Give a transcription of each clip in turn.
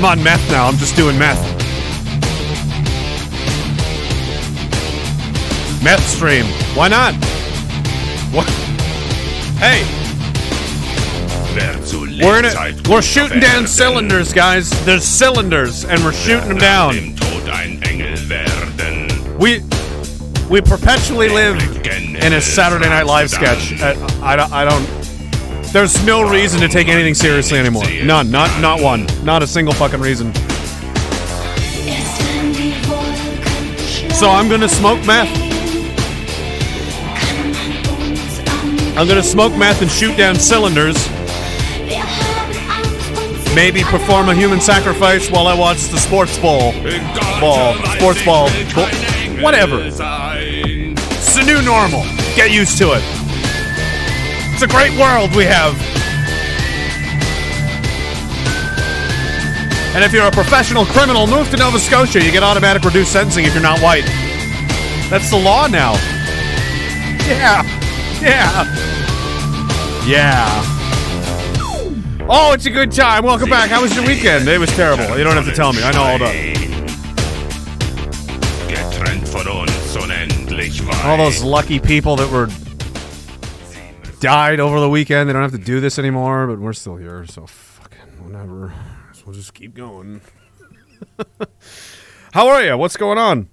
I'm on meth now. I'm just doing meth. Meth stream. Why not? What? Hey, we're in it. We're shooting down cylinders, guys. There's cylinders, and we're shooting them down. We we perpetually live in a Saturday Night Live sketch. I, I, I don't. There's no reason to take anything seriously anymore. None. Not not one. Not a single fucking reason. So I'm gonna smoke meth. I'm gonna smoke meth and shoot down cylinders. Maybe perform a human sacrifice while I watch the sports ball. Ball, sports ball, bo- whatever. It's the new normal. Get used to it. It's a great world we have. And if you're a professional criminal, move to Nova Scotia. You get automatic reduced sentencing if you're not white. That's the law now. Yeah. Yeah. Yeah. Oh, it's a good time. Welcome back. How was your weekend? It was terrible. You don't have to tell me. I know all the Getrennt von uns unendlich weit. all those lucky people that were died over the weekend. They don't have to do this anymore, but we're still here, so fucking whatever. So we'll just keep going. How are you? What's going on?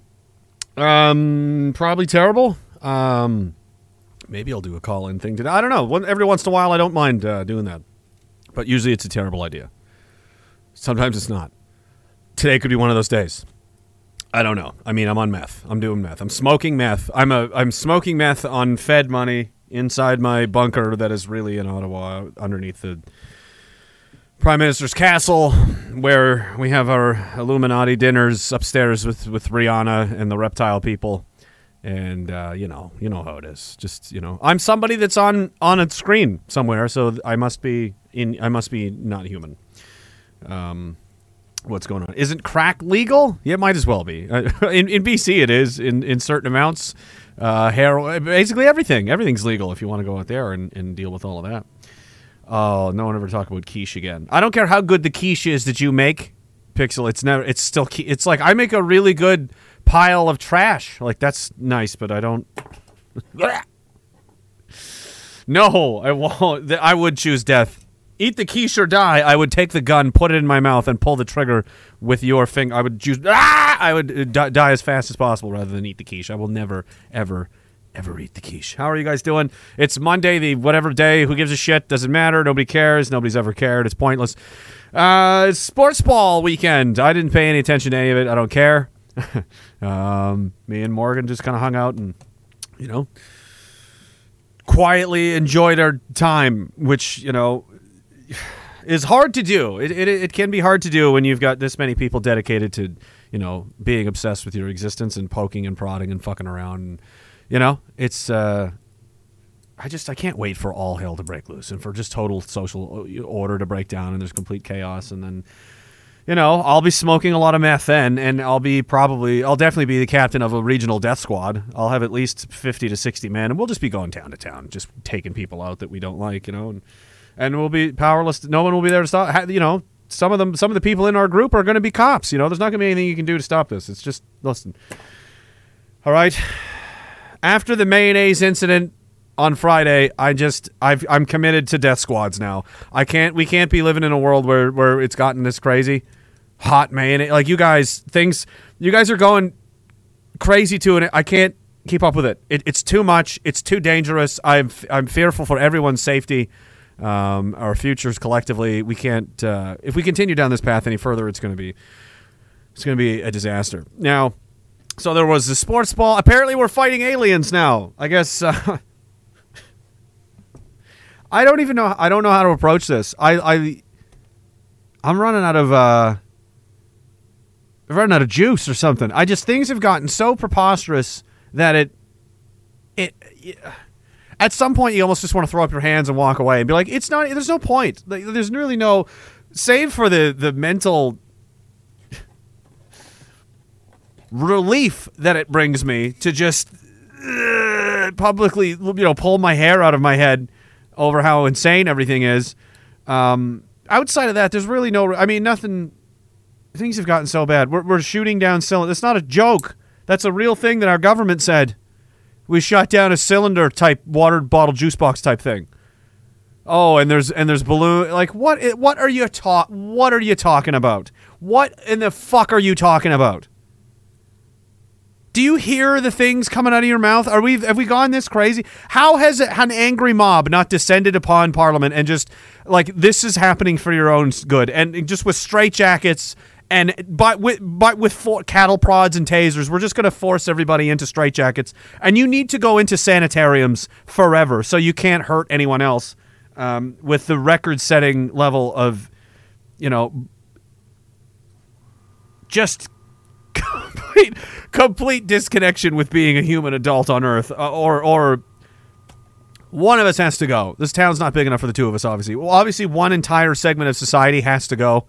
Um, probably terrible. Um, maybe I'll do a call-in thing today. I don't know. Every once in a while, I don't mind uh, doing that, but usually it's a terrible idea. Sometimes it's not. Today could be one of those days. I don't know. I mean, I'm on meth. I'm doing meth. I'm smoking meth. I'm a I'm smoking meth on Fed money inside my bunker that is really in Ottawa, underneath the Prime Minister's castle, where we have our Illuminati dinners upstairs with with Rihanna and the reptile people. And uh, you know, you know how it is. Just you know, I'm somebody that's on on a screen somewhere, so I must be in. I must be not human Um, what's going on. Isn't crack legal? Yeah, it might as well be. Uh, in, in BC, it is in, in certain amounts. Uh, heroin, basically everything. Everything's legal if you want to go out there and, and deal with all of that. Oh, no one ever talk about quiche again. I don't care how good the quiche is that you make, Pixel. It's never. It's still. It's like I make a really good pile of trash. Like that's nice, but I don't. No, I won't. I would choose death. Eat the quiche or die. I would take the gun, put it in my mouth, and pull the trigger with your finger. I would choose. Ah! I would uh, die as fast as possible rather than eat the quiche. I will never, ever, ever eat the quiche. How are you guys doing? It's Monday, the whatever day. Who gives a shit? Doesn't matter. Nobody cares. Nobody's ever cared. It's pointless. Uh, it's sports ball weekend. I didn't pay any attention to any of it. I don't care. um, me and Morgan just kind of hung out and, you know, quietly enjoyed our time, which you know is hard to do. It, it it can be hard to do when you've got this many people dedicated to you know being obsessed with your existence and poking and prodding and fucking around. And, you know, it's. Uh, I just I can't wait for all hell to break loose and for just total social order to break down and there's complete chaos and then you know, I'll be smoking a lot of meth then, and I'll be probably, I'll definitely be the captain of a regional death squad. I'll have at least 50 to 60 men, and we'll just be going town to town, just taking people out that we don't like, you know, and, and we'll be powerless. No one will be there to stop, you know, some of them, some of the people in our group are going to be cops, you know, there's not going to be anything you can do to stop this. It's just, listen. All right. After the mayonnaise incident on Friday, I just I've, I'm committed to death squads now. I can't. We can't be living in a world where where it's gotten this crazy. Hot mayonnaise, like you guys, things you guys are going crazy to, and I can't keep up with it. it it's too much. It's too dangerous. I'm I'm fearful for everyone's safety, um, our futures collectively. We can't. Uh, if we continue down this path any further, it's going to be it's going to be a disaster. Now. So there was the sports ball. Apparently, we're fighting aliens now. I guess. Uh, I don't even know. I don't know how to approach this. I, I, I'm running out of. Uh, I'm running out of juice or something. I just things have gotten so preposterous that it, it. At some point, you almost just want to throw up your hands and walk away and be like, "It's not. There's no point. There's really no, save for the the mental relief that it brings me to just uh, publicly, you know, pull my hair out of my head over how insane everything is. Um, outside of that, there's really no. I mean, nothing. things have gotten so bad. We're, we're shooting down cylinders. It's not a joke. That's a real thing that our government said. We shot down a cylinder type water bottle juice box type thing. Oh, and there's and there's balloon. Like what? What are you ta- What are you talking about? What in the fuck are you talking about? Do you hear the things coming out of your mouth? Are we have we gone this crazy? How has an angry mob not descended upon Parliament and just like this is happening for your own good and just with straitjackets and but with but with cattle prods and tasers, we're just going to force everybody into straitjackets and you need to go into sanitariums forever so you can't hurt anyone else um, with the record-setting level of you know just complete complete disconnection with being a human adult on Earth, uh, or or one of us has to go. This town's not big enough for the two of us, obviously. Well, obviously, one entire segment of society has to go.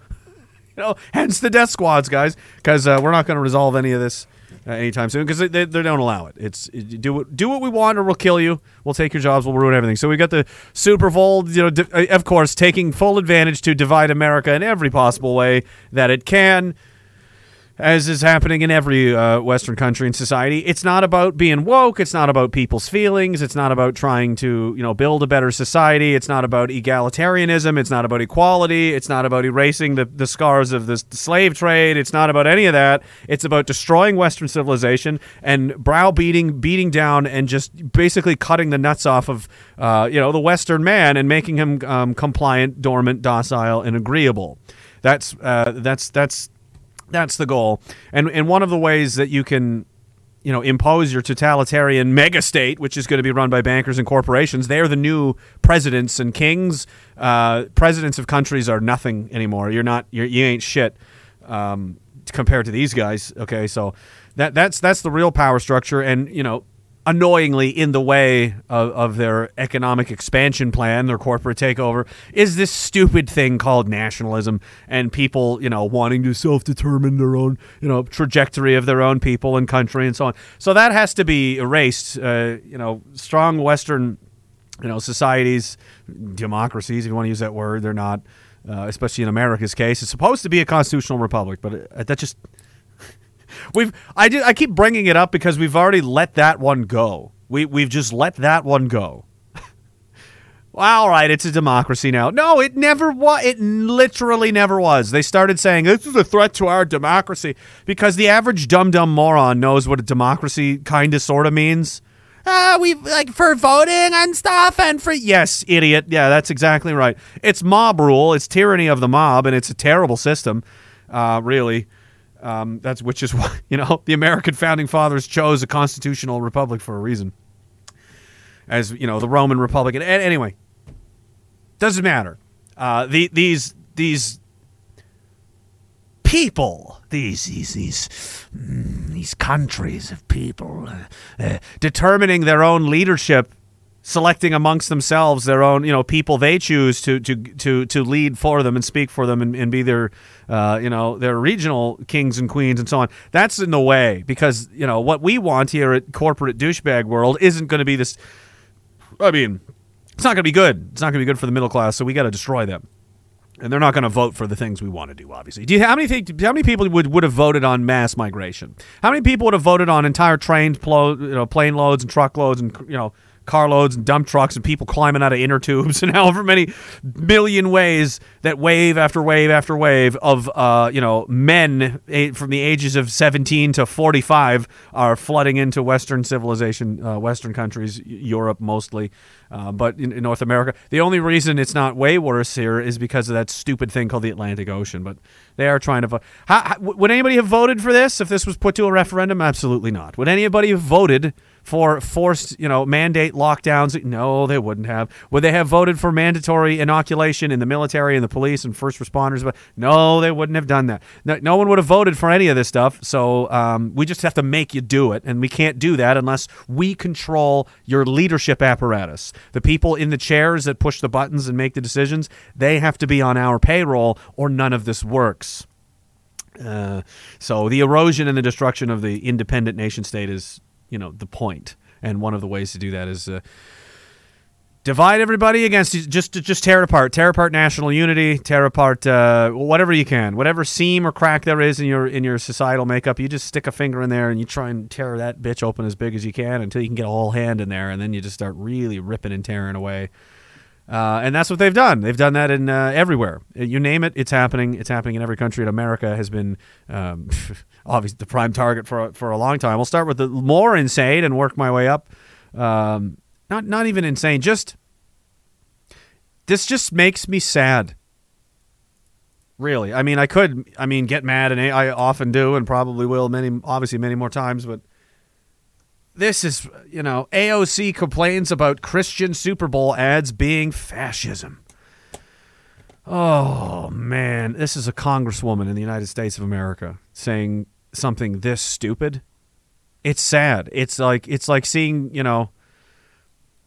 Know, hence the death squads, guys, because uh, we're not going to resolve any of this uh, anytime soon because they, they, don't allow it. It's it, do what do what we want or we'll kill you. We'll take your jobs. We'll ruin everything. So we got the Super Bowl, you know, di- uh, of course, taking full advantage to divide America in every possible way that it can as is happening in every uh, Western country and society. It's not about being woke. It's not about people's feelings. It's not about trying to, you know, build a better society. It's not about egalitarianism. It's not about equality. It's not about erasing the, the scars of the slave trade. It's not about any of that. It's about destroying Western civilization and browbeating, beating down, and just basically cutting the nuts off of, uh, you know, the Western man and making him um, compliant, dormant, docile, and agreeable. That's uh, that's that's that's the goal. And and one of the ways that you can you know impose your totalitarian mega state which is going to be run by bankers and corporations they're the new presidents and kings. Uh, presidents of countries are nothing anymore. You're not you're, you ain't shit um, compared to these guys okay? So that that's that's the real power structure. And you know annoyingly in the way of, of their economic expansion plan, their corporate takeover, is this stupid thing called nationalism and people, you know, wanting to self-determine their own, you know, trajectory of their own people and country and so on. So that has to be erased. Uh, you know, strong Western, you know, societies, democracies, if you want to use that word, they're not. Uh, especially in America's case, it's supposed to be a constitutional republic, but uh, that just We've I do I keep bringing it up because we've already let that one go. We we've just let that one go. all right, it's a democracy now. No, it never was. It literally never was. They started saying this is a threat to our democracy because the average dumb dumb moron knows what a democracy kind of sort of means. Ah, we like for voting and stuff and for yes, idiot. Yeah, that's exactly right. It's mob rule. It's tyranny of the mob, and it's a terrible system. Uh, really. Um, that's which is why you know the American founding fathers chose a constitutional republic for a reason. As you know, the Roman Republic. And, anyway, doesn't matter. Uh, the, these these people, these these these mm, these countries of people, uh, uh, determining their own leadership selecting amongst themselves their own you know people they choose to to to to lead for them and speak for them and, and be their uh, you know their regional kings and queens and so on that's in the way because you know what we want here at corporate douchebag world isn't going to be this i mean it's not going to be good it's not going to be good for the middle class so we got to destroy them and they're not going to vote for the things we want to do. Obviously, do you how many think, how many people would, would have voted on mass migration? How many people would have voted on entire trains, plo- you know, plane loads and truckloads and you know carloads and dump trucks and people climbing out of inner tubes and however many million ways that wave after wave after wave of uh, you know men eh, from the ages of 17 to 45 are flooding into Western civilization, uh, Western countries, Europe mostly, uh, but in, in North America. The only reason it's not way worse here is because of that stupid thing called the Atlantic Ocean. But they are trying to vote. How, how, would anybody have voted for this if this was put to a referendum? Absolutely not. Would anybody have voted? For forced, you know, mandate lockdowns? No, they wouldn't have. Would they have voted for mandatory inoculation in the military and the police and first responders? But no, they wouldn't have done that. No, no one would have voted for any of this stuff. So um, we just have to make you do it, and we can't do that unless we control your leadership apparatus. The people in the chairs that push the buttons and make the decisions, they have to be on our payroll, or none of this works. Uh, so the erosion and the destruction of the independent nation state is you know the point and one of the ways to do that is uh, divide everybody against just just tear it apart, tear apart national unity, tear apart uh, whatever you can, whatever seam or crack there is in your in your societal makeup. You just stick a finger in there and you try and tear that bitch open as big as you can until you can get a whole hand in there, and then you just start really ripping and tearing away. Uh, and that's what they've done. They've done that in uh, everywhere. You name it, it's happening. It's happening in every country. And America has been um, obviously the prime target for for a long time. We'll start with the more insane and work my way up. Um, not not even insane. Just this just makes me sad. Really, I mean, I could, I mean, get mad, and I often do, and probably will many, obviously, many more times. But this is, you know, AOC complains about Christian Super Bowl ads being fascism. Oh man, this is a congresswoman in the United States of America saying something this stupid. It's sad. It's like it's like seeing, you know,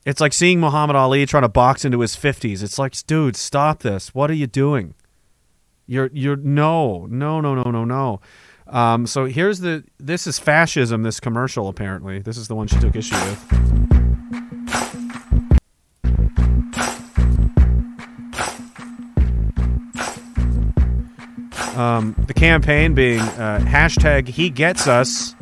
it's like seeing Muhammad Ali trying to box into his 50s. It's like, dude, stop this. What are you doing? You're you're no, no, no, no, no, no. Um, so here's the this is fascism. This commercial apparently. This is the one she took issue with. Um, the campaign being uh, hashtag He Gets Us.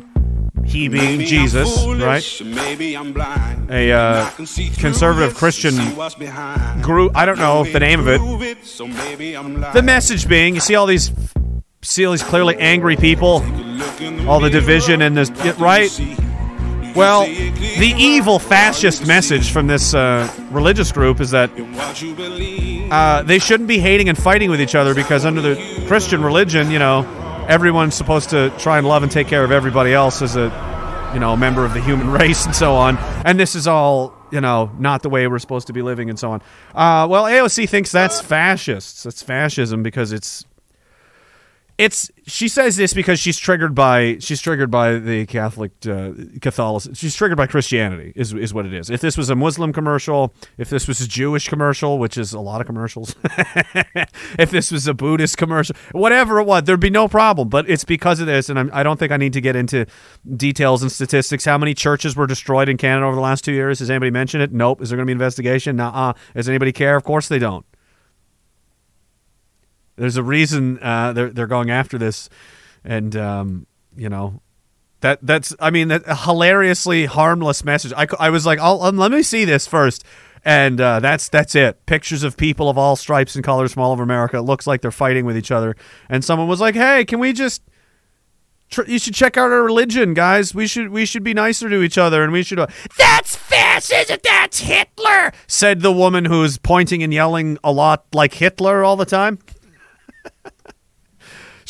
He being Maybe Jesus, foolish, right? Maybe I'm blind. A, uh, I can see through conservative Christian see what's behind. group- I don't know the name of it. So maybe I'm lying. The message being, you see all these, these clearly angry people, all the division and this, right? Well, the evil fascist message from this uh, religious group is that uh, they shouldn't be hating and fighting with each other because under the Christian religion, you know, everyone's supposed to try and love and take care of everybody else as a, you know, member of the human race and so on. And this is all, you know, not the way we're supposed to be living and so on. Uh, well, AOC thinks that's fascists. That's fascism because it's it's she says this because she's triggered by she's triggered by the Catholic uh, Catholicism. She's triggered by Christianity is is what it is. If this was a Muslim commercial, if this was a Jewish commercial, which is a lot of commercials, if this was a Buddhist commercial, whatever it was, there'd be no problem. But it's because of this, and I'm, I don't think I need to get into details and statistics. How many churches were destroyed in Canada over the last two years? Has anybody mentioned it? Nope. Is there going to be an investigation? Nuh-uh. Does anybody care? Of course they don't. There's a reason uh, they're they're going after this, and um, you know that that's I mean that a hilariously harmless message. I, I was like, I'll, um, let me see this first, and uh, that's that's it. Pictures of people of all stripes and colors from all over America. It looks like they're fighting with each other, and someone was like, Hey, can we just? You should check out our religion, guys. We should we should be nicer to each other, and we should. Uh, that's fascism. That's Hitler," said the woman who's pointing and yelling a lot like Hitler all the time.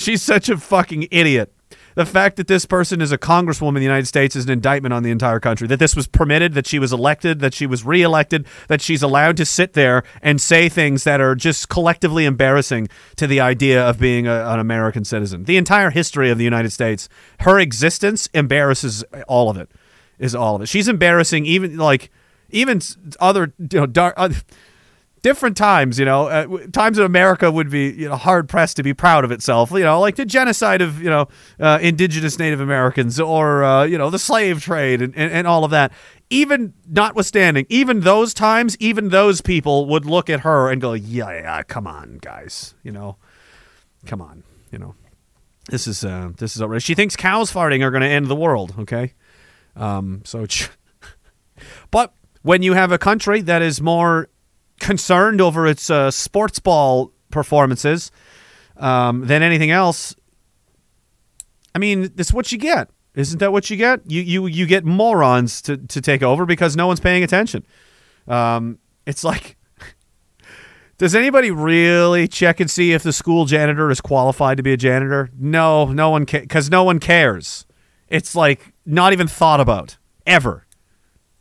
She's such a fucking idiot. The fact that this person is a congresswoman in the United States is an indictment on the entire country. That this was permitted, that she was elected, that she was reelected, that she's allowed to sit there and say things that are just collectively embarrassing to the idea of being a, an American citizen. The entire history of the United States, her existence embarrasses all of it. Is all of it. She's embarrassing even like even other you know dark. Uh, different times, you know, uh, times in America would be, you know, hard pressed to be proud of itself. You know, like the genocide of, you know, uh, indigenous Native Americans or, uh, you know, the slave trade and, and, and all of that. Even notwithstanding, even those times, even those people would look at her and go, yeah, yeah, come on, guys, you know, come on, you know. This is uh, this is outrageous. She thinks cows farting are going to end the world. Okay, um, so, but when you have a country that is more concerned over its uh, sports ball performances um, than anything else, I mean, that's what you get. Isn't that what you get? You you you get morons to, to take over because no one's paying attention. Um, it's like, does anybody really check and see if the school janitor is qualified to be a janitor? No, no one because no one cares. It's like not even thought about ever.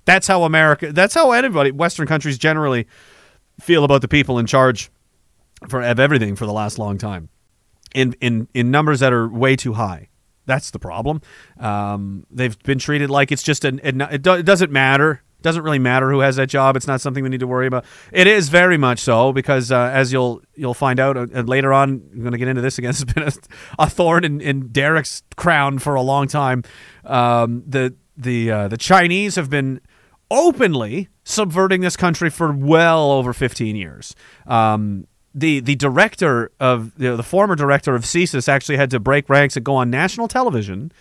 That's how America. That's how anybody, Western countries generally feel about the people in charge for of everything for the last long time, in in in numbers that are way too high. That's the problem. Um, they've been treated like it's just an. It, it do- it doesn't matter. It doesn't really matter who has that job. It's not something we need to worry about. It is very much so because uh, as you'll you'll find out uh, uh, later on, I'm going to get into this again. It's been a, a thorn in, in Derek's crown for a long time. Um, the the uh, the Chinese have been openly subverting this country for well over 15 years. Um, the the director of you know, the former director of CSIS actually had to break ranks and go on national television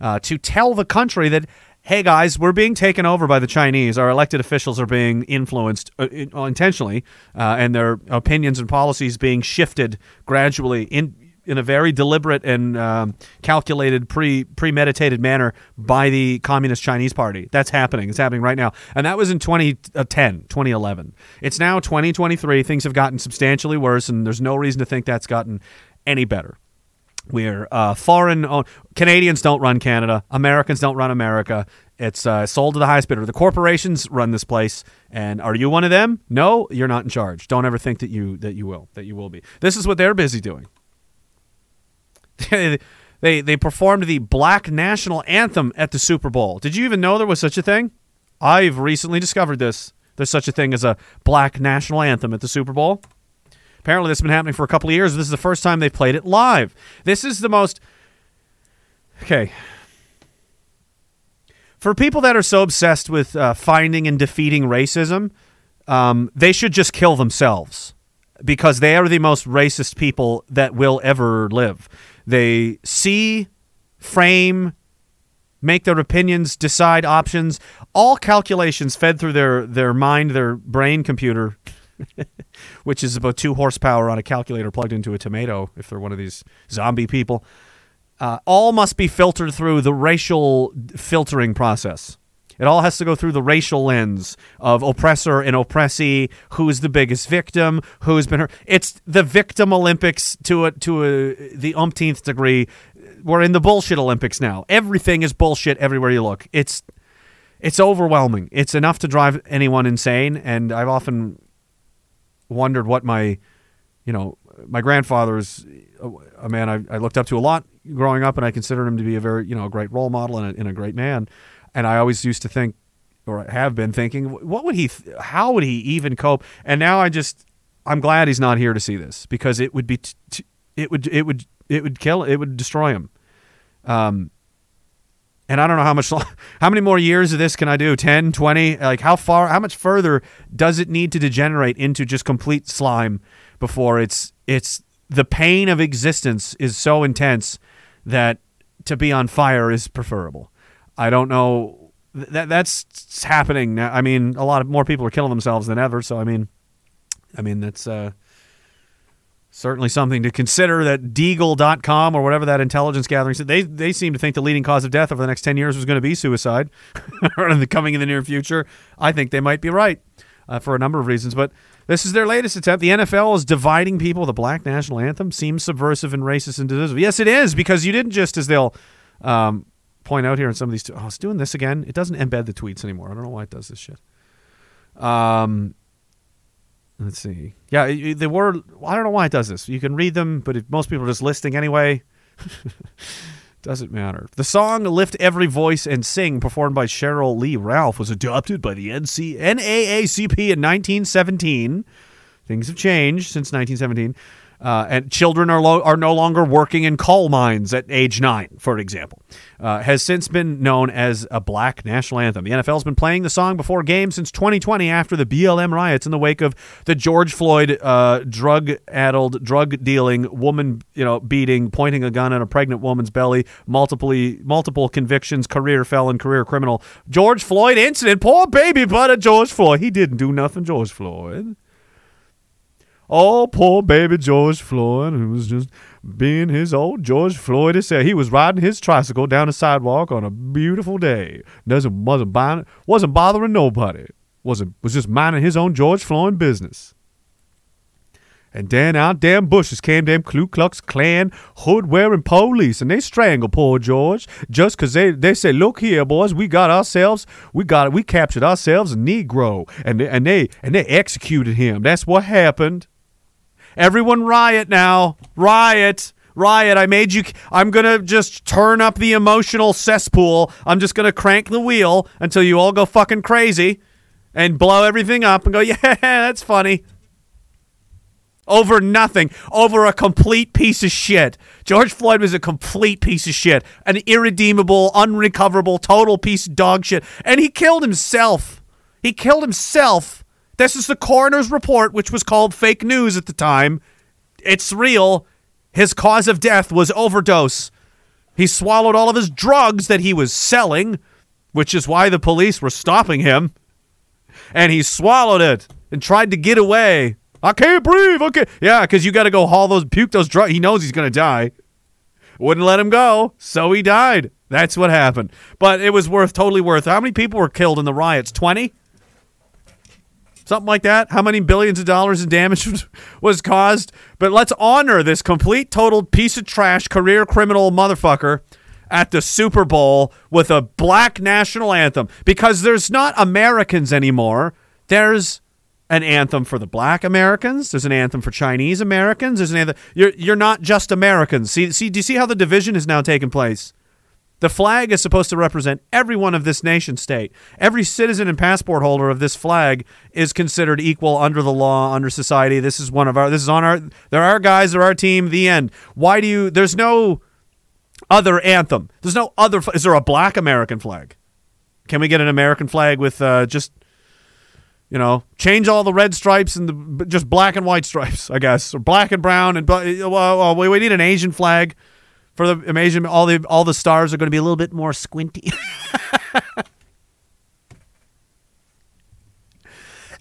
uh, to tell the country that hey guys we're being taken over by the Chinese our elected officials are being influenced uh, uh, intentionally uh, and their opinions and policies being shifted gradually in in a very deliberate and um, calculated, pre premeditated manner by the Communist Chinese Party. That's happening. It's happening right now, and that was in 2010, 2011. It's now 2023. Things have gotten substantially worse, and there's no reason to think that's gotten any better. We're uh, foreign owned. Canadians don't run Canada. Americans don't run America. It's uh, sold to the highest bidder. The corporations run this place, and are you one of them? No, you're not in charge. Don't ever think that you that you will that you will be. This is what they're busy doing. they they performed the black national anthem at the Super Bowl. Did you even know there was such a thing? I've recently discovered this. There's such a thing as a black national anthem at the Super Bowl. Apparently, this has been happening for a couple of years. This is the first time they've played it live. This is the most. Okay. For people that are so obsessed with uh, finding and defeating racism, um, they should just kill themselves because they are the most racist people that will ever live. They see, frame, make their opinions, decide options, all calculations fed through their, their mind, their brain computer, which is about two horsepower on a calculator plugged into a tomato if they're one of these zombie people. Uh, all must be filtered through the racial filtering process. It all has to go through the racial lens of oppressor and oppressee. Who's the biggest victim? Who's been hurt? It's the victim Olympics to a to a the umpteenth degree. We're in the bullshit Olympics now. Everything is bullshit everywhere you look. It's it's overwhelming. It's enough to drive anyone insane. And I've often wondered what my, you know, my grandfather is a, a man I, I looked up to a lot growing up, and I considered him to be a very, you know, a great role model and a, and a great man. And I always used to think, or have been thinking, what would he, th- how would he even cope? And now I just, I'm glad he's not here to see this because it would be, t- t- it would, it would, it would kill, it would destroy him. Um, and I don't know how much, how many more years of this can I do? 10, 20? Like how far, how much further does it need to degenerate into just complete slime before it's, it's the pain of existence is so intense that to be on fire is preferable. I don't know that that's happening now. I mean, a lot of more people are killing themselves than ever. So I mean, I mean that's uh, certainly something to consider. That Deagel.com or whatever that intelligence gathering said, they they seem to think the leading cause of death over the next ten years was going to be suicide, in the coming in the near future. I think they might be right uh, for a number of reasons, but. This is their latest attempt. The NFL is dividing people. The black national anthem seems subversive and racist and divisive. Yes, it is because you didn't just as they'll um, point out here in some of these. T- oh, it's doing this again. It doesn't embed the tweets anymore. I don't know why it does this shit. Um, let's see. Yeah, it- the word. I don't know why it does this. You can read them, but if most people are just listing anyway. Doesn't matter. The song "Lift Every Voice and Sing," performed by Sheryl Lee Ralph, was adopted by the NC- NAACP in 1917. Things have changed since 1917. Uh, and children are, lo- are no longer working in coal mines at age nine, for example. Uh, has since been known as a black national anthem. The NFL has been playing the song before games since 2020 after the BLM riots in the wake of the George Floyd uh, drug-addled, drug-dealing, woman, you know, beating, pointing a gun at a pregnant woman's belly, multiple multiple convictions, career felon, career criminal. George Floyd incident. Poor baby butter George Floyd. He didn't do nothing, George Floyd. Oh, poor baby George Floyd, who was just being his old George Floyd himself. He was riding his tricycle down the sidewalk on a beautiful day. Doesn't wasn't buying, wasn't bothering nobody. wasn't was just minding his own George Floyd business. And then out damn bushes came them Ku Klux Klan hood wearing police, and they strangled poor George just 'cause they they say, look here, boys, we got ourselves, we got we captured ourselves a Negro, and they, and they and they executed him. That's what happened. Everyone riot now. Riot. Riot. I made you. I'm going to just turn up the emotional cesspool. I'm just going to crank the wheel until you all go fucking crazy and blow everything up and go, yeah, that's funny. Over nothing. Over a complete piece of shit. George Floyd was a complete piece of shit. An irredeemable, unrecoverable, total piece of dog shit. And he killed himself. He killed himself. This is the coroner's report, which was called fake news at the time. It's real. His cause of death was overdose. He swallowed all of his drugs that he was selling, which is why the police were stopping him. And he swallowed it and tried to get away. I can't breathe. Okay. Yeah, because you got to go haul those, puke those drugs. He knows he's going to die. Wouldn't let him go, so he died. That's what happened. But it was worth, totally worth. How many people were killed in the riots? 20? Something like that. How many billions of dollars in damage was- caused? But let's honor this complete, total piece of trash, career criminal motherfucker at the Super Bowl with a black national anthem because there's not Americans anymore. There's an anthem for the black Americans. There's an anthem for Chinese Americans. There's an anthem. You're you're not just Americans. See see. Do you see how the division is now taking place? The flag is supposed to represent everyone of this nation state. Every citizen and passport holder of this flag is considered equal under the law, under society. This is one of our. This is on our. There are guys. They're our team. The end. Why do you? There's no other anthem. There's no other. Is there a black American flag? Can we get an American flag with uh, just you know, change all the red stripes and the just black and white stripes, I guess, or black and brown and bla- well, well, we, we need an Asian flag for the Asian. All the all the stars are going to be a little bit more squinty.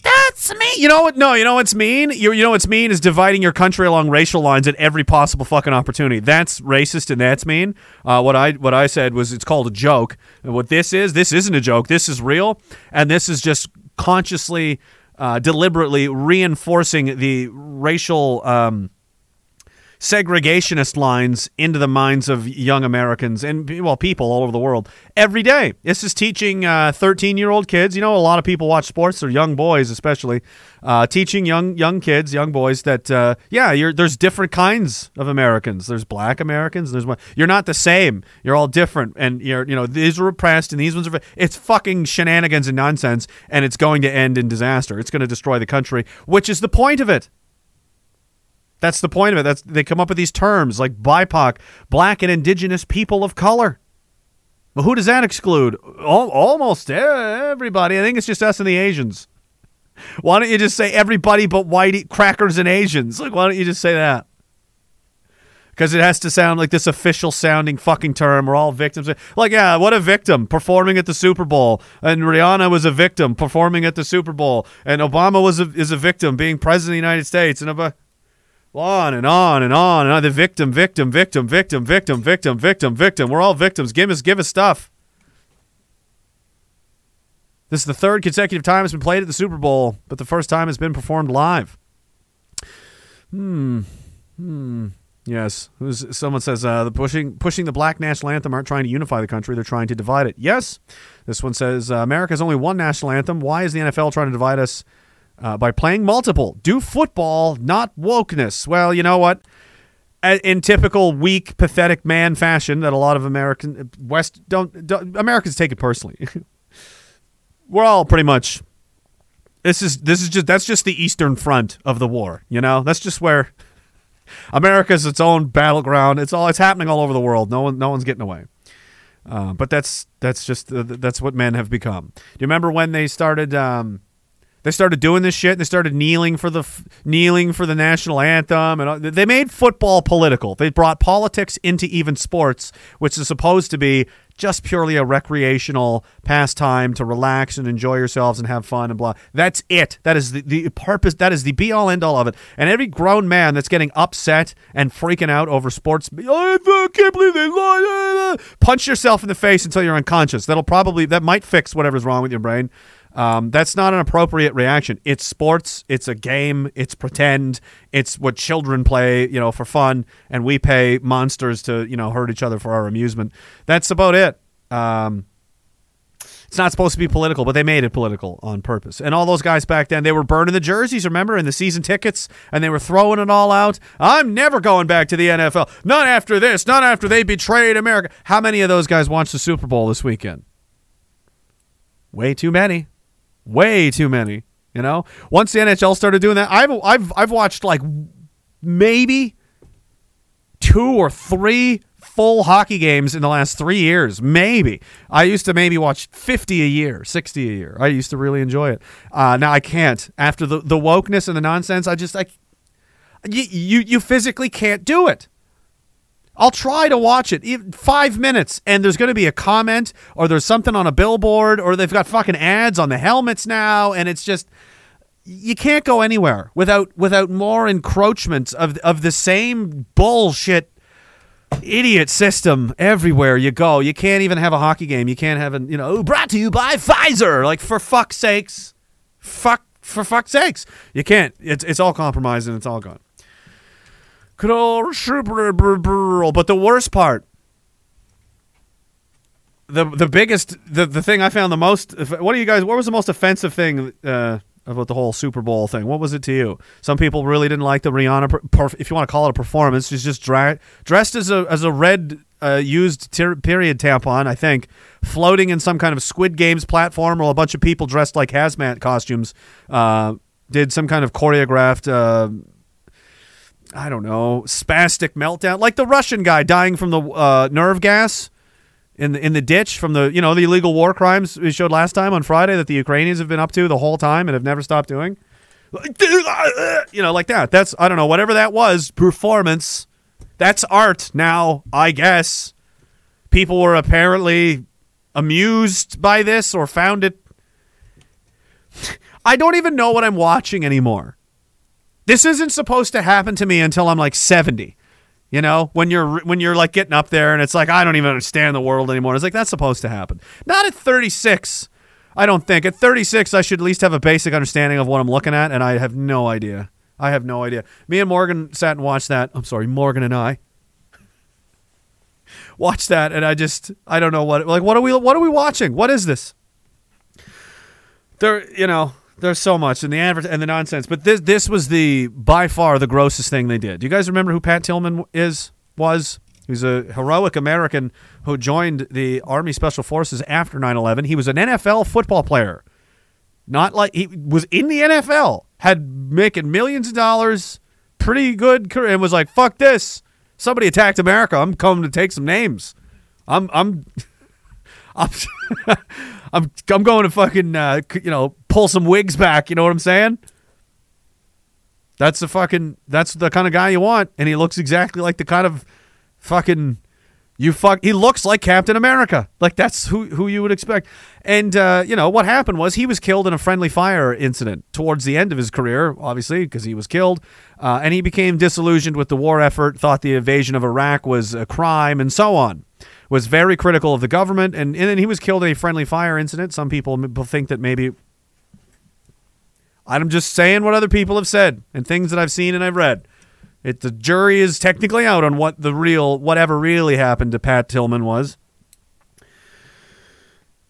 That's me. You know what? No, you know what's mean. You, you know what's mean is dividing your country along racial lines at every possible fucking opportunity. That's racist and that's mean. Uh, what I what I said was it's called a joke. And what this is, this isn't a joke. This is real, and this is just consciously, uh, deliberately reinforcing the racial. Um, segregationist lines into the minds of young Americans and well people all over the world every day. This is teaching 13 year old kids. You know, a lot of people watch sports or young boys, especially uh, teaching young young kids, young boys that uh, yeah, there's different kinds of Americans. There's black Americans. There's one. You're not the same. You're all different, and you're you know these are repressed and these ones are. It's fucking shenanigans and nonsense, and it's going to end in disaster. It's going to destroy the country, which is the point of it. That's the point of it. That's they come up with these terms like BIPOC, black and indigenous people of color. But who does that exclude? Al- almost everybody. I think it's just us and the Asians. Why don't you just say everybody but white crackers and Asians? Like, why don't you just say that? Because it has to sound like this official sounding fucking term. We're all victims. Like, yeah, what a victim performing at the Super Bowl, and Rihanna was a victim performing at the Super Bowl, and Obama was a, is a victim being president of the United States, and about on and on and on and on. The victim, victim, victim, victim, victim, victim, victim, victim. We're all victims. Give us, give us stuff. This is the third consecutive time it's been played at the Super Bowl, but the first time it's been performed live. Hmm. Hmm. Yes. Who's, someone says uh, the pushing pushing the black national anthem aren't trying to unify the country; they're trying to divide it. Yes. This one says uh, America has only one national anthem. Why is the NFL trying to divide us? Uh, by playing multiple. Do football, not wokeness. Well, you know what? In typical weak, pathetic man fashion, that a lot of American West don't, don't Americans take it personally. We're all pretty much. This is this is just that's just the eastern front of the war. You know, that's just where America's its own battleground. It's all it's happening all over the world. No one no one's getting away. Uh, but that's that's just uh, that's what men have become. Do you remember when they started? Um, they started doing this shit. And they started kneeling for the kneeling for the national anthem, and they made football political. They brought politics into even sports, which is supposed to be just purely a recreational pastime to relax and enjoy yourselves and have fun and blah. That's it. That is the, the purpose. That is the be all end all of it. And every grown man that's getting upset and freaking out over sports, I can't believe they lied. Punch yourself in the face until you're unconscious. That'll probably that might fix whatever's wrong with your brain. Um, that's not an appropriate reaction. It's sports. It's a game. It's pretend. It's what children play, you know, for fun, and we pay monsters to, you know, hurt each other for our amusement. That's about it. Um, it's not supposed to be political, but they made it political on purpose. And all those guys back then, they were burning the jerseys, remember, and the season tickets, and they were throwing it all out. I'm never going back to the NFL. Not after this. Not after they betrayed America. How many of those guys watched the Super Bowl this weekend? Way too many way too many. You know, once the NHL started doing that, I've I've I've watched like maybe two or three full hockey games in the last three years. Maybe I used to maybe watch fifty a year, sixty a year. I used to really enjoy it. Uh, now I can't after the the wokeness and the nonsense. I just like you you you physically can't do it. I'll try to watch it five minutes, and there's going to be a comment, or there's something on a billboard, or they've got fucking ads on the helmets now, and it's just you can't go anywhere without without more encroachments of of the same bullshit idiot system everywhere you go. You can't even have a hockey game. You can't have an you know brought to you by Pfizer. Like for fuck's sakes, fuck for fuck's sakes, you can't. It's it's all compromised and it's all gone. But the worst part, the the biggest, the the thing I found the most. What do you guys? What was the most offensive thing uh, about the whole Super Bowl thing? What was it to you? Some people really didn't like the Rihanna, if you want to call it a performance. She's just dra- dressed as a as a red uh, used ter- period tampon, I think, floating in some kind of Squid Games platform, or a bunch of people dressed like hazmat costumes uh, did some kind of choreographed. I don't know, spastic meltdown, like the Russian guy dying from the uh, nerve gas in the in the ditch from the you know the illegal war crimes we showed last time on Friday that the Ukrainians have been up to the whole time and have never stopped doing. You know, like that. That's I don't know whatever that was performance. That's art now, I guess. People were apparently amused by this or found it. I don't even know what I'm watching anymore. This isn't supposed to happen to me until I'm like 70. You know, when you're when you're like getting up there and it's like I don't even understand the world anymore. It's like that's supposed to happen. Not at 36. I don't think. At 36 I should at least have a basic understanding of what I'm looking at and I have no idea. I have no idea. Me and Morgan sat and watched that. I'm sorry, Morgan and I watched that and I just I don't know what like what are we what are we watching? What is this? There, you know, there's so much in the advert and the nonsense, but this this was the by far the grossest thing they did. Do you guys remember who Pat Tillman is? Was he's a heroic American who joined the Army Special Forces after 9/11. He was an NFL football player, not like he was in the NFL, had making millions of dollars, pretty good career, and was like, "Fuck this! Somebody attacked America. I'm coming to take some names. I'm I'm." I'm, I'm I'm going to fucking uh, you know pull some wigs back. You know what I'm saying? That's the fucking that's the kind of guy you want, and he looks exactly like the kind of fucking you fuck. He looks like Captain America. Like that's who who you would expect. And uh, you know what happened was he was killed in a friendly fire incident towards the end of his career, obviously because he was killed, uh, and he became disillusioned with the war effort, thought the invasion of Iraq was a crime, and so on was very critical of the government, and, and then he was killed in a friendly fire incident. Some people think that maybe. I'm just saying what other people have said and things that I've seen and I've read. It the jury is technically out on what the real whatever really happened to Pat Tillman was.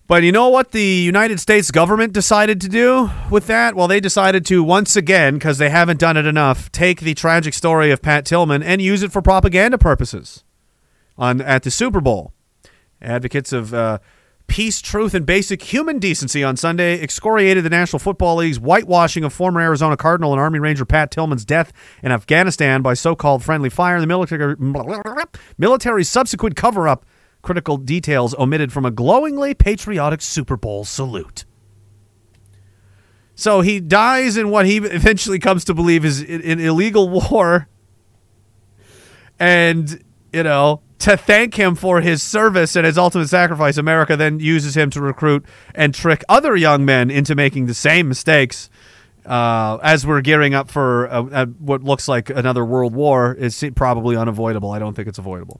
But you know what the United States government decided to do with that? Well, they decided to once again, because they haven't done it enough, take the tragic story of Pat Tillman and use it for propaganda purposes on at the Super Bowl. Advocates of uh, peace, truth, and basic human decency on Sunday excoriated the National Football League's whitewashing of former Arizona Cardinal and Army Ranger Pat Tillman's death in Afghanistan by so-called friendly fire. And the military military's subsequent cover-up critical details omitted from a glowingly patriotic Super Bowl salute. So he dies in what he eventually comes to believe is an illegal war. And, you know, to thank him for his service and his ultimate sacrifice, America then uses him to recruit and trick other young men into making the same mistakes. Uh, as we're gearing up for uh uh what looks like another world war, it's probably unavoidable. I don't think it's avoidable.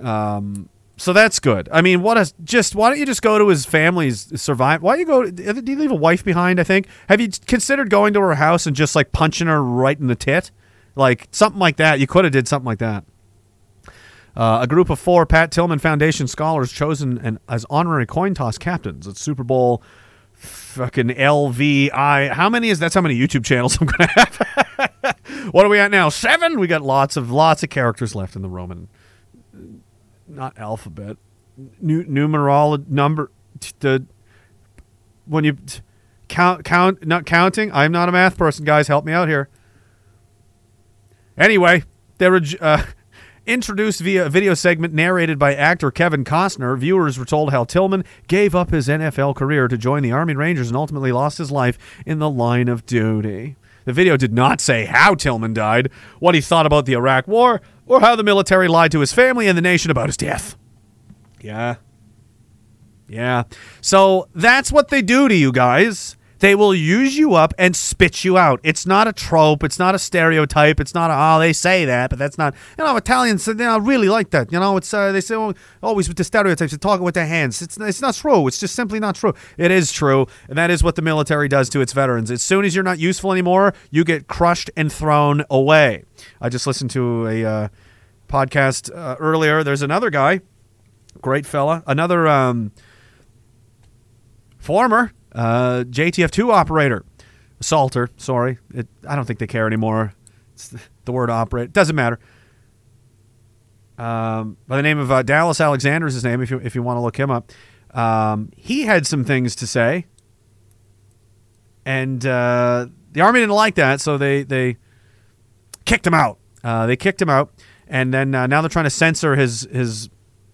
Um, so that's good. I mean, what a just why don't you just go to his family's survive? Why don't you go? Do you leave a wife behind? I think. Have you considered going to her house and just like punching her right in the tit, like something like that? You could have did something like that. Uh, a group of four Pat Tillman Foundation scholars chosen and as honorary coin toss captains at Super Bowl fucking LVI. How many is that's how many YouTube channels I'm gonna have? what are we at now? Seven. We got lots of lots of characters left in the Roman, not alphabet, nu- numeral number. t- The when you t- count count not counting. I'm not a math person, guys. Help me out here. Anyway, there were. Uh, Introduced via a video segment narrated by actor Kevin Costner, viewers were told how Tillman gave up his NFL career to join the Army Rangers and ultimately lost his life in the line of duty. The video did not say how Tillman died, what he thought about the Iraq War, or how the military lied to his family and the nation about his death. Yeah. Yeah. So that's what they do to you guys. They will use you up and spit you out. It's not a trope. It's not a stereotype. It's not a, oh, they say that, but that's not, you know, Italians, you know, really like that. You know, it's, uh, they say oh, always with the stereotypes, they're talking with their hands. It's, it's not true. It's just simply not true. It is true. And that is what the military does to its veterans. As soon as you're not useful anymore, you get crushed and thrown away. I just listened to a uh, podcast uh, earlier. There's another guy, great fella, another, um, former uh, JTF2 operator, assaulter. Sorry, it, I don't think they care anymore. It's the, word operate doesn't matter. Um, by the name of uh, Dallas Alexander is his name. If you if you want to look him up, um, he had some things to say, and uh, the army didn't like that, so they they kicked him out. Uh, they kicked him out, and then uh, now they're trying to censor his his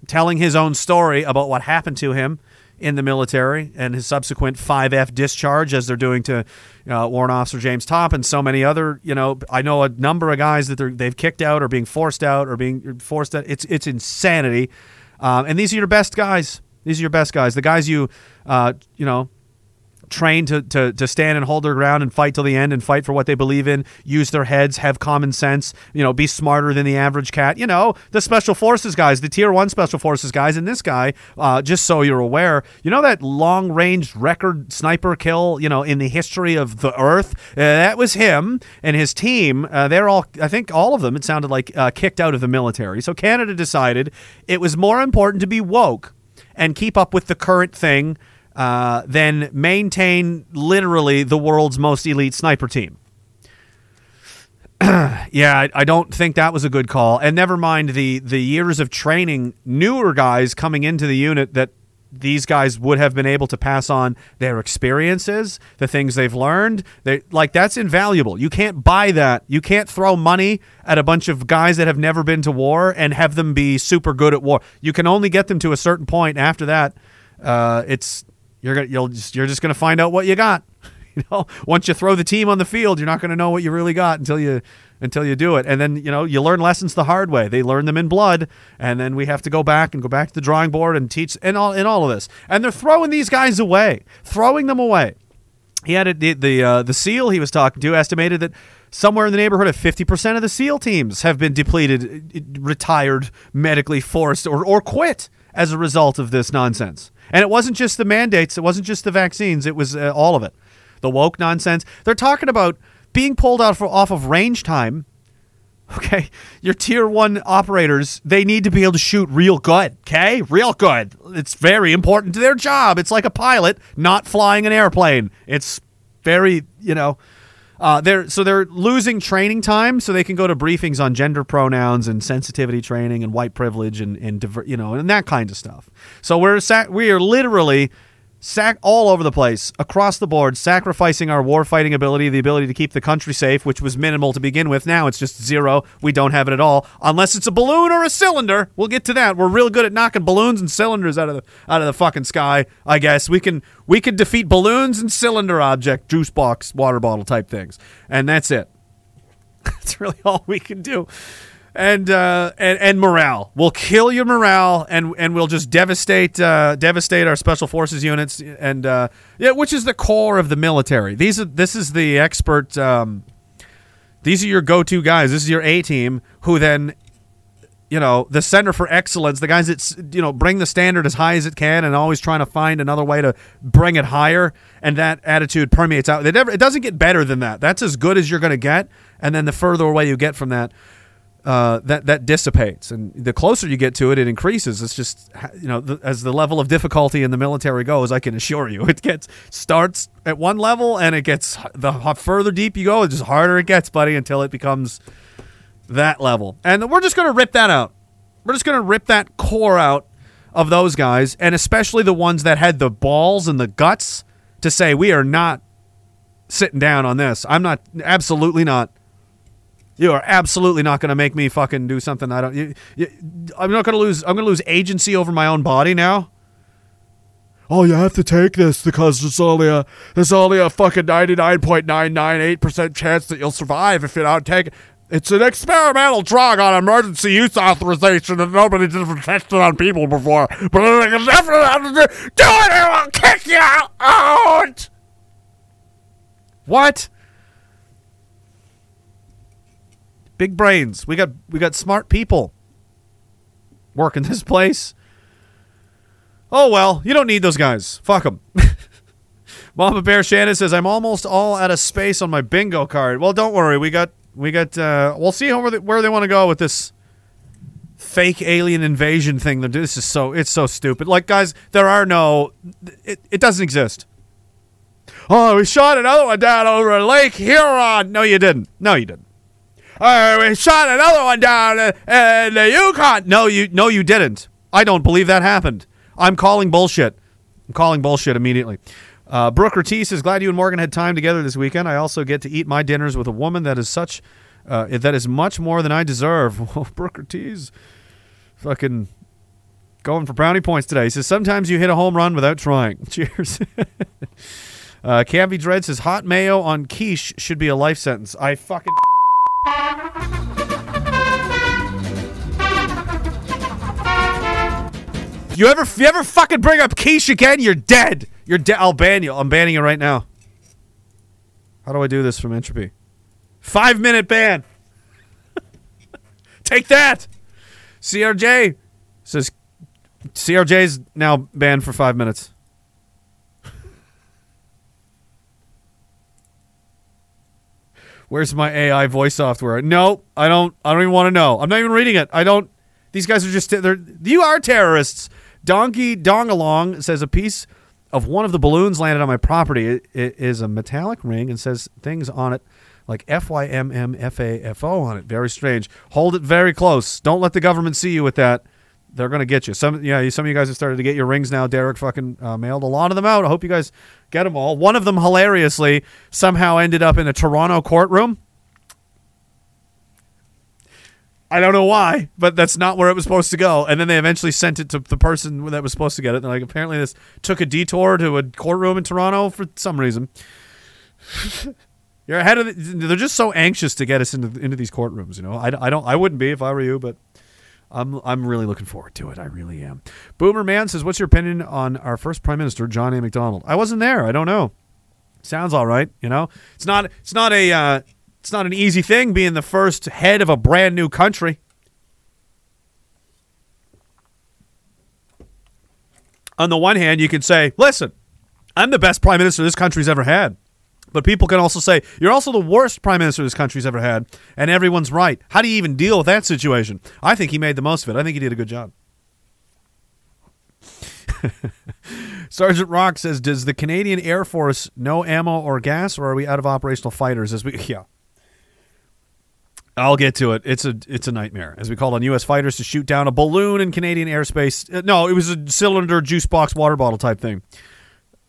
telling his own story about what happened to him in the military and his subsequent 5F discharge, as they're doing to uh, Warrant Officer James Topp and so many other. You know, I know a number of guys that they've kicked out or being forced out or being forced out. It's it's insanity, um, and these are your best guys. These are your best guys. The guys you, uh, you know, trained to, to, to stand and hold their ground and fight till the end and fight for what they believe in, use their heads, have common sense, you know, be smarter than the average cat. You know, the special forces guys, the tier one special forces guys, and this guy, uh, just so you're aware, you know that long range record sniper kill, you know, in the history of the earth? Uh, that was him and his team. Uh, they're all, I think all of them, it sounded like, uh, kicked out of the military. So Canada decided it was more important to be woke and keep up with the current thing uh, than maintain literally the world's most elite sniper team. yeah, I, I don't think that was a good call. And never mind the the years of training newer guys coming into the unit that these guys would have been able to pass on their experiences, the things they've learned. They like that's invaluable. You can't buy that. You can't throw money at a bunch of guys that have never been to war and have them be super good at war. You can only get them to a certain point. After that, uh, it's you're gonna you'll just you're just gonna find out what you got. You know, once you throw the team on the field, you're not to know what you really got until you until you do it. And then you know you learn lessons the hard way. They learn them in blood, and then we have to go back and go back to the drawing board and teach and all in all of this. And they're throwing these guys away, throwing them away. He had a, the the uh, the SEAL he was talking to estimated that somewhere in the neighborhood of 50% of the SEAL teams have been depleted, retired, medically forced, or, or quit as a result of this nonsense. And it wasn't just the mandates, it wasn't just the vaccines, it was uh, all of it. The woke nonsense. They're talking about being pulled out for, off of range time. Okay, your tier one operators, they need to be able to shoot real good, okay? Real good. It's very important to their job. It's like a pilot not flying an airplane. It's very, you know, uh, they're so they're losing training time, so they can go to briefings on gender pronouns and sensitivity training and white privilege and and you know and that kind of stuff. So we're we are literally sack all over the place across the board, sacrificing our war fighting ability, the ability to keep the country safe, which was minimal to begin with. Now it's just zero. We don't have it at all, unless it's a balloon or a cylinder. We'll get to that. We're real good at knocking balloons and cylinders out of the out of the fucking sky. I guess we can we can defeat balloons and cylinder object, juice box, water bottle type things, and that's it. That's really all we can do and uh, and and morale. We'll kill your morale, and and we'll just devastate uh, devastate our special forces units, and uh, yeah, which is the core of the military. These are this is the expert. Um, these are your go-to guys. This is your A team, who then, you know, the center for excellence. The guys that you know bring the standard as high as it can, and always trying to find another way to bring it higher. And that attitude permeates out. It never. It doesn't get better than that. That's as good as you're going to get. And then the further away you get from that, uh, that that dissipates, and the closer you get to it, it increases. It's just you know the, as the level of difficulty in the military goes, I can assure you, it gets starts at one level, and it gets the further deep you go, the just harder it gets, buddy, until it becomes that level. And we're just gonna rip that out. We're just gonna rip that core out of those guys, and especially the ones that had the balls and the guts to say we are not sitting down on this. I'm not absolutely not You are absolutely not going to make me fucking do something I don't. You, you, I'm not going to lose. I'm going to lose agency over my own body now. Oh, you have to take this because there's only a there's only a fucking ninety nine point nine nine eight percent chance that you'll survive if you don't take it. It's an experimental drug on emergency use authorization and nobody's ever tested on people before. But I can definitely do it or I'll kick you out. What? Big brains. We got we got smart people working this place. Oh well, you don't need those guys. Fuck them. Mama Bear Shannon says I'm almost all out of space on my bingo card. Well, don't worry. We got we got. Uh, we'll see where they, where they want to go with this fake alien invasion thing. This is so it's so stupid. Like guys, there are no. It, it doesn't exist. Oh, we shot another one down over Lake Huron. No, you didn't. No, you didn't. Uh, we shot another one down in, in the Yukon. No, you no, you didn't. I don't believe that happened. I'm calling bullshit. I'm calling bullshit immediately. Uh, Brooke Ortiz says, "Glad you and Morgan had time together this weekend. I also get to eat my dinners with a woman that is such, uh, that is much more than I deserve." Brooke Ortiz, fucking going for brownie points today. He says, "Sometimes you hit a home run without trying." Cheers. uh, Canby Dread says, "Hot mayo on quiche should be a life sentence." I fucking. You ever, you ever fucking bring up quiche again? You're dead. You're dead. I'll ban you. I'm banning you right now. How do I do this from Entropy? Five minute ban. Take that. CRJ says CRJ's now banned for five minutes. Where's my AI voice software? No, I don't. I don't even want to know. I'm not even reading it. I don't. These guys are just. They're. You are terrorists. Donkey Dongalong says a piece of one of the balloons landed on my property. It, it is a metallic ring and says things on it like F Y M M F A F O on it. Very strange. Hold it very close. Don't let the government see you with that. They're gonna get you. Some yeah. Some of you guys have started to get your rings now. Derek fucking uh, mailed a lot of them out. I hope you guys get them all. One of them hilariously somehow ended up in a Toronto courtroom. I don't know why, but that's not where it was supposed to go. And then they eventually sent it to the person that was supposed to get it. They're like, apparently this took a detour to a courtroom in Toronto for some reason. You're ahead of. The, they're just so anxious to get us into into these courtrooms. You know, I, I don't. I wouldn't be if I were you, but I'm I'm really looking forward to it. I really am. Boomer Man says, "What's your opinion on our first prime minister, John A. Macdonald?" I wasn't there. I don't know. Sounds all right. You know, it's not. It's not a. Uh, it's not an easy thing being the first head of a brand new country. On the one hand, you can say, listen, I'm the best prime minister this country's ever had. But people can also say, you're also the worst prime minister this country's ever had, and everyone's right. How do you even deal with that situation? I think he made the most of it. I think he did a good job. Sergeant Rock says, "Does the Canadian Air Force no ammo or gas, or are we out of operational fighters?" As we, yeah, I'll get to it. It's a it's a nightmare. As we called on U.S. fighters to shoot down a balloon in Canadian airspace. Uh, no, it was a cylinder juice box water bottle type thing.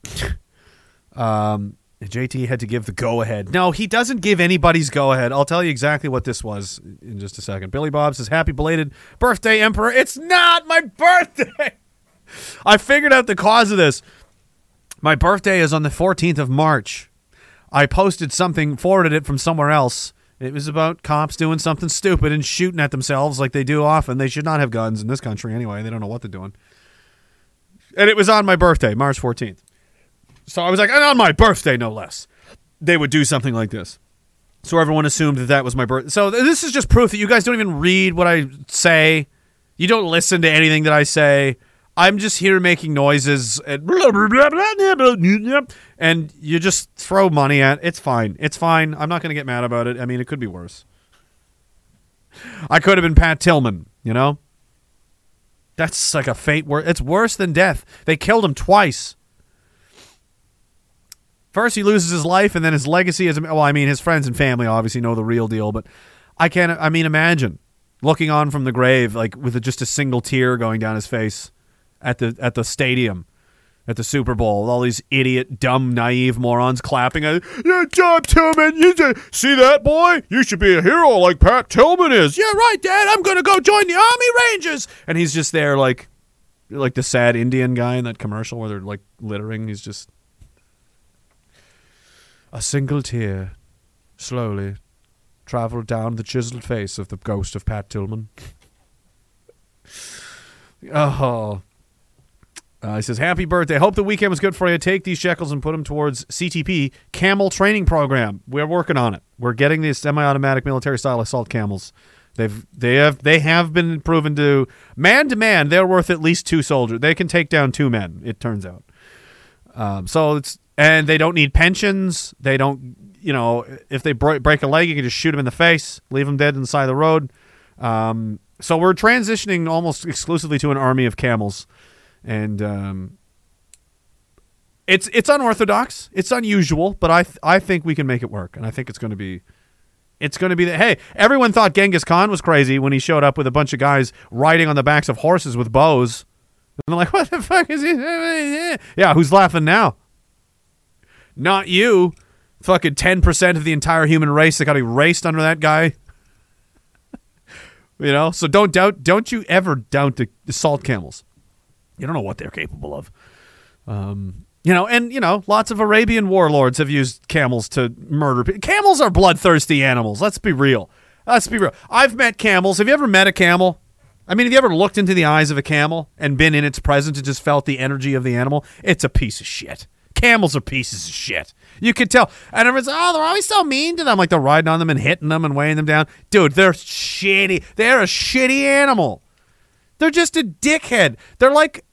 um, JT had to give the go ahead. No, he doesn't give anybody's go ahead. I'll tell you exactly what this was in just a second. Billy Bob says, "Happy belated birthday, Emperor." It's not my birthday. I figured out the cause of this. My birthday is on the 14th of March. I posted something, forwarded it from somewhere else. It was about cops doing something stupid and shooting at themselves like they do often. They should not have guns in this country anyway. They don't know what they're doing. And it was on my birthday, March 14th. So I was like, and on my birthday, no less, they would do something like this. So everyone assumed that that was my birthday. So th- this is just proof that you guys don't even read what I say. You don't listen to anything that I say. I'm just here making noises and and you just throw money at. It's fine. It's fine. I'm not going to get mad about it. I mean, it could be worse. I could have been Pat Tillman. You know. That's like a fate. Wor- it's worse than death. They killed him twice. First, he loses his life, and then his legacy is well. I mean, his friends and family obviously know the real deal, but I can't. I mean, imagine looking on from the grave, like with just a single tear going down his face at the at the stadium, at the Super Bowl. with All these idiot, dumb, naive morons clapping. Yeah, John Tillman, you ju- see that boy? You should be a hero like Pat Tillman is. Yeah, right, Dad. I'm gonna go join the Army Rangers. And he's just there, like, like the sad Indian guy in that commercial where they're like littering. He's just a single tear, slowly traveled down the chiseled face of the ghost of Pat Tillman. oh. Uh, he says, Happy birthday. Hope the weekend was good for you. Take these shekels and put them towards CTP Camel Training Program. We're working on it. We're getting these semi automatic military style assault camels. They've they have they have been proven to man to man, they're worth at least two soldiers. They can take down two men, it turns out. Um, so it's and they don't need pensions. They don't, you know, if they break, break a leg, you can just shoot them in the face, leave them dead inside the side of the road. Um, so we're transitioning almost exclusively to an army of camels, and um, it's it's unorthodox, it's unusual, but I th- I think we can make it work, and I think it's going to be. It's going to be that. hey. Everyone thought Genghis Khan was crazy when he showed up with a bunch of guys riding on the backs of horses with bows. And they're like, "What the fuck is he?" Yeah, who's laughing now? Not you. Fucking ten percent of the entire human race that got erased under that guy. you know, so don't doubt. Don't you ever doubt the, the salt camels. You don't know what they're capable of. Um, you know, and you know, lots of Arabian warlords have used camels to murder people. Camels are bloodthirsty animals. Let's be real. Let's be real. I've met camels. Have you ever met a camel? I mean, have you ever looked into the eyes of a camel and been in its presence and just felt the energy of the animal? It's a piece of shit. Camels are pieces of shit. You could tell. And everyone's, like, oh, they're always so mean to them. Like they're riding on them and hitting them and weighing them down. Dude, they're shitty. They're a shitty animal. They're just a dickhead. They're like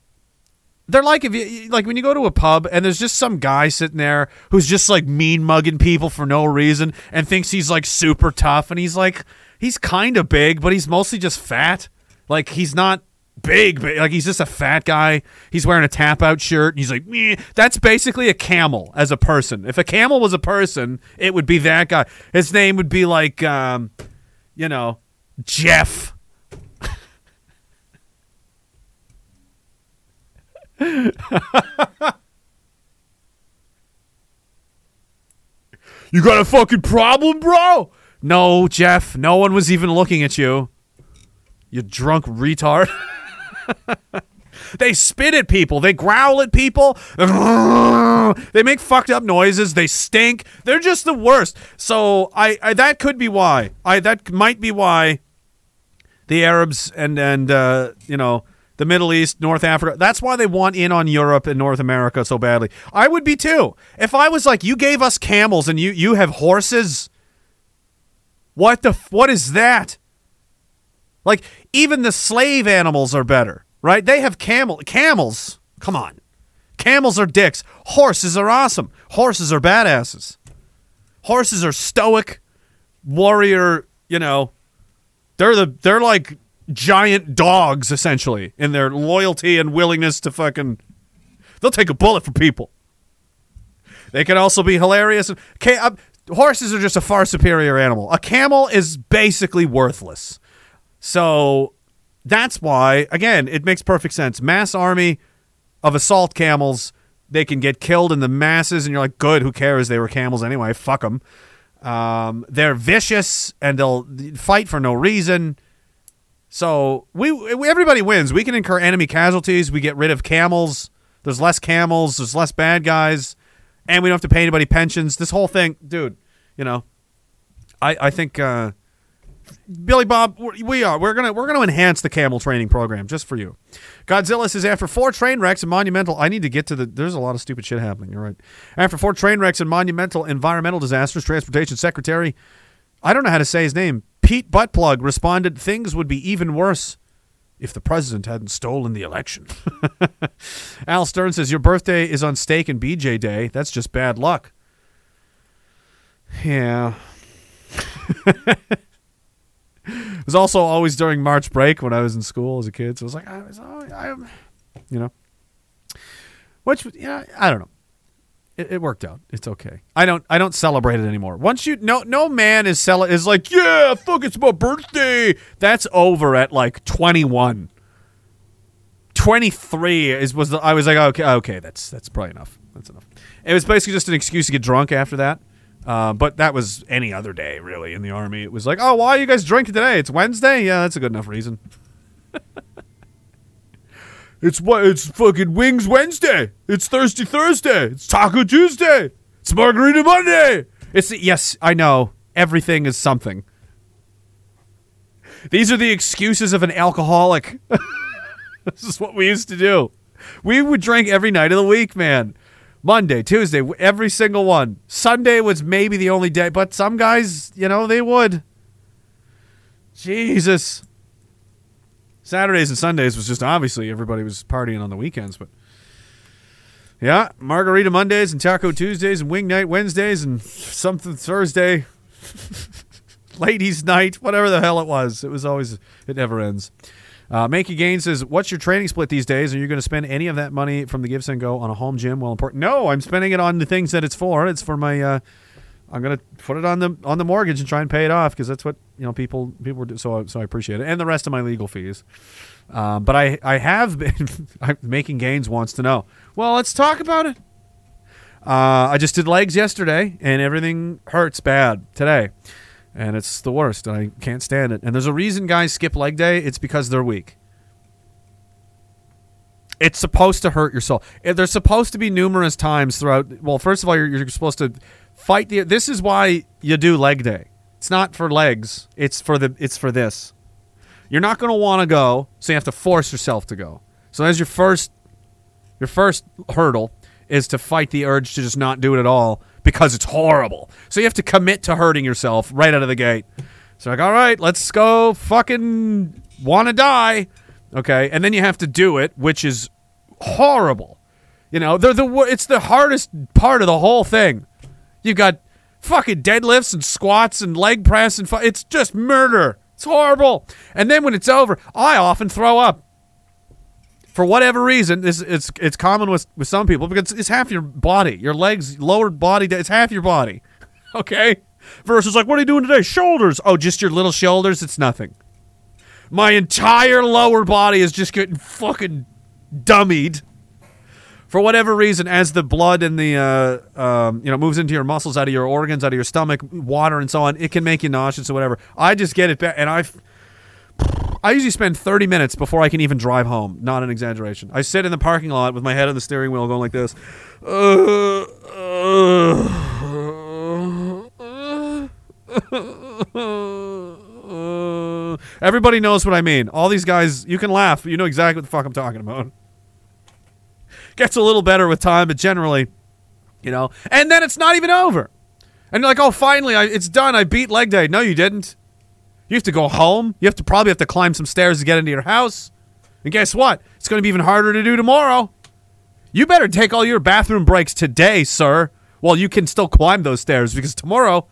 they're like if you like when you go to a pub and there's just some guy sitting there who's just like mean mugging people for no reason and thinks he's like super tough and he's like he's kind of big but he's mostly just fat like he's not big but like he's just a fat guy he's wearing a tap out shirt and he's like Meh. that's basically a camel as a person if a camel was a person it would be that guy his name would be like um you know jeff You got a fucking problem, bro? No, Jeff. No one was even looking at you. You drunk retard. they spit at people. They growl at people. They make fucked up noises. They stink. They're just the worst. So I, I that could be why. I that might be why the Arabs and and uh, you know the Middle East, North Africa. That's why they want in on Europe and North America so badly. I would be too. If I was like, you gave us camels and you you have horses. What the what is that? Like even the slave animals are better, right? They have camel camels. Come on. Camels are dicks. Horses are awesome. Horses are badasses. Horses are stoic, warrior, you know, they're the they're like giant dogs essentially in their loyalty and willingness to fucking they'll take a bullet for people. They can also be hilarious. Ca- uh, horses are just a far superior animal. A camel is basically worthless. So that's why again, it makes perfect sense. Mass army of assault camels, they can get killed in the masses and you're like, "Good, who cares? They were camels anyway. Fuck them." Um, they're vicious and they'll fight for no reason. So we, we everybody wins. We can incur enemy casualties. We get rid of camels. There's less camels. There's less bad guys, and we don't have to pay anybody pensions. This whole thing, dude. You know, I I think uh, Billy Bob, we're- we are gonna we're gonna enhance the camel training program just for you. Godzilla says after four train wrecks and monumental, I need to get to the. There's a lot of stupid shit happening. You're right. After four train wrecks and monumental environmental disasters, Transportation Secretary, I don't know how to say his name. Pete Buttplug responded, "Things would be even worse." If the president hadn't stolen the election. Al Stern says, Your birthday is on Steak and BJ Day. That's just bad luck. Yeah. It was also always during March break when I was in school as a kid. So it was like I was, always, I, you know, which yeah, I don't know. It, it worked out. It's okay. I don't I don't celebrate it anymore. Once you no no man is cel- is like yeah fuck it's my birthday. That's over at like twenty one. 23 is was the, I was like okay okay that's that's probably enough that's enough. It was basically just an excuse to get drunk after that. Uh, but that was any other day really in the army. It was like oh why are you guys drinking today? It's Wednesday. Yeah, that's a good enough reason. it's what it's fucking Wings Wednesday. It's Thirsty Thursday. It's Taco Tuesday. It's Margarita Monday. It's yes I know everything is something. These are the excuses of an alcoholic. this is what we used to do. We would drink every night of the week, man. Monday, Tuesday, every single one. Sunday was maybe the only day, but some guys, you know, they would. Jesus. Saturdays and Sundays was just obviously everybody was partying on the weekends, but yeah, margarita Mondays and taco Tuesdays and wing night Wednesdays and something Thursday ladies' night, whatever the hell it was. It was always, it never ends. Uh, Making Gains says, What's your training split these days? Are you going to spend any of that money from the GiveSendGo on a home gym? Well, important. No, I'm spending it on the things that it's for. It's for my, uh, I'm going to put it on the on the mortgage and try and pay it off because that's what, you know, people people. So, so I appreciate it. And the rest of my legal fees. Um, but I, I have been, Making Gains wants to know. Well, let's talk about it. Uh, I just did legs yesterday and everything hurts bad today and it's the worst. I can't stand it. And there's a reason guys skip leg day. It's because they're weak. It's supposed to hurt your soul. There's supposed to be numerous times throughout. Well, first of all, you're, you're supposed to fight the. This is why you do leg day. It's not for legs. It's for the. It's for this. You're not going to want to go, so you have to force yourself to go. So that's your first. Your first hurdle is to fight the urge to just not do it at all because it's horrible. So you have to commit to hurting yourself right out of the gate. So like, all right, let's go fucking want to die. Okay, and then you have to do it, which is horrible. You know, they're the it's the hardest part of the whole thing. You've got fucking deadlifts and squats and leg press and fu- it's just murder. It's horrible. And then when it's over, I often throw up for whatever reason, this it's it's common with with some people because it's half your body, your legs, lower body, it's half your body. Okay, versus like, what are you doing today? Shoulders. Oh, just your little shoulders. It's nothing. My entire lower body is just getting fucking dummied. For whatever reason, as the blood and the uh, um, you know moves into your muscles, out of your organs, out of your stomach, water and so on, it can make you nauseous or whatever. I just get it back, and I I usually spend 30 minutes before I can even drive home. Not an exaggeration. I sit in the parking lot with my head on the steering wheel going like this. Everybody knows what I mean. All these guys, you can laugh, but you know exactly what the fuck I'm talking about. Gets a little better with time, but generally, you know. And then it's not even over. And you're like, oh, finally, I, it's done. I beat leg day. No, you didn't. You have to go home. You have to probably have to climb some stairs to get into your house. And guess what? It's going to be even harder to do tomorrow. You better take all your bathroom breaks today, sir, while you can still climb those stairs because tomorrow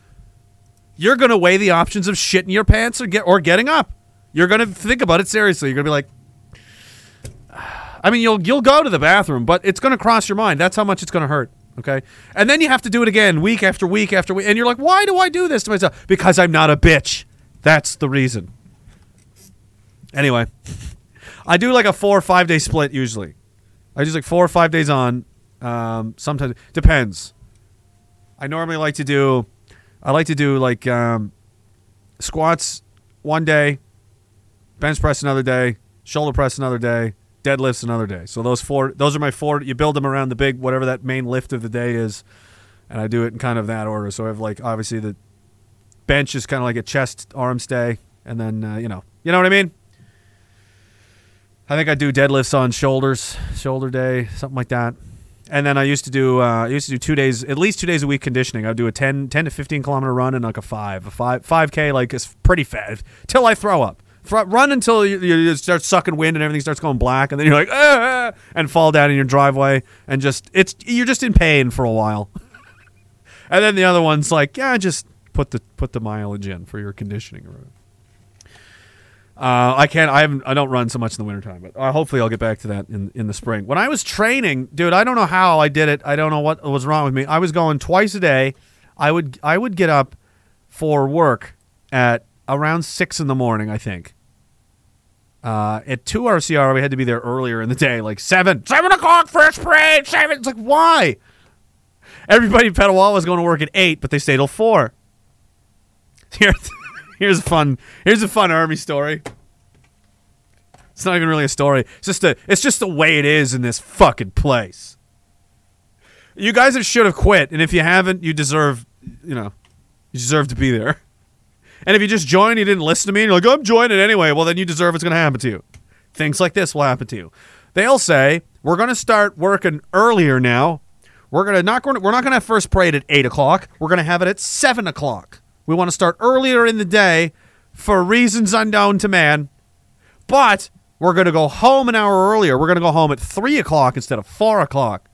you're going to weigh the options of shitting your pants or get or getting up. You're going to think about it seriously. You're going to be like I mean, you'll you'll go to the bathroom, but it's going to cross your mind. That's how much it's going to hurt. Okay, and then you have to do it again, week after week after week, and you're like, "Why do I do this to myself?" Because I'm not a bitch. That's the reason. Anyway, I do like a four or five day split usually. I do like four or five days on. Um, sometimes depends. I normally like to do. I like to do like um, squats one day, bench press another day, shoulder press another day, deadlifts another day. So those four, those are my four. You build them around the big whatever that main lift of the day is, and I do it in kind of that order. So I have like obviously the bench is kind of like a chest arm stay, and then uh, you know, you know what I mean. I think I do deadlifts on shoulders, shoulder day, something like that. And then I used to do uh, I used to do two days, at least two days a week conditioning. I'd do a 10, 10 to fifteen kilometer run and like a five, a five five k like it's pretty fat till I throw up. Run until you, you start sucking wind and everything starts going black, and then you're like ah, and fall down in your driveway and just it's you're just in pain for a while. and then the other one's like yeah, just put the put the mileage in for your conditioning. Uh, I can't. I haven't. I don't run so much in the wintertime, but uh, hopefully I'll get back to that in in the spring. When I was training, dude, I don't know how I did it. I don't know what was wrong with me. I was going twice a day. I would I would get up for work at around six in the morning. I think. Uh, at two RCR, we had to be there earlier in the day, like seven, seven o'clock first parade. Seven. It's like why? Everybody in Petawawa was going to work at eight, but they stayed till four. Here's here's a fun here's a fun army story. It's not even really a story. It's just a it's just the way it is in this fucking place. You guys that should have quit, and if you haven't, you deserve you know you deserve to be there. And if you just joined, you didn't listen to me, and you're like, I'm joining anyway, well, then you deserve what's going to happen to you. Things like this will happen to you. They'll say, we're going to start working earlier now. We're gonna not going. We're not gonna have first parade at eight o'clock. We're gonna have it at seven o'clock. We want to start earlier in the day for reasons unknown to man. But we're gonna go home an hour earlier. We're gonna go home at three o'clock instead of four o'clock.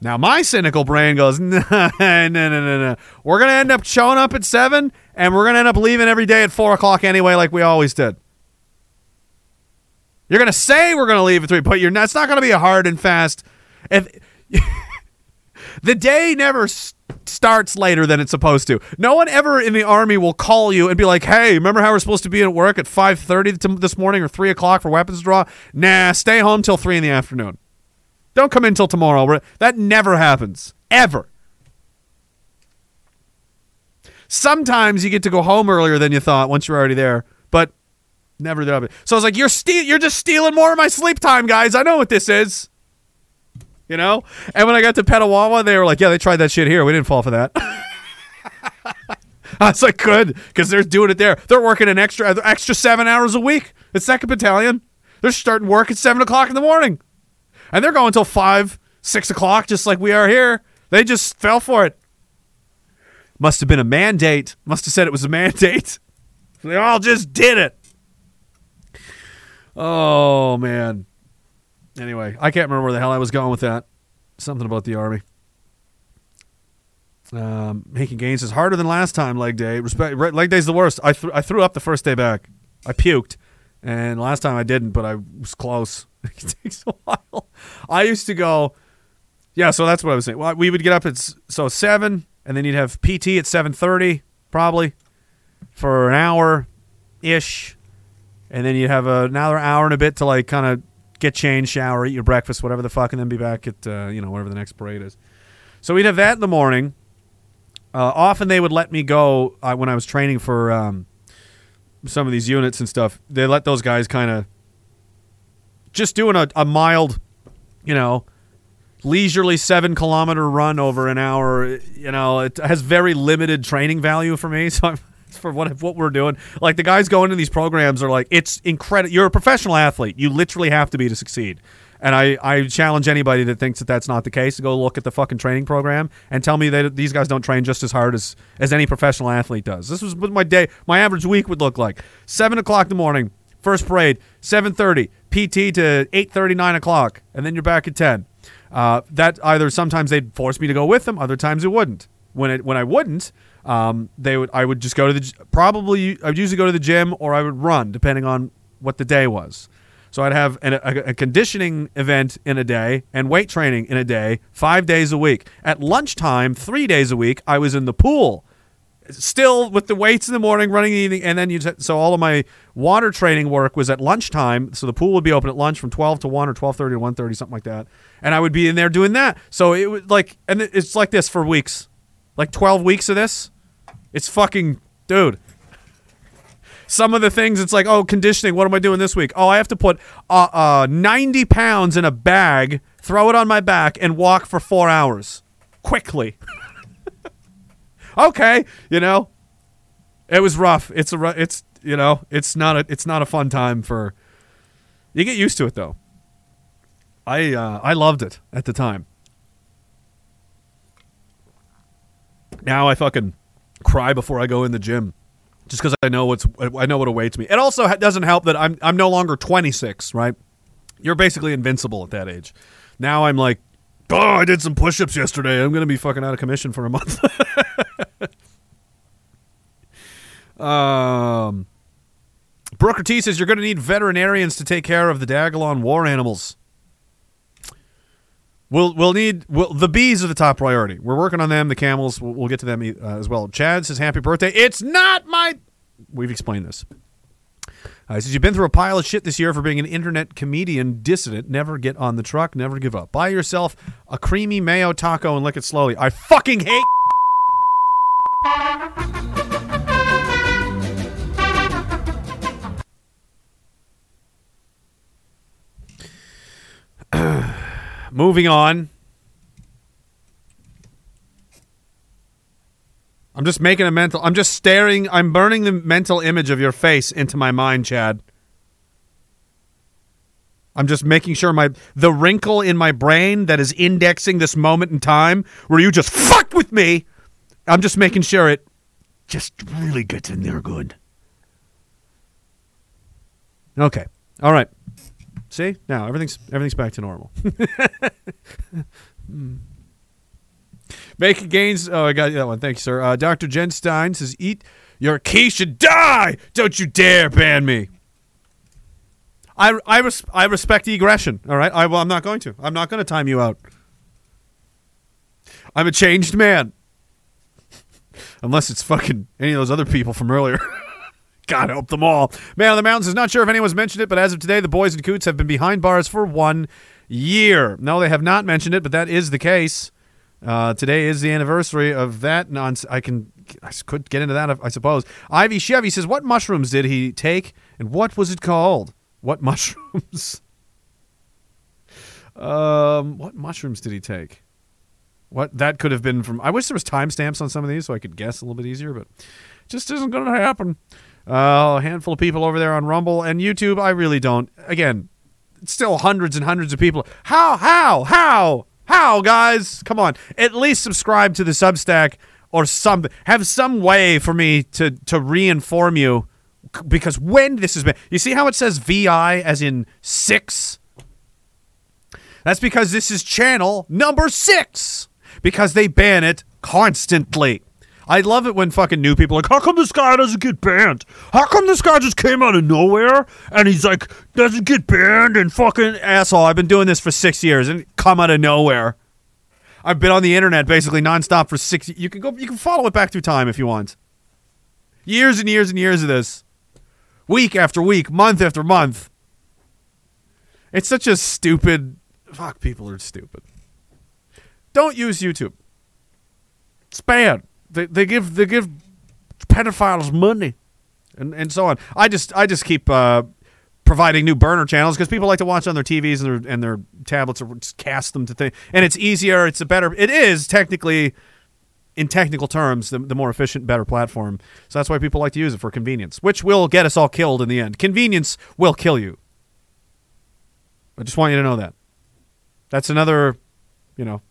Now my cynical brain goes, no, no, no, no, no. We're gonna end up showing up at seven, and we're gonna end up leaving every day at four o'clock anyway, like we always did. You're gonna say we're gonna leave at three, but you're not. It's not gonna be a hard and fast. If the day never s- starts later than it's supposed to. No one ever in the army will call you and be like, "Hey, remember how we're supposed to be at work at five thirty this morning or three o'clock for weapons draw? Nah, stay home till three in the afternoon. Don't come in till tomorrow." That never happens ever. Sometimes you get to go home earlier than you thought once you're already there, but never that. So I was like, "You're steal, you're just stealing more of my sleep time, guys. I know what this is." You know? And when I got to Petawawa, they were like, yeah, they tried that shit here. We didn't fall for that. I was like, good, because they're doing it there. They're working an extra extra seven hours a week. The second battalion. They're starting work at seven o'clock in the morning. And they're going until five, six o'clock, just like we are here. They just fell for it. Must have been a mandate. Must have said it was a mandate. They all just did it. Oh man. Anyway, I can't remember where the hell I was going with that. Something about the army. Um, making gains is harder than last time. Leg day, respect. re- Leg day's the worst. I threw I threw up the first day back. I puked, and last time I didn't, but I was close. it takes a while. I used to go. Yeah, so that's what I was saying. Well, we would get up at so seven, and then you'd have PT at seven thirty, probably, for an hour, ish, and then you'd have another hour and a bit to like kind of get changed, shower, eat your breakfast, whatever the fuck, and then be back at uh, you know whatever the next parade is. So we'd have that in the morning. Uh, often they would let me go uh, when I was training for um, some of these units and stuff. They let those guys kind of just doing a, a mild, you know, leisurely seven kilometer run over an hour. You know, it has very limited training value for me. So I'm, for what what we're doing, like the guys going into these programs are like, it's incredible. You're a professional athlete. You literally have to be to succeed. And I, I challenge anybody that thinks that that's not the case to go look at the fucking training program and tell me that these guys don't train just as hard as, as any professional athlete does. This was what my day, my average week would look like. Seven o'clock in the morning, first parade, seven thirty, PT to eight thirty, nine o'clock, and then you're back at ten. Uh, that either sometimes they'd force me to go with them, other times it wouldn't. When it when I wouldn't, um, they would I would just go to the probably I would usually go to the gym or I would run depending on what the day was. So I'd have an, a, a conditioning event in a day and weight training in a day, five days a week. At lunchtime, three days a week, I was in the pool, still with the weights in the morning, running in the evening, and then you. So all of my water training work was at lunchtime. So the pool would be open at lunch from twelve to one or twelve thirty to one thirty, something like that. And I would be in there doing that. So it was like, and it's like this for weeks, like twelve weeks of this. It's fucking dude. Some of the things it's like oh conditioning what am i doing this week? Oh i have to put uh, uh, 90 pounds in a bag throw it on my back and walk for four hours. Quickly. Okay you know? It was rough. It's a it's you know it's not a it's not a fun time for you get used to it though. I uh, i loved it at the time. Now i fucking cry before i go in the gym just because I know what's I know what awaits me. It also doesn't help that I'm I'm no longer 26, right? You're basically invincible at that age. Now I'm like, oh, I did some push-ups yesterday. I'm gonna be fucking out of commission for a month. um, Brooker T says you're gonna need veterinarians to take care of the Diagolon war animals. We'll we'll need we'll, the bees are the top priority. We're working on them. The camels, we'll, we'll get to them uh, as well. Chad says happy birthday. It's not my. We've explained this. Uh, he says, You've been through a pile of shit this year for being an internet comedian dissident. Never get on the truck. Never give up. Buy yourself a creamy mayo taco and lick it slowly. I fucking hate. Moving on. I'm just making a mental. I'm just staring. I'm burning the mental image of your face into my mind, Chad. I'm just making sure my the wrinkle in my brain that is indexing this moment in time where you just fucked with me. I'm just making sure it just really gets in there good. Okay. All right. See? Now everything's everything's back to normal. Make gains. Oh, I got that one. Thank you, sir. Uh, Dr. Jen Stein says, "Eat your quiche, die! Don't you dare ban me." I I, res- I respect. All right. I well, I'm not going to. I'm not going to time you out. I'm a changed man. Unless it's fucking any of those other people from earlier. God help them all. Man on the Mountains is not sure if anyone's mentioned it, but as of today, the boys and Coutts have been behind bars for one year. No, they have not mentioned it, but that is the case. Uh, today is the anniversary of that. I can, I could get into that, I suppose. Ivy Chevy says, "What mushrooms did he take, and what was it called? What mushrooms? um, what mushrooms did he take? What that could have been from? I wish there was timestamps on some of these so I could guess a little bit easier, but just isn't going to happen. Uh, a handful of people over there on Rumble and YouTube. I really don't. Again, still hundreds and hundreds of people. How? How? How? How, guys? Come on. At least subscribe to the Substack or some Have some way for me to to reinform you because when this has been, you see how it says VI as in six. That's because this is channel number six because they ban it constantly. I love it when fucking new people are like, how come this guy doesn't get banned? How come this guy just came out of nowhere and he's like, doesn't get banned and fucking asshole? I've been doing this for six years and come out of nowhere. I've been on the internet basically nonstop for six. You can go, you can follow it back through time if you want. Years and years and years of this, week after week, month after month. It's such a stupid. Fuck, people are stupid. Don't use YouTube. It's. They, they give they give pedophiles money, and and so on. I just I just keep uh, providing new burner channels because people like to watch on their TVs and their and their tablets or just cast them to things, and it's easier. It's a better. It is technically. In technical terms, the, the more efficient, better platform. So that's why people like to use it for convenience, which will get us all killed in the end. Convenience will kill you. I just want you to know that. That's another, you know.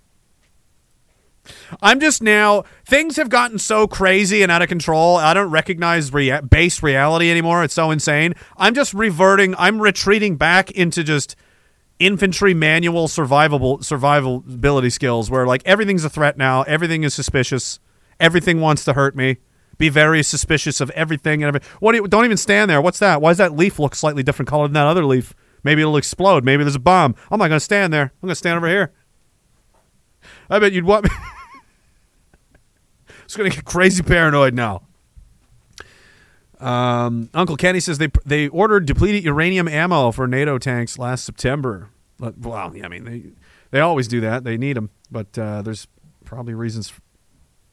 I'm just now things have gotten so crazy and out of control. I don't recognize rea- base reality anymore. It's so insane. I'm just reverting. I'm retreating back into just infantry manual survivable survivability skills where like everything's a threat now. Everything is suspicious. Everything wants to hurt me. Be very suspicious of everything and every. What? Do you, don't even stand there. What's that? Why does that leaf look slightly different color than that other leaf? Maybe it'll explode. Maybe there's a bomb. I'm not going to stand there. I'm going to stand over here. I bet you'd want me. It's going to get crazy paranoid now. Um, Uncle Kenny says they they ordered depleted uranium ammo for NATO tanks last September. Well, yeah, I mean they they always do that. They need them, but uh, there's probably reasons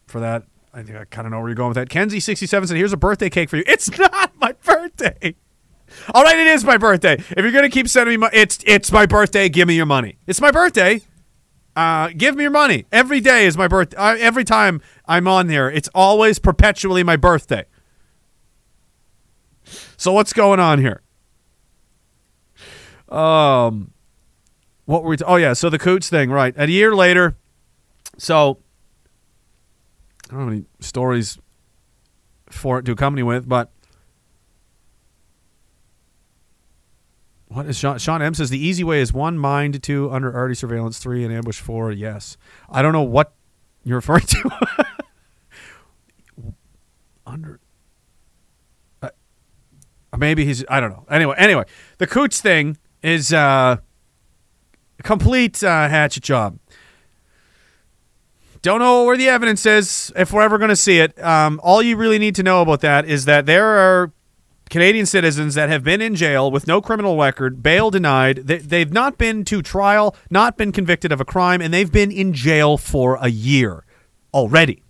for that. I think I kind of know where you're going with that. Kenzie sixty seven said, "Here's a birthday cake for you." It's not my birthday. All right, it is my birthday. If you're gonna keep sending me money, it's it's my birthday. Give me your money. It's my birthday. Uh, give me your money. Every day is my birthday. Uh, every time I'm on there, it's always perpetually my birthday. So what's going on here? Um, what were we? T- oh yeah, so the Coutts thing, right? A year later, so I don't how many stories for it to accompany with, but what is Sean, Sean M says the easy way is one mind, two under arty surveillance, three and ambush, four yes. I don't know what you're referring to. under uh, maybe he's I don't know. Anyway, anyway, the Coutts thing is uh, complete uh, hatchet job. Don't know where the evidence is if we're ever going to see it. Um, all you really need to know about that is that there are Canadian citizens that have been in jail with no criminal record, bail denied. They, they've not been to trial, not been convicted of a crime, and they've been in jail for a year already.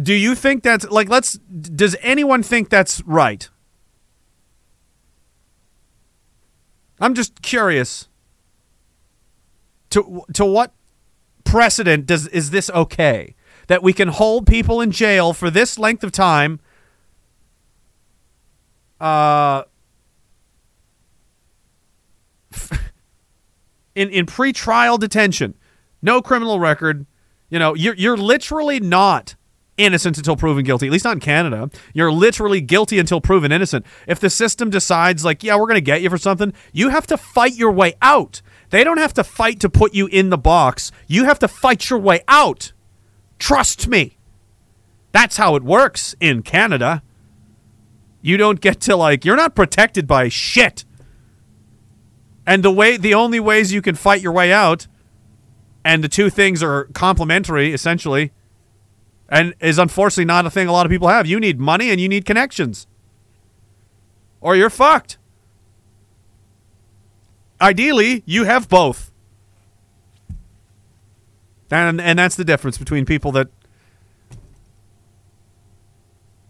Do you think that's like let's does anyone think that's right? I'm just curious. To to what precedent does is this okay? That we can hold people in jail for this length of time uh in in pretrial detention, no criminal record. You know, you're you're literally not innocent until proven guilty. At least not in Canada. You're literally guilty until proven innocent. If the system decides like, yeah, we're to get you for something, you have to fight your way out. They don't have to fight to put you in the box. You have to fight your way out. Trust me. That's how it works in Canada. You don't get to like you're not protected by shit. And the way the only ways you can fight your way out and the two things are complementary essentially and is unfortunately not a thing a lot of people have. You need money and you need connections. Or you're fucked. Ideally, you have both. And and that's the difference between people that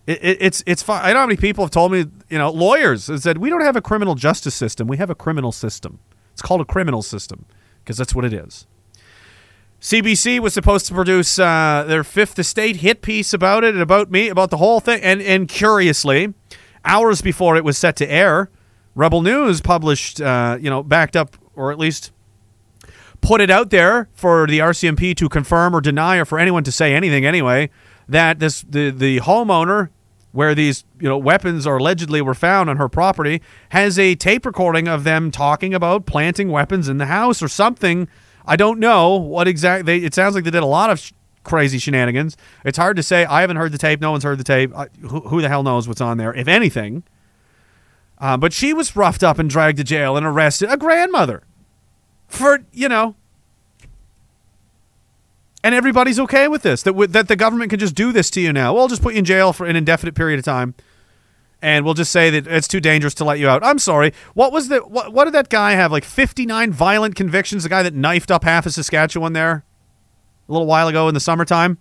it, it, it's it's fine. I know how many people have told me, you know, lawyers have said we don't have a criminal justice system. We have a criminal system. It's called a criminal system because that's what it is. CBC was supposed to produce uh, their Fifth Estate hit piece about it and about me, about the whole thing. And, and curiously, hours before it was set to air, Rebel News published, uh, you know, backed up or at least put it out there for the RCMP to confirm or deny or for anyone to say anything anyway that this the the homeowner where these you know weapons are allegedly were found on her property has a tape recording of them talking about planting weapons in the house or something I don't know what exactly. It sounds like they did a lot of sh- crazy shenanigans. It's hard to say. I haven't heard the tape. No one's heard the tape. I, who, who the hell knows what's on there, if anything? Uh, but she was roughed up and dragged to jail and arrested. A grandmother for you know. And everybody's okay with this. That w- that the government can just do this to you now. We'll just put you in jail for an indefinite period of time and we'll just say that it's too dangerous to let you out. I'm sorry. What was the what, what did that guy have? Like 59 violent convictions. The guy that knifed up half of Saskatchewan there a little while ago in the summertime.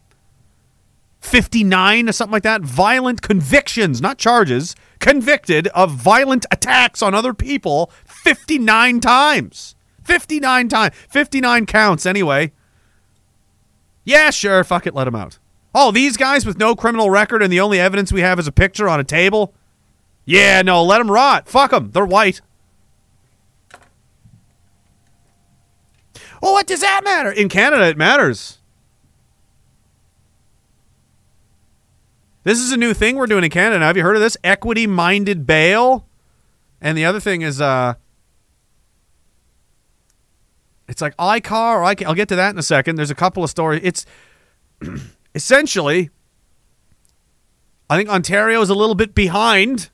59 or something like that. Violent convictions, not charges. Convicted of violent attacks on other people 59 times. 59 times. 59 counts anyway. Yeah, sure. Fuck it. Let them out. Oh, these guys with no criminal record and the only evidence we have is a picture on a table? Yeah, no, let them rot. Fuck them. They're white. Well, what does that matter? In Canada, it matters. This is a new thing we're doing in Canada. Have you heard of this? Equity minded bail. And the other thing is, uh, it's like ICAR I I'll get to that in a second. There's a couple of stories. It's essentially, I think Ontario is a little bit behind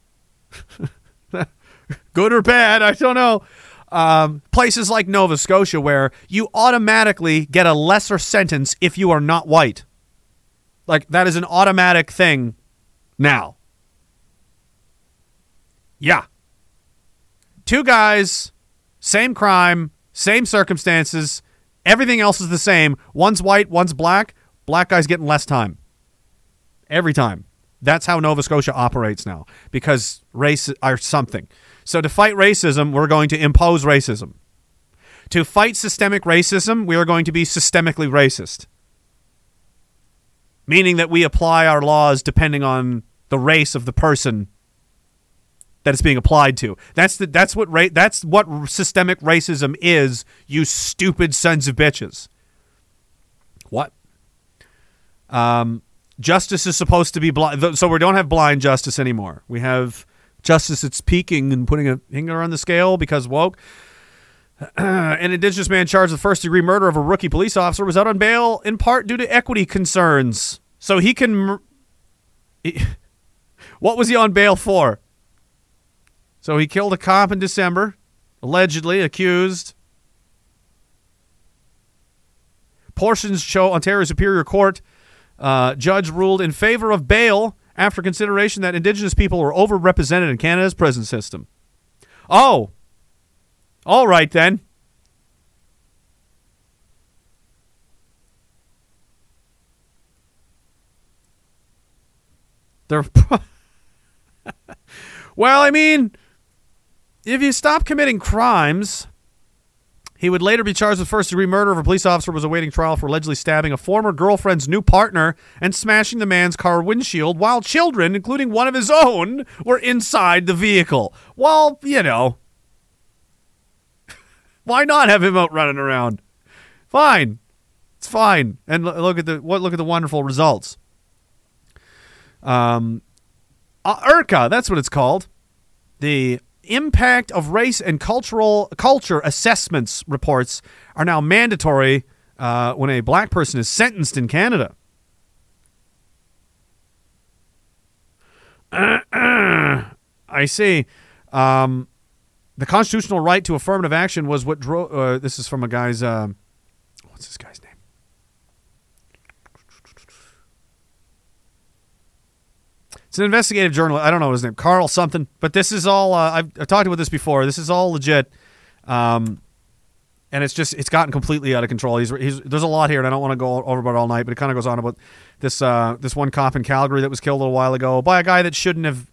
good or bad, I don't know. Um, places like Nova Scotia, where you automatically get a lesser sentence if you are not white. Like, that is an automatic thing now. Yeah. Two guys, same crime, same circumstances, everything else is the same. One's white, one's black. Black guy's getting less time. Every time. That's how Nova Scotia operates now because race are something. So to fight racism, we're going to impose racism. To fight systemic racism, we are going to be systemically racist. Meaning that we apply our laws depending on the race of the person that it's being applied to. That's the that's what ra- that's what systemic racism is, you stupid sons of bitches. What? Um justice is supposed to be blind. So we don't have blind justice anymore. We have justice that's peaking and putting a finger on the scale because woke. An indigenous man charged with first degree murder of a rookie police officer was out on bail in part due to equity concerns. So he can. What was he on bail for? So he killed a cop in December, allegedly accused. Portions show Ontario Superior Court uh, judge ruled in favor of bail after consideration that Indigenous people were overrepresented in Canada's prison system. Oh, all right then. They're well, I mean, if you stop committing crimes, he would later be charged with first degree murder if a police officer was awaiting trial for allegedly stabbing a former girlfriend's new partner and smashing the man's car windshield while children, including one of his own, were inside the vehicle. Well, you know, why not have him out running around? Fine, it's fine. And look at the what? Look at the wonderful results. Um, uh, IRCA, that's what it's called. The impact of race and cultural culture assessments reports are now mandatory uh, when a black person is sentenced in Canada. I see. Um, the constitutional right to affirmative action was what drove. Uh, this is from a guy's. um what's this guy's name? It's an investigative journalist. I don't know his name, Carl something. But this is all. Uh, I've, I've talked about this before. This is all legit, um, and it's just it's gotten completely out of control. He's, he's there's a lot here, and I don't want to go over about all night. But it kind of goes on about this uh, this one cop in Calgary that was killed a little while ago by a guy that shouldn't have.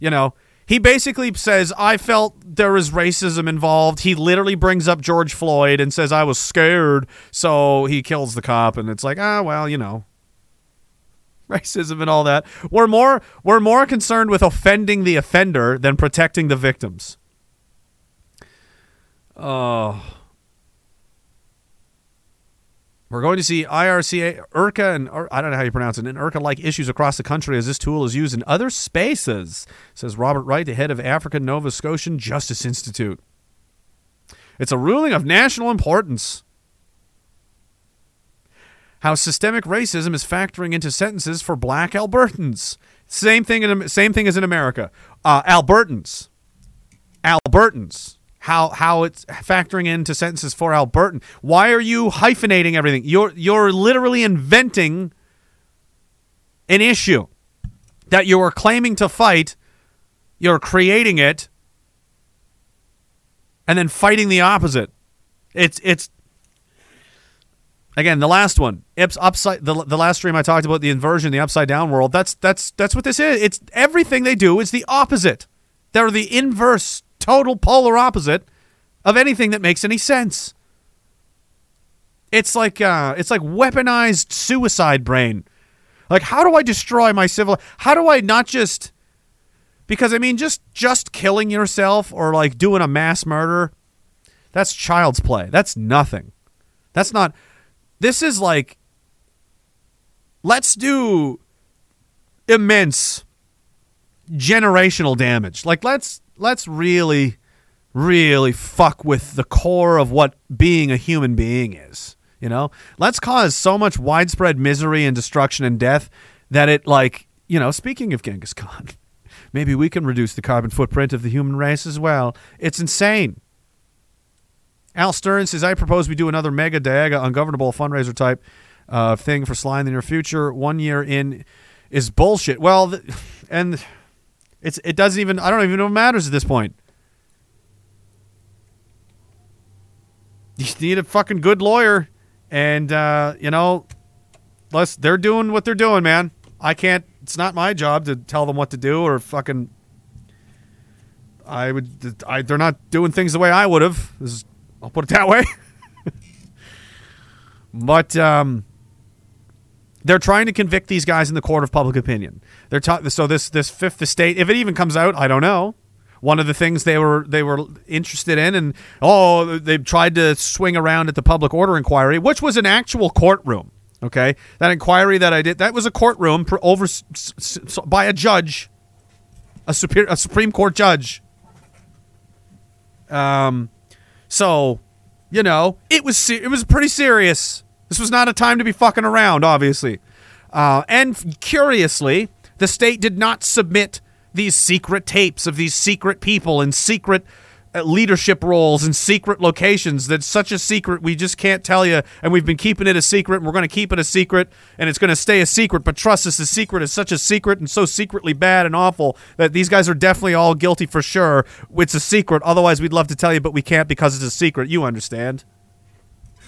You know, he basically says I felt there was racism involved. He literally brings up George Floyd and says I was scared, so he kills the cop, and it's like ah well, you know racism and all that. We're more we're more concerned with offending the offender than protecting the victims. Oh. We're going to see IRCA, IRCA, and I don't know how you pronounce it, and IRCA-like issues across the country as this tool is used in other spaces, says Robert Wright, the head of African Nova Scotian Justice Institute. It's a ruling of national importance how systemic racism is factoring into sentences for black Albertans. Same thing in same thing as in America. Uh, Albertans, Albertans. How how it's factoring into sentences for Albertan. Why are you hyphenating everything? You're you're literally inventing an issue that you are claiming to fight. You're creating it, and then fighting the opposite. It's it's Again, the last one, upside the, the last stream I talked about the inversion, the upside down world. That's that's that's what this is. It's everything they do is the opposite. They're the inverse, total polar opposite of anything that makes any sense. It's like uh, it's like weaponized suicide brain. Like, how do I destroy my civil? How do I not just? Because I mean, just just killing yourself or like doing a mass murder, that's child's play. That's nothing. That's not. This is like, let's do immense generational damage. Like let's let's really really fuck with the core of what being a human being is, you know? Let's cause so much widespread misery and destruction and death that it like, you know, speaking of Genghis Khan, maybe we can reduce the carbon footprint of the human race as well. It's insane. Al Stern says, I propose we do another mega Diaga ungovernable fundraiser type uh, thing for Sly in the near future. One year in is bullshit. Well, th- and it's it doesn't even I don't even know what matters at this point. You need a fucking good lawyer, and uh, you know, let's they're doing what they're doing, man. I can't. It's not my job to tell them what to do or fucking. I would. I, they're not doing things the way I would have. This is I'll put it that way. but um, they're trying to convict these guys in the court of public opinion. They're ta- so this this fifth estate, if it even comes out, I don't know. One of the things they were they were interested in, and oh, they tried to swing around at the public order inquiry, which was an actual courtroom. Okay, that inquiry that I did that was a courtroom pr- over s- s- by a judge, a superior a Supreme Court judge. Um, so, you know, it was se- it was pretty serious. This was not a time to be fucking around, obviously. Uh, and curiously, the state did not submit these secret tapes of these secret people and secret leadership roles in secret locations that's such a secret we just can't tell you and we've been keeping it a secret and we're going to keep it a secret and it's going to stay a secret but trust us the secret is such a secret and so secretly bad and awful that these guys are definitely all guilty for sure. It's a secret otherwise we'd love to tell you but we can't because it's a secret. You understand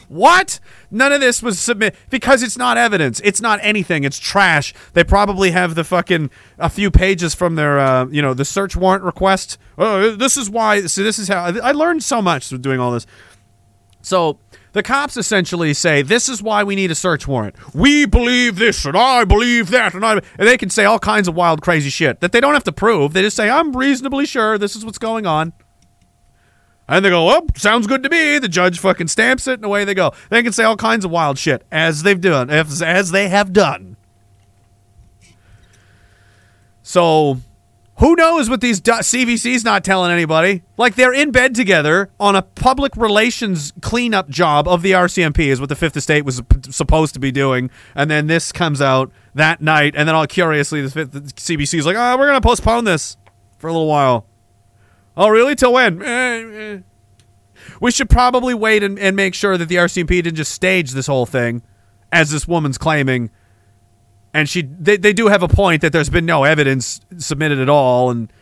what? None of this was submit because it's not evidence. It's not anything. It's trash. They probably have the fucking a few pages from their uh, you know the search warrant request. Oh, this is why. So this is how I learned so much doing all this. So the cops essentially say this is why we need a search warrant. We believe this and I believe that and I and they can say all kinds of wild crazy shit that they don't have to prove. They just say I'm reasonably sure this is what's going on. And they go, well, sounds good to me. The judge fucking stamps it, and away they go. They can say all kinds of wild shit as they've done, as, as they have done. So, who knows what these du- CBC's not telling anybody? Like they're in bed together on a public relations cleanup job of the RCMP is what the Fifth Estate was p- supposed to be doing, and then this comes out that night, and then all curiously, the, Fifth, the CBC is like, oh, we're gonna postpone this for a little while. Oh, really? Till when? Eh, eh. We should probably wait and, and make sure that the RCMP didn't just stage this whole thing, as this woman's claiming. And she, they, they do have a point that there's been no evidence submitted at all, and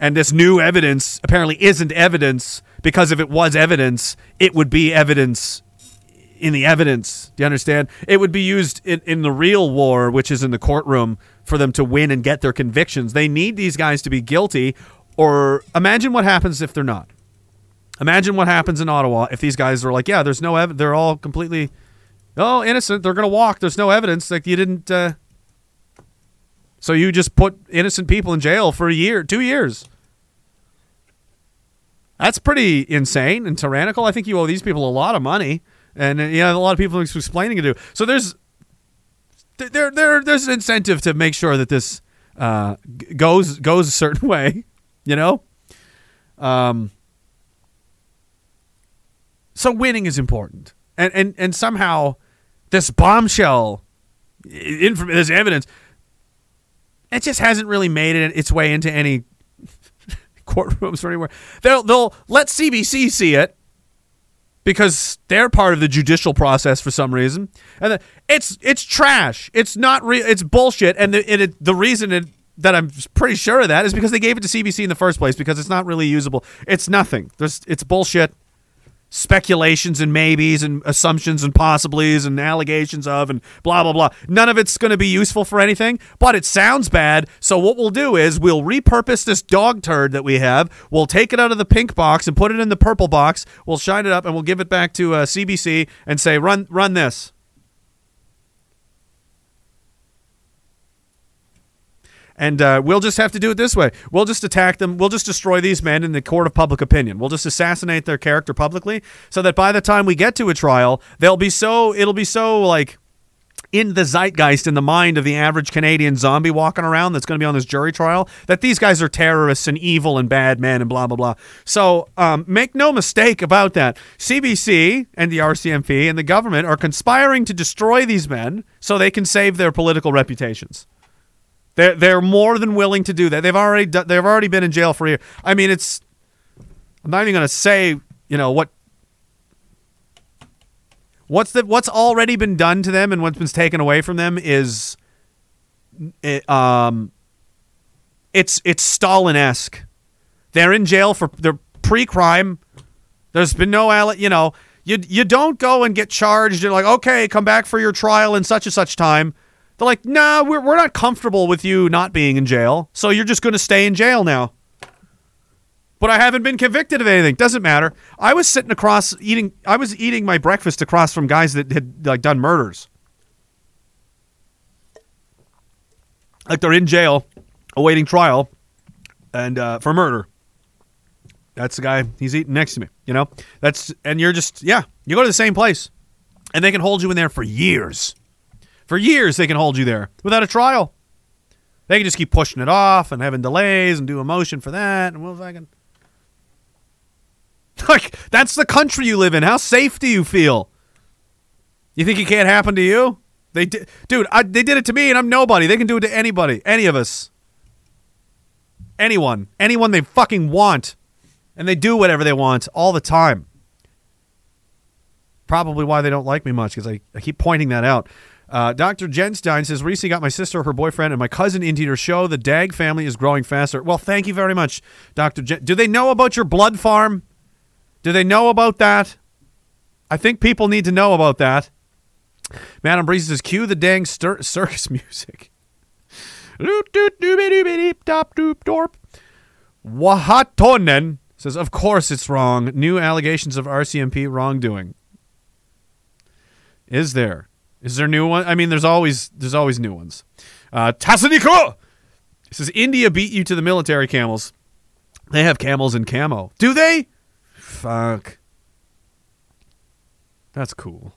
and this new evidence apparently isn't evidence because if it was evidence, it would be evidence in the evidence. Do you understand? It would be used in, in the real war, which is in the courtroom, for them to win and get their convictions. They need these guys to be guilty, or imagine what happens if they're not. Imagine what happens in Ottawa if these guys are like, yeah, there's no evidence. They're all completely, oh, innocent. They're going to walk. There's no evidence. Like you didn't. Uh... So you just put innocent people in jail for a year, two years. That's pretty insane and tyrannical. I think you owe these people a lot of money, and uh, you know a lot of people explaining it to. So there's there there there's an incentive to make sure that this uh, goes goes a certain way, you know. Um. So winning is important, and and and somehow this bombshell, inf- this evidence, it just hasn't really made it its way into any courtrooms or anywhere. They'll they'll let CBC see it because they're part of the judicial process for some reason, and then it's it's trash. It's not real. It's bullshit. And the it, the reason it, that I'm pretty sure of that is because they gave it to CBC in the first place because it's not really usable. It's nothing. There's it's bullshit. Speculations and maybes and assumptions and possiblies and allegations of and blah blah blah. None of it's going to be useful for anything, but it sounds bad. So what we'll do is we'll repurpose this dog turd that we have. We'll take it out of the pink box and put it in the purple box. We'll shine it up and we'll give it back to uh, CBC and say run run this. And uh, we'll just have to do it this way. We'll just attack them. We'll just destroy these men in the court of public opinion. We'll just assassinate their character publicly, so that by the time we get to a trial, they'll be so. It'll be so like in the zeitgeist, in the mind of the average Canadian zombie walking around that's going to be on this jury trial, that these guys are terrorists and evil and bad men and blah blah blah. So um, make no mistake about that. CBC and the RCMP and the government are conspiring to destroy these men so they can save their political reputations. They're they're more than willing to do that. They've already do, they've already been in jail for a year. I mean, it's. I'm not even going to say you know what. What's the what's already been done to them and what's been taken away from them is, it, um. It's it's Stalin esque. They're in jail for their pre-crime. There's been no you know you you don't go and get charged. You're like okay, come back for your trial in such and such time. They're like, nah, we're, we're not comfortable with you not being in jail, so you're just going to stay in jail now. But I haven't been convicted of anything. Doesn't matter. I was sitting across eating. I was eating my breakfast across from guys that had like done murders. Like they're in jail, awaiting trial, and uh, for murder. That's the guy. He's eating next to me. You know. That's and you're just yeah. You go to the same place, and they can hold you in there for years. For years, they can hold you there without a trial. They can just keep pushing it off and having delays and do a motion for that. And we'll fucking. Like, that's the country you live in. How safe do you feel? You think it can't happen to you? They did, dude. I, they did it to me, and I'm nobody. They can do it to anybody, any of us, anyone, anyone they fucking want. And they do whatever they want all the time. Probably why they don't like me much because I, I keep pointing that out. Uh, Dr. Jenstein says, recently got my sister, her boyfriend, and my cousin into your show. The Dag family is growing faster. Well, thank you very much, Dr. Jen. Do they know about your blood farm? Do they know about that? I think people need to know about that. Madam Breeze says, cue the dang stir- circus music. Wahatonen says, of course it's wrong. New allegations of RCMP wrongdoing. Is there? Is there new one? I mean, there's always there's always new ones. Uh, Tassaniko says India beat you to the military camels. They have camels in camo. Do they? Fuck. That's cool.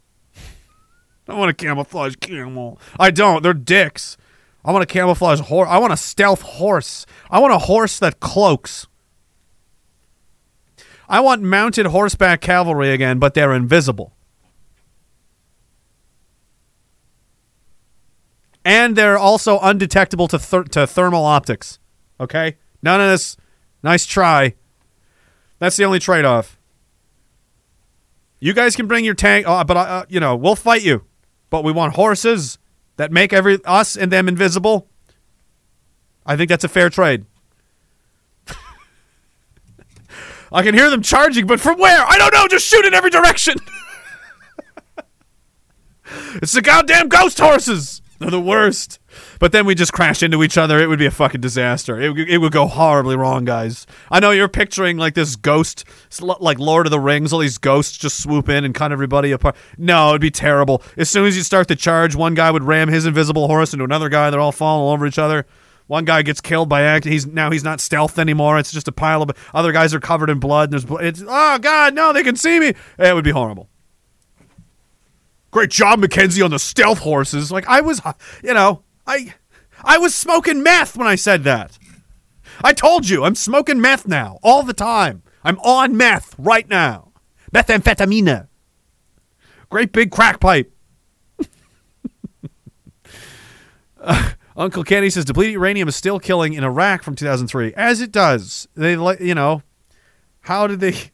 I want a camouflage camel. I don't. They're dicks. I want a camouflage horse. I want a stealth horse. I want a horse that cloaks. I want mounted horseback cavalry again, but they're invisible. And they're also undetectable to, ther- to thermal optics. Okay? None of this. Nice try. That's the only trade off. You guys can bring your tank, uh, but, uh, you know, we'll fight you. But we want horses that make every us and them invisible. I think that's a fair trade. I can hear them charging, but from where? I don't know. Just shoot in every direction. it's the goddamn ghost horses. They're the worst. But then we just crash into each other. It would be a fucking disaster. It, it would go horribly wrong, guys. I know you're picturing like this ghost, like Lord of the Rings, all these ghosts just swoop in and cut everybody apart. No, it'd be terrible. As soon as you start the charge, one guy would ram his invisible horse into another guy. They're all falling all over each other. One guy gets killed by act. He's now he's not stealth anymore. It's just a pile of other guys are covered in blood. And there's it's oh god no they can see me. It would be horrible. Great job, Mackenzie, on the stealth horses. Like I was, you know, I, I was smoking meth when I said that. I told you, I'm smoking meth now all the time. I'm on meth right now. Methamphetamine. Great big crack pipe. Uh, Uncle Kenny says depleted uranium is still killing in Iraq from 2003, as it does. They, you know, how did they?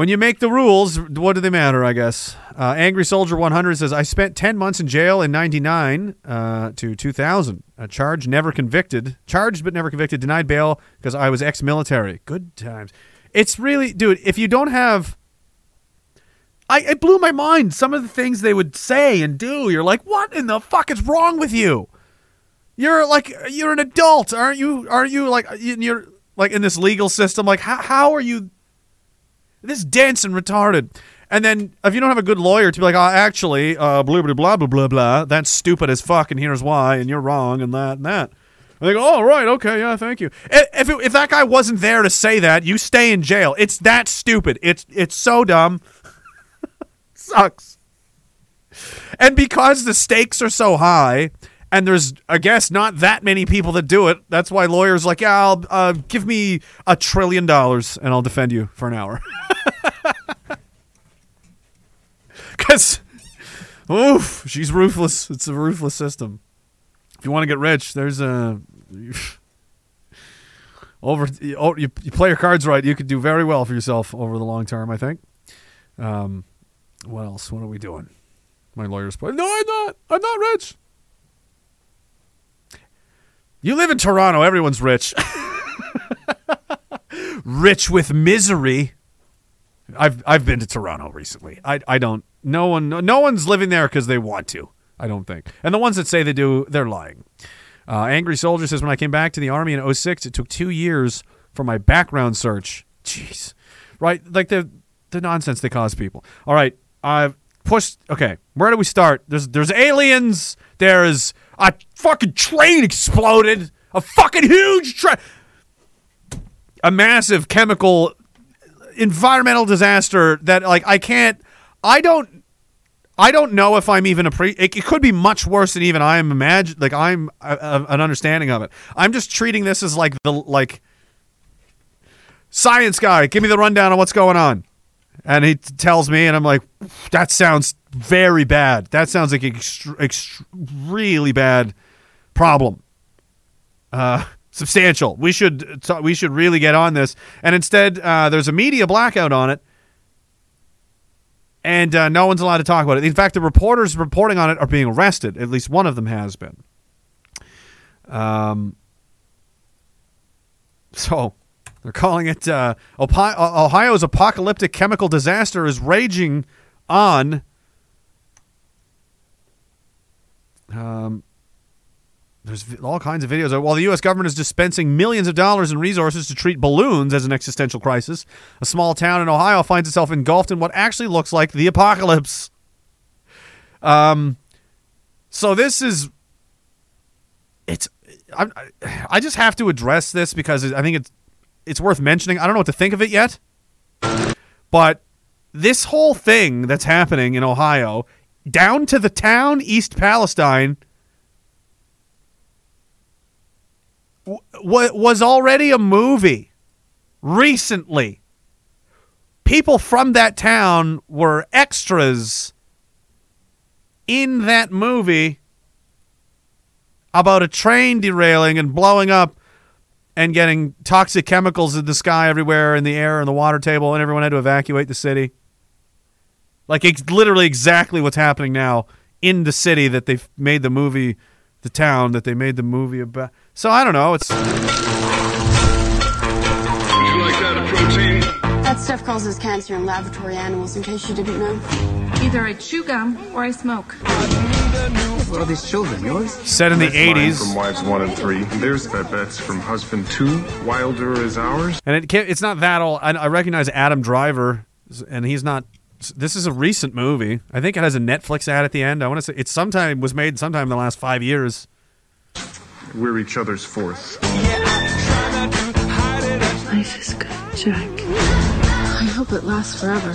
When you make the rules, what do they matter? I guess. Uh, Angry Soldier 100 says I spent 10 months in jail in 99 uh, to 2000. A charge never convicted. Charged but never convicted. Denied bail because I was ex-military. Good times. It's really, dude. If you don't have, I it blew my mind. Some of the things they would say and do. You're like, what in the fuck is wrong with you? You're like, you're an adult, aren't you? Aren't you like, you're like in this legal system? Like, how how are you? This and retarded. And then if you don't have a good lawyer to be like, oh, actually, uh, blah blah blah blah blah blah, that's stupid as fuck, and here's why, and you're wrong, and that and that. And they go, oh right, okay, yeah, thank you. If it, if that guy wasn't there to say that, you stay in jail. It's that stupid. It's it's so dumb. Sucks. And because the stakes are so high, and there's I guess not that many people that do it. That's why lawyers like, yeah, I'll uh, give me a trillion dollars and I'll defend you for an hour. Because, oof, she's ruthless. It's a ruthless system. If you want to get rich, there's a over. Oh, you, you play your cards right, you could do very well for yourself over the long term. I think. Um, what else? What are we doing? My lawyer's play. No, I'm not. I'm not rich. You live in Toronto. Everyone's rich. rich with misery. I've I've been to Toronto recently. I I don't. No one. No, one's living there because they want to. I don't think. And the ones that say they do, they're lying. Uh, Angry Soldier says when I came back to the army in 06, it took two years for my background search. Jeez, right? Like the the nonsense they cause people. All right, I've pushed. Okay, where do we start? There's there's aliens. There's a fucking train exploded. A fucking huge train. A massive chemical environmental disaster that like I can't. I don't. I don't know if I'm even a pre. It, it could be much worse than even I'm imagine. Like I'm uh, uh, an understanding of it. I'm just treating this as like the like science guy. Give me the rundown on what's going on, and he t- tells me, and I'm like, that sounds very bad. That sounds like ext- ext- really bad problem. Uh, substantial. We should t- we should really get on this. And instead, uh, there's a media blackout on it, and uh, no one's allowed to talk about it. In fact, the reporters reporting on it are being arrested. At least one of them has been. Um. So they're calling it uh, Ohio's apocalyptic chemical disaster is raging on. Um, there's all kinds of videos. While the U.S. government is dispensing millions of dollars in resources to treat balloons as an existential crisis, a small town in Ohio finds itself engulfed in what actually looks like the apocalypse. Um, so this is it's I, I- I just have to address this because I think it's it's worth mentioning. I don't know what to think of it yet, but this whole thing that's happening in Ohio, down to the town East Palestine, w- was already a movie recently. People from that town were extras in that movie about a train derailing and blowing up and getting toxic chemicals in the sky everywhere, in the air, and the water table, and everyone had to evacuate the city. Like it's literally exactly what's happening now in the city that they've made the movie, the town that they made the movie about. So I don't know. It's That stuff causes cancer in laboratory animals, in case you didn't know. Either I chew gum or I smoke. What are these children? Yours? set in the That's mine '80s, From wives one and three. There's Babette's from husband two. Wilder is ours. and it can't, it's not that old. I, I recognize Adam Driver, and he's not. This is a recent movie. I think it has a Netflix ad at the end. I want to say it's sometime was made sometime in the last five years. We're each other's fourth. Life is good, Jack. I hope it lasts forever.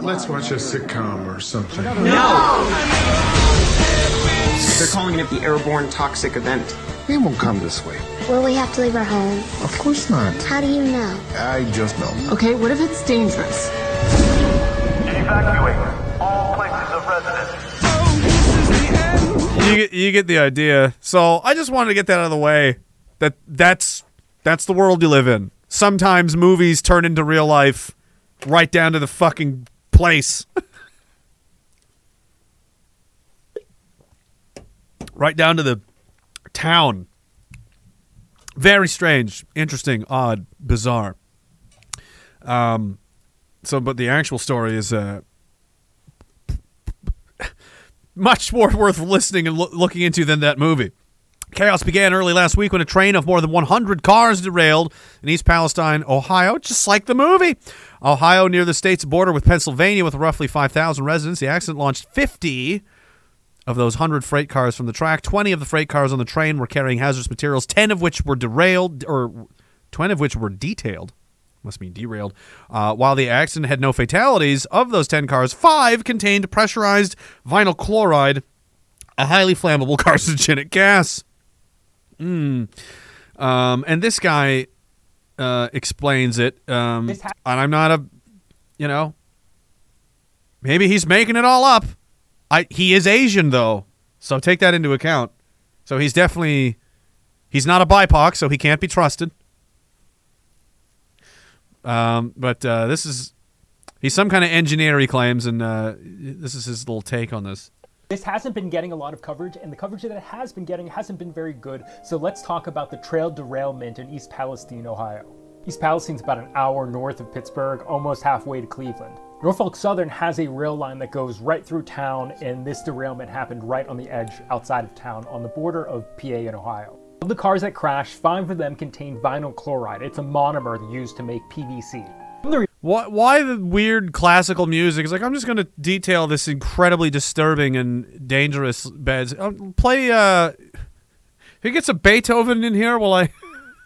Let's watch a sitcom or something. No! They're calling it the airborne toxic event. He won't come this way. Will we have to leave our home? Of course not. How do you know? I just know. Okay, what if it's dangerous? Evacuate all You get, you get the idea. So I just wanted to get that out of the way. That that's that's the world you live in. Sometimes movies turn into real life, right down to the fucking place. right down to the town. Very strange, interesting, odd, bizarre. Um, so, but the actual story is uh, much more worth listening and loo- looking into than that movie. Chaos began early last week when a train of more than 100 cars derailed in East Palestine, Ohio, just like the movie. Ohio, near the state's border with Pennsylvania, with roughly 5,000 residents. The accident launched 50 of those 100 freight cars from the track. 20 of the freight cars on the train were carrying hazardous materials, 10 of which were derailed, or 20 of which were detailed. Must mean derailed. Uh, while the accident had no fatalities, of those 10 cars, five contained pressurized vinyl chloride, a highly flammable carcinogenic gas. Mm. Um, and this guy uh, explains it. Um, and I'm not a, you know, maybe he's making it all up. I he is Asian though, so take that into account. So he's definitely he's not a BIPOC, so he can't be trusted. Um, but uh, this is he's some kind of engineer he claims, and uh, this is his little take on this. This hasn't been getting a lot of coverage, and the coverage that it has been getting hasn't been very good. So let's talk about the trail derailment in East Palestine, Ohio. East Palestine's about an hour north of Pittsburgh, almost halfway to Cleveland. Norfolk Southern has a rail line that goes right through town, and this derailment happened right on the edge outside of town on the border of PA and Ohio. Of the cars that crashed, five of them contained vinyl chloride. It's a monomer used to make PVC. Why, why the weird classical music? It's like I'm just going to detail this incredibly disturbing and dangerous beds. Um, play. Uh, if you get some Beethoven in here, while I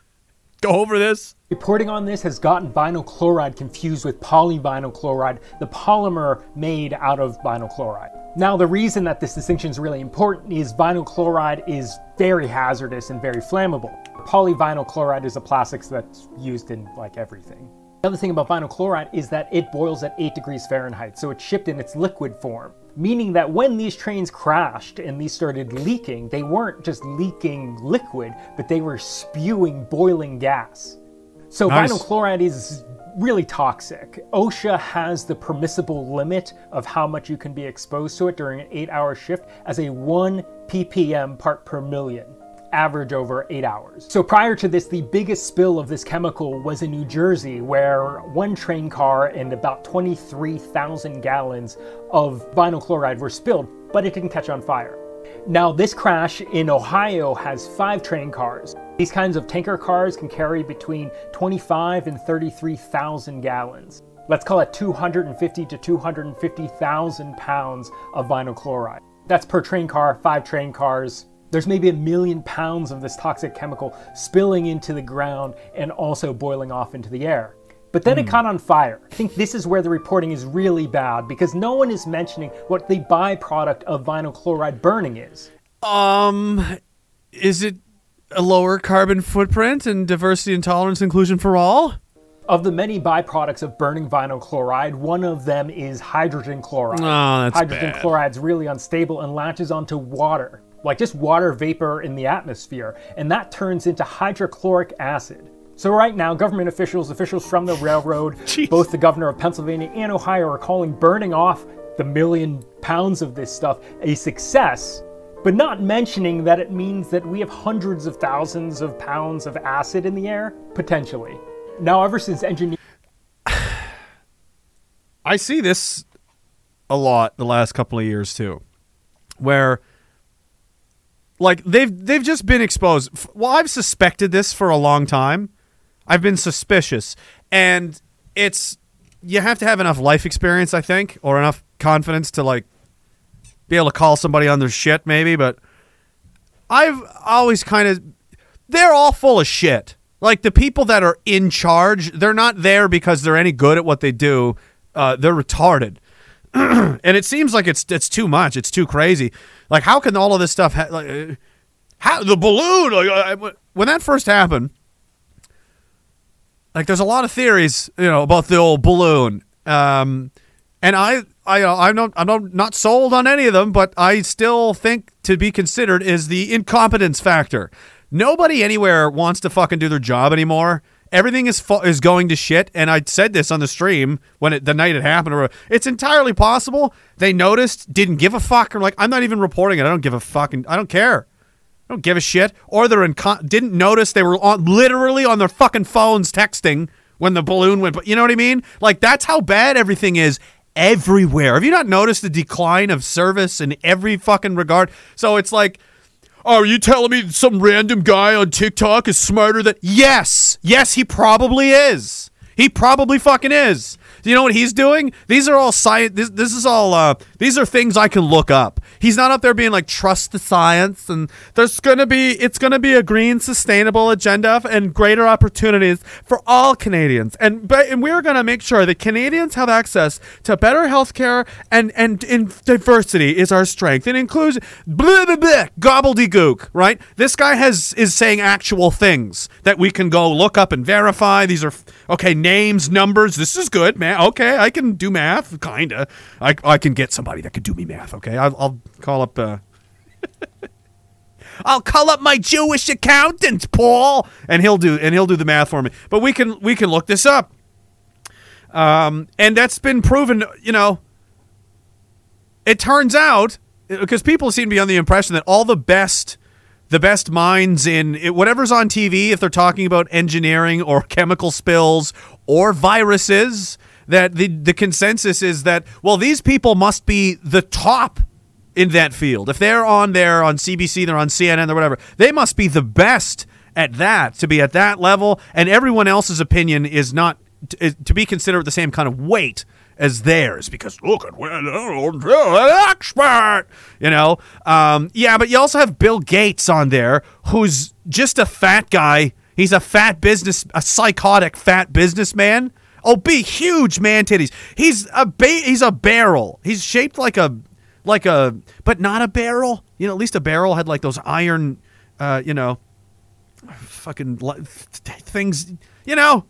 go over this? Reporting on this has gotten vinyl chloride confused with polyvinyl chloride, the polymer made out of vinyl chloride. Now, the reason that this distinction is really important is vinyl chloride is very hazardous and very flammable. Polyvinyl chloride is a plastic that's used in like everything. The other thing about vinyl chloride is that it boils at 8 degrees Fahrenheit, so it's shipped in its liquid form. Meaning that when these trains crashed and these started leaking, they weren't just leaking liquid, but they were spewing boiling gas. So Nice. vinyl chloride is really toxic. OSHA has the permissible limit of how much you can be exposed to it during an eight hour shift as a 1 ppm part per million, average over eight hours. So prior to this, the biggest spill of this chemical was in New Jersey, where one train car and about 23,000 gallons of vinyl chloride were spilled, but it didn't catch on fire. Now, this crash in Ohio has five train cars. These kinds of tanker cars can carry between 25 and 33,000 gallons. Let's call it 250 to 250,000 pounds of vinyl chloride. That's per train car, five train cars. There's maybe a million pounds of this toxic chemical spilling into the ground and also boiling off into the air. But then it caught on fire. I think this is where the reporting is really bad because no one is mentioning what the byproduct of vinyl chloride burning is. Um, is it a lower carbon footprint and diversity and tolerance inclusion for all? Of the many byproducts of burning vinyl chloride, one of them is hydrogen chloride. Oh, that's hydrogen bad. chloride's really unstable and latches onto water, like just water vapor in the atmosphere, and that turns into hydrochloric acid. So right now, government officials, officials from the railroad, both the governor of Pennsylvania and Ohio are calling burning off the million pounds of this stuff a success, but not mentioning that it means that we have hundreds of thousands of pounds of acid in the air, potentially. Now, ever since engineers I see this a lot the last couple of years too, where like they've they've just been exposed. Well, I've suspected this for a long time. I've been suspicious, and it's you have to have enough life experience, I think, or enough confidence to like be able to call somebody on their shit, maybe. But I've always kind of they're all full of shit. Like the people that are in charge, they're not there because they're any good at what they do. Uh, they're retarded, and it seems like it's it's too much. It's too crazy. Like how can all of this stuff? Ha- like, uh, how the balloon? Like, uh, when that first happened, like there's a lot of theories, you know, about the old balloon. Um, and I, I, uh, I'm not, I'm not, not sold on any of them, but I still think to be considered is the incompetence factor. Nobody anywhere wants to fucking do their job anymore. Everything is fu- is going to shit, and I said this on the stream when it, the night it happened. It's entirely possible they noticed, didn't give a fuck, or like I'm not even reporting it. I don't give a fucking, I don't care. I don't give a shit. Or they're in didn't notice they were on literally on their fucking phones texting when the balloon went. But you know what I mean? Like that's how bad everything is everywhere. Have you not noticed the decline of service in every fucking regard? So it's like. Oh, are you telling me some random guy on TikTok is smarter than? Yes, yes, he probably is. He probably fucking is. You know what he's doing? These are all science. This, this is all. Uh, these are things I can look up. He's not up there being like trust the science and there's gonna be it's gonna be a green sustainable agenda and greater opportunities for all Canadians and but and we're gonna make sure that Canadians have access to better healthcare and and in diversity is our strength and inclusion. Blah blah blah gobbledygook. Right? This guy has is saying actual things that we can go look up and verify. These are okay names, numbers. This is good, man. Okay, I can do math, kinda. I I can get somebody that can do me math. Okay, I'll, I'll call up. Uh, I'll call up my Jewish accountant, Paul, and he'll do and he'll do the math for me. But we can we can look this up. Um, and that's been proven. You know, it turns out because people seem to be on the impression that all the best the best minds in it, whatever's on TV, if they're talking about engineering or chemical spills or viruses, that the the consensus is that well, these people must be the top in that field. If they're on there on CBC, they're on CNN or whatever, they must be the best at that to be at that level, and everyone else's opinion is not to, be considered the same kind of weight as theirs because look at where the expert, you know. Um, yeah, but you also have Bill Gates on there, who's just a fat guy. He's a fat business, a psychotic fat businessman. Oh, be huge man titties. He's a ba- he's a barrel. He's shaped like a like a but not a barrel. You know, at least a barrel had like those iron, uh, you know, fucking things. You know,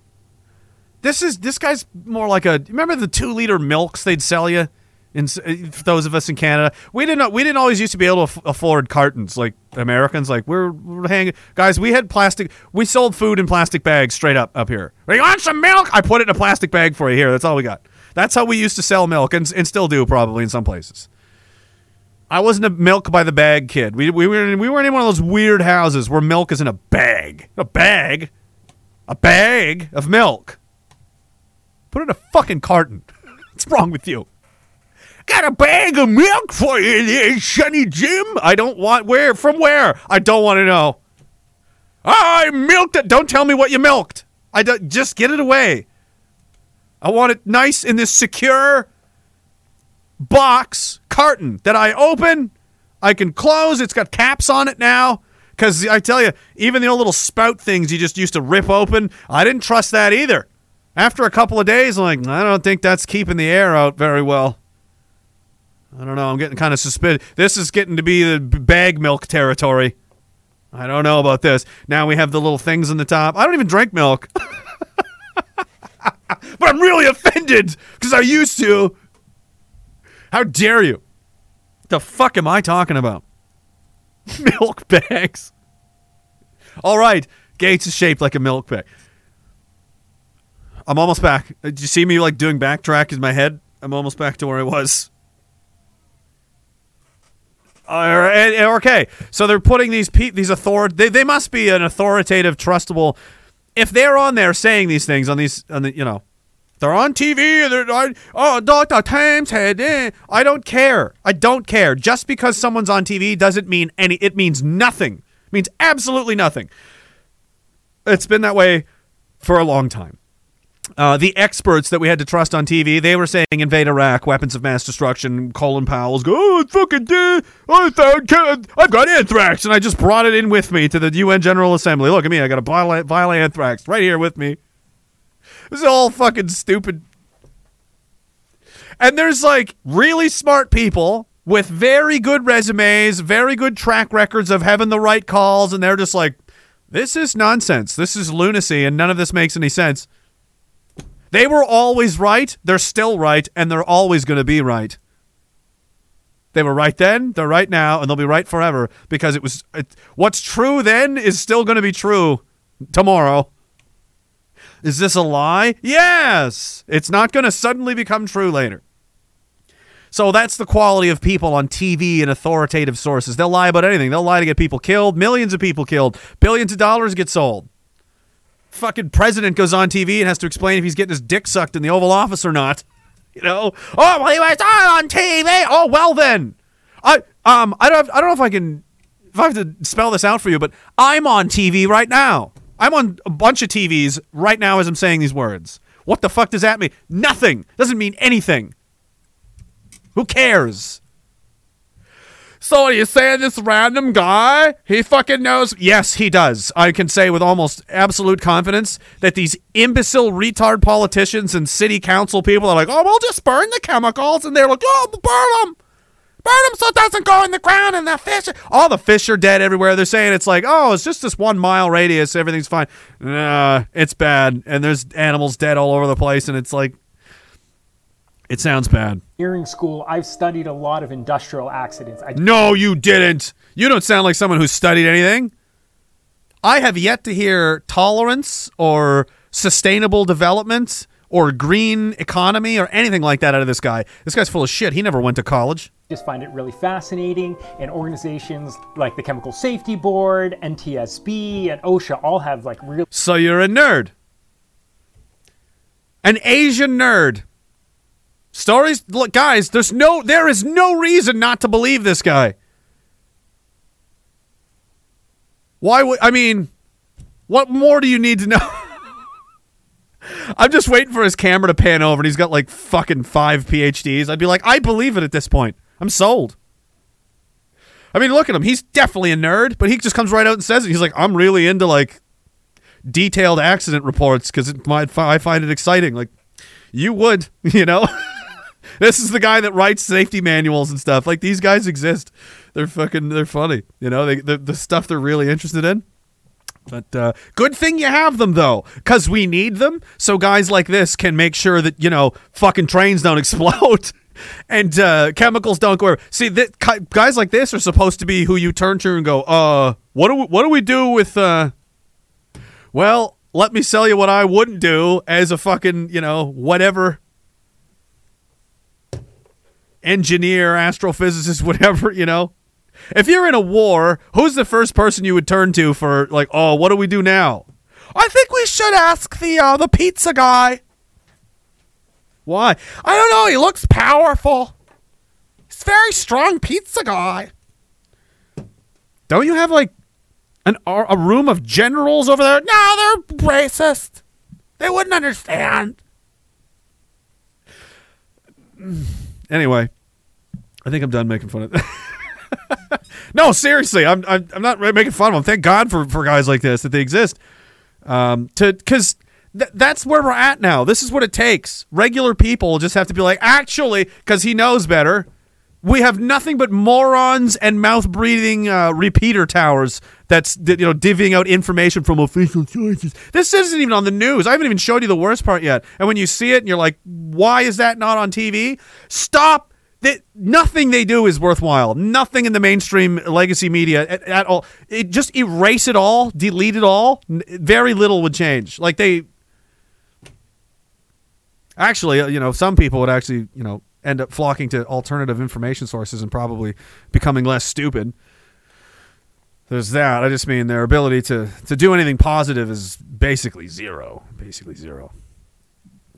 this is this guy's more like a. Remember the two liter milks they'd sell you. In, uh, for those of us in Canada, we didn't we didn't always used to be able to aff- afford cartons like Americans. Like we're, we're hanging guys. We had plastic. We sold food in plastic bags straight up up here. You want some milk? I put it in a plastic bag for you here. That's all we got. That's how we used to sell milk and, and still do probably in some places. I wasn't a milk by the bag kid. We, we, were, we weren't in one of those weird houses where milk is in a bag. A bag? A bag of milk. Put it in a fucking carton. What's wrong with you? Got a bag of milk for you there, Sonny Jim. I don't want where from where. I don't want to know. I milked it. Don't tell me what you milked. I don't, just get it away. I want it nice in this secure box carton that I open. I can close. It's got caps on it now. Because I tell you, even the old little spout things you just used to rip open, I didn't trust that either. After a couple of days, I'm like, I don't think that's keeping the air out very well. I don't know. I'm getting kind of suspicious. This is getting to be the bag milk territory. I don't know about this. Now we have the little things in the top. I don't even drink milk. but I'm really offended because I used to. How dare you? The fuck am I talking about? milk bags. All right, Gates is shaped like a milk bag. I'm almost back. Uh, Did you see me like doing backtrack in my head? I'm almost back to where I was. And- okay, so they're putting these pe- these author they, they must be an authoritative, trustable. If they're on there saying these things on these on the you know they're on TV. They're, I, oh, Dr. Thames had eh. I don't care. I don't care. Just because someone's on TV doesn't mean any. It means nothing. It means absolutely nothing. It's been that way for a long time. Uh, the experts that we had to trust on TV, they were saying invade Iraq, weapons of mass destruction. Colin Powell's go, oh, fucking dead. I found, I've got anthrax, and I just brought it in with me to the UN General Assembly. Look at me, I got a vial, vial anthrax right here with me. This is all fucking stupid. And there's like really smart people with very good resumes, very good track records of having the right calls, and they're just like, this is nonsense. This is lunacy, and none of this makes any sense. They were always right, they're still right, and they're always going to be right. They were right then, they're right now, and they'll be right forever because it was it, what's true then is still going to be true tomorrow. Is this a lie? Yes. It's not going to suddenly become true later. So that's the quality of people on TV and authoritative sources. They'll lie about anything. They'll lie to get people killed, millions of people killed, billions of dollars get sold. Fucking president goes on TV and has to explain if he's getting his dick sucked in the Oval Office or not. You know? Oh, well, he was on TV. Oh, well then. I um I don't I don't know if I can if I have to spell this out for you, but I'm on TV right now. I'm on a bunch of TVs right now as I'm saying these words. What the fuck does that mean? Nothing. Doesn't mean anything. Who cares? So are you saying this random guy, he fucking knows? Yes, he does. I can say with almost absolute confidence that these imbecile retard politicians and city council people are like, oh, we'll just burn the chemicals. And they're like, oh, burn them. Burn them so it doesn't go in the ground and the fish. All the fish are dead everywhere. They're saying it's like, oh, it's just this one mile radius. Everything's fine. Nah, it's bad. And there's animals dead all over the place. And it's like, it sounds bad. Engineering school, I've studied a lot of industrial accidents. I No, you didn't. You don't sound like someone who's studied anything. I have yet to hear tolerance or sustainable development or green economy or anything like that out of this guy. This guy's full of shit. He never went to college. just find it really fascinating. And organizations like the Chemical Safety Board, NTSB, and OSHA all have like real So you're a nerd. An Asian nerd. Stories look guys, there's no there is no reason not to believe this guy. Why would I mean what more do you need to know? I'm just waiting for his camera to pan over and he's got like fucking 5 PhDs. I'd be like, "I believe it at this point. I'm sold." I mean, look at him. He's definitely a nerd, but he just comes right out and says it. He's like, "I'm really into like detailed accident reports because I find it exciting. Like, you would, you know. This is the guy that writes safety manuals and stuff. Like these guys exist. They're fucking. They're funny. You know, they, the the stuff they're really interested in. But uh, good thing you have them though, because we need them. So guys like this can make sure that you know fucking trains don't explode and uh, chemicals don't go. See, that, guys like this are supposed to be who you turn to and go, uh, what do we, what do we do with? Uh, well, let me sell you what I wouldn't do as a fucking you know whatever engineer, astrophysicist, whatever you know. If you're in a war, who's the first person you would turn to for like, oh, what do we do now? I think we should ask the uh, the pizza guy. Why? I don't know. He looks powerful. He's very strong pizza guy. Don't you have like an a room of generals over there? No, they're racist. They wouldn't understand. Anyway, I think I'm done making fun of. no, seriously, I'm, I'm I'm not making fun of them. Thank God for for guys like this that they exist. Um, to because th- that's where we're at now. This is what it takes. Regular people just have to be like, actually, because he knows better. We have nothing but morons and mouth breathing uh, repeater towers that's you know divvying out information from official sources. This isn't even on the news. I haven't even showed you the worst part yet. And when you see it and you're like, why is that not on TV? Stop that nothing they do is worthwhile. Nothing in the mainstream legacy media at, at, all. It just erase it all, delete it all. Very little would change. Like they actually, uh, you know, some people would actually, you know, end up flocking to alternative information sources and probably becoming less stupid. There's that. I just mean their ability to to do anything positive is basically zero. Basically zero.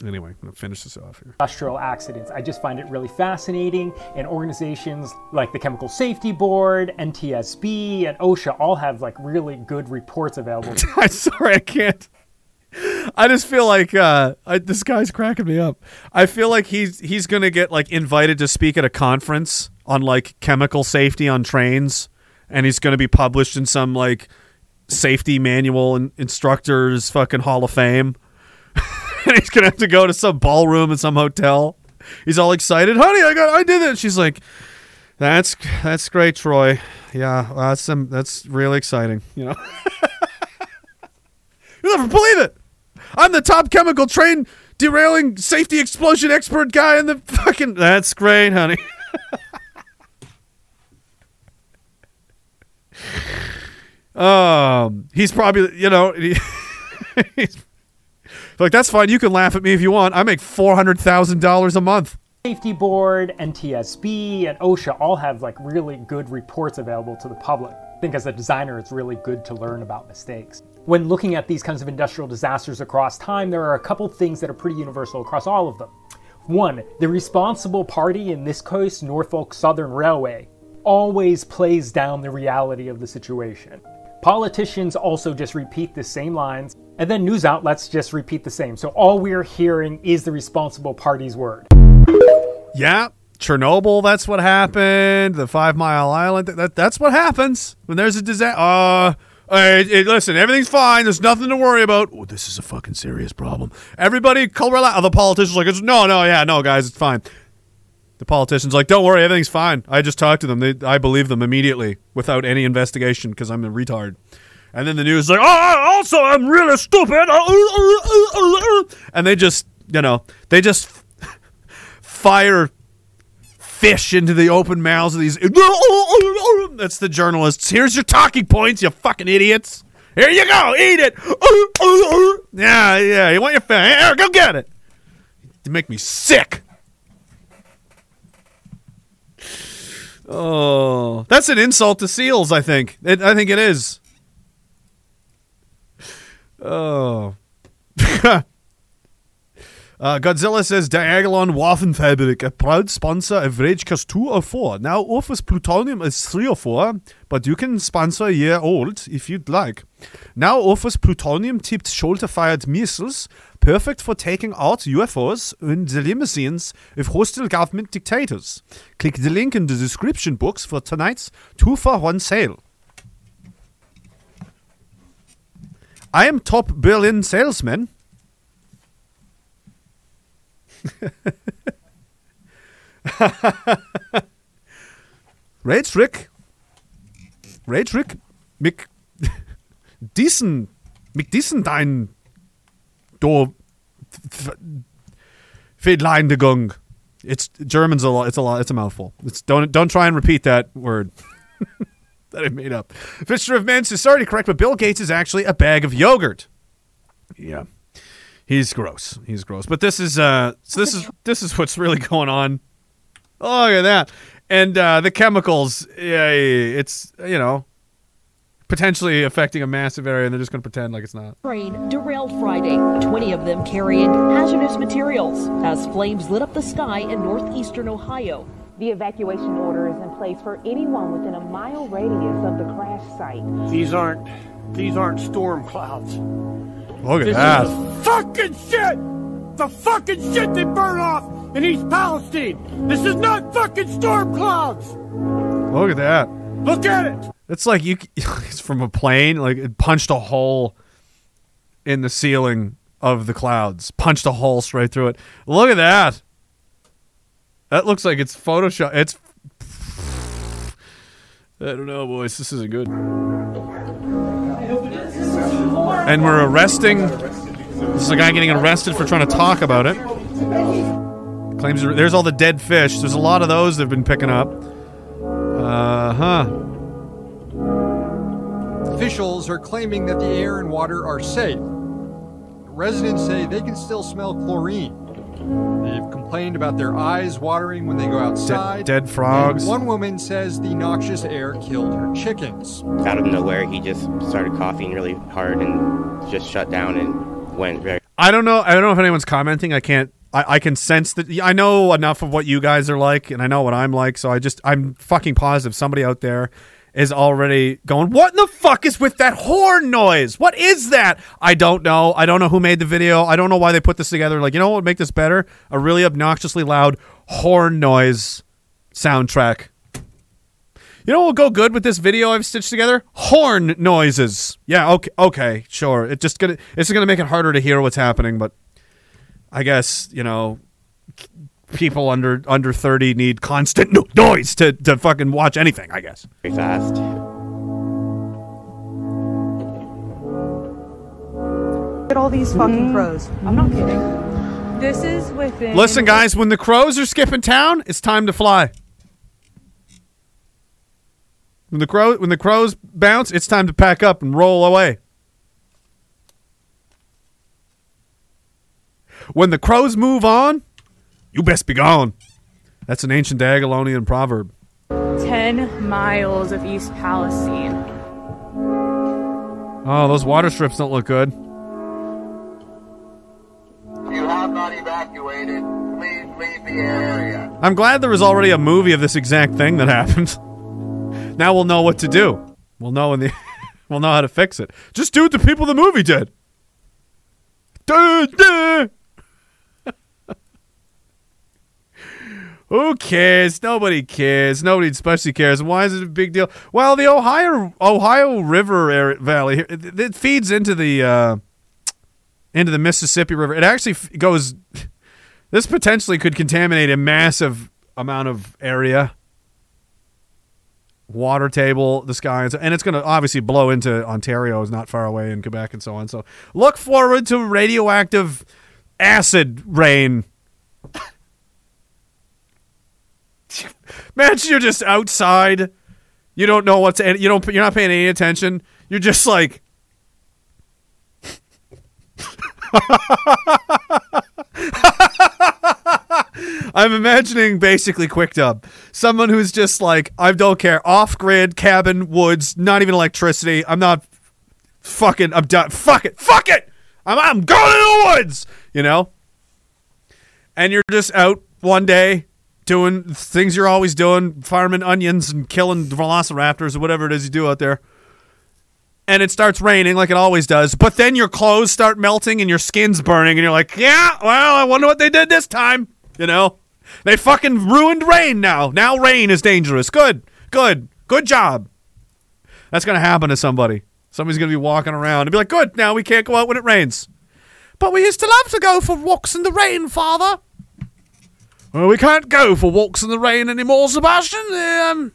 Anyway, I'm gonna finish this off here. Industrial accidents. I just find it really fascinating. And organizations like the Chemical Safety Board, NTSB, and OSHA all have like really good reports available. I'm sorry, I can't. I just feel like uh, I, this guy's cracking me up. I feel like he's he's gonna get like invited to speak at a conference on like chemical safety on trains, and he's gonna be published in some like safety manual and instructors fucking Hall of Fame, and he's gonna have to go to some ballroom in some hotel. He's all excited, honey. I got I did it. She's like, that's that's great, Troy. Yeah, that's some that's really exciting. You know. You'll never believe it. I'm the top chemical train derailing safety explosion expert guy in the fucking. That's great, honey. um, he's probably you know he, he's like that's fine. You can laugh at me if you want. I make four hundred thousand dollars a month. Safety Board, NTSB, and OSHA all have like really good reports available to the public. I think as a designer, it's really good to learn about mistakes. When looking at these kinds of industrial disasters across time, there are a couple things that are pretty universal across all of them. One, the responsible party, in this case, Norfolk Southern Railway, always plays down the reality of the situation. Politicians also just repeat the same lines, and then news outlets just repeat the same. So all we're hearing is the responsible party's word. Yeah, Chernobyl, that's what happened. The Five Mile Island, that, that's what happens when there's a disaster. Uh, hey, hey, listen, everything's fine. There's nothing to worry about. Oh, this is a fucking serious problem. Everybody, out. The politicians like, it's, no, no, yeah, no, guys, it's fine. The politicians like, don't worry, everything's fine. I just talked to them. They, I believe them immediately without any investigation because I'm a retard. And then the news is like, oh, also, I'm really stupid. And they just, you know, they just fire fish into the open mouths of these. That's the journalists. Here's your talking points, you fucking idiots. Here you go, eat it. Uh, uh, uh. Yeah, yeah. You want your fish? Here, go get it. You make me sick. Oh, that's an insult to seals. I think. It, I think it is. Oh. Uh, Godzilla says Diagolon Waffenfabrik, a proud sponsor of Ragecast 2 or 4. Now offers plutonium as 3 or 4, but you can sponsor a year old if you'd like. Now offers plutonium tipped shoulder fired missiles, perfect for taking out UFOs and the limousines of hostile government dictators. Click the link in the description box for tonight's 2 for 1 sale. I am top Berlin salesman. Rage Rick. Rage Rick. Mick. diesen, mit diesen dein, do, Fedleindegung. It's German's a lot. It's a lot. It's a mouthful. It's don't don't try and repeat that word that I made up. Fisher of Men's is sorry to correct, but Bill Gates is actually a bag of yogurt. Yeah, he's gross. He's gross. But this is uh, so this is this is what's really going on. Oh, look at that, and uh, the chemicals. Yeah, it's you know potentially affecting a massive area, and they're just going to pretend like it's not. Train derailed Friday, 20 of them carrying hazardous materials as flames lit up the sky in northeastern Ohio. The evacuation order is in place for anyone within a mile radius of the crash site. These aren't these aren't storm clouds. Look at this that. Fucking shit! The fucking shit that burned off in East Palestine! This is not fucking storm clouds! Look at that. Look at it! It's like you. It's from a plane. Like it punched a hole in the ceiling of the clouds. Punched a hole straight through it. Look at that. That looks like it's Photoshop. It's. I don't know, boys. This isn't good. And we're arresting. This is a guy getting arrested for trying to talk about it. Claims there's all the dead fish. There's a lot of those they've been picking up. Uh huh. Officials are claiming that the air and water are safe. Residents say they can still smell chlorine. They've complained about their eyes watering when they go outside. dead frogs. And one woman says the noxious air killed her chickens. Out of nowhere, he just started coughing really hard and just shut down and went very. I don't know. I don't know if anyone's commenting. I can't. I, I can sense that. I know enough of what you guys are like, and I know what I'm like. So I just. I'm fucking positive somebody out there is already going. What the fuck is with that horn noise? What is that? I don't know. I don't know who made the video. I don't know why they put this together. Like, you know what would make this better? A really obnoxiously loud horn noise soundtrack. You know what will go good with this video I've stitched together? Horn noises. Yeah, okay, okay, sure. It just gonna it's gonna make it harder to hear what's happening, but I guess you know people under under thirty need constant no- noise to to fucking watch anything. I guess. Very fast. Look at all these fucking mm-hmm. crows. I'm not kidding. This is within. Listen, guys, when the crows are skipping town, it's time to fly. When the crow when the crows bounce, it's time to pack up and roll away. When the crows move on, you best be gone. That's an ancient Diagolonian proverb. 10 miles of East Palestine. Oh, those water strips don't look good. You have not evacuated. Please leave the area. I'm glad there was already a movie of this exact thing that happened. now we'll know what to do. We'll know in the we'll know how to fix it. Just do what the people in the movie did. Who cares? Nobody cares. Nobody especially cares. Why is it a big deal? Well, the Ohio Ohio River Valley it, it feeds into the uh, into the Mississippi River. It actually goes. This potentially could contaminate a massive amount of area, water table, the sky, and, so, and it's going to obviously blow into Ontario, is not far away in Quebec, and so on. So look forward to radioactive acid rain. Imagine you're just outside. You don't know what's you don't you're not paying any attention. You're just like I'm imagining basically Quick Dub. Someone who's just like, I don't care, off grid, cabin, woods, not even electricity. I'm not fucking, I'm done. Fuck it, fuck it! I'm, I'm going to the woods! You know? And you're just out one day doing things you're always doing, farming onions and killing velociraptors or whatever it is you do out there. And it starts raining like it always does, but then your clothes start melting and your skin's burning, and you're like, yeah, well, I wonder what they did this time. You know? They fucking ruined rain now. Now rain is dangerous. Good, good, good job. That's going to happen to somebody. Somebody's going to be walking around and be like, good, now we can't go out when it rains. But we used to love to go for walks in the rain, Father. Well, we can't go for walks in the rain anymore, Sebastian. The, um,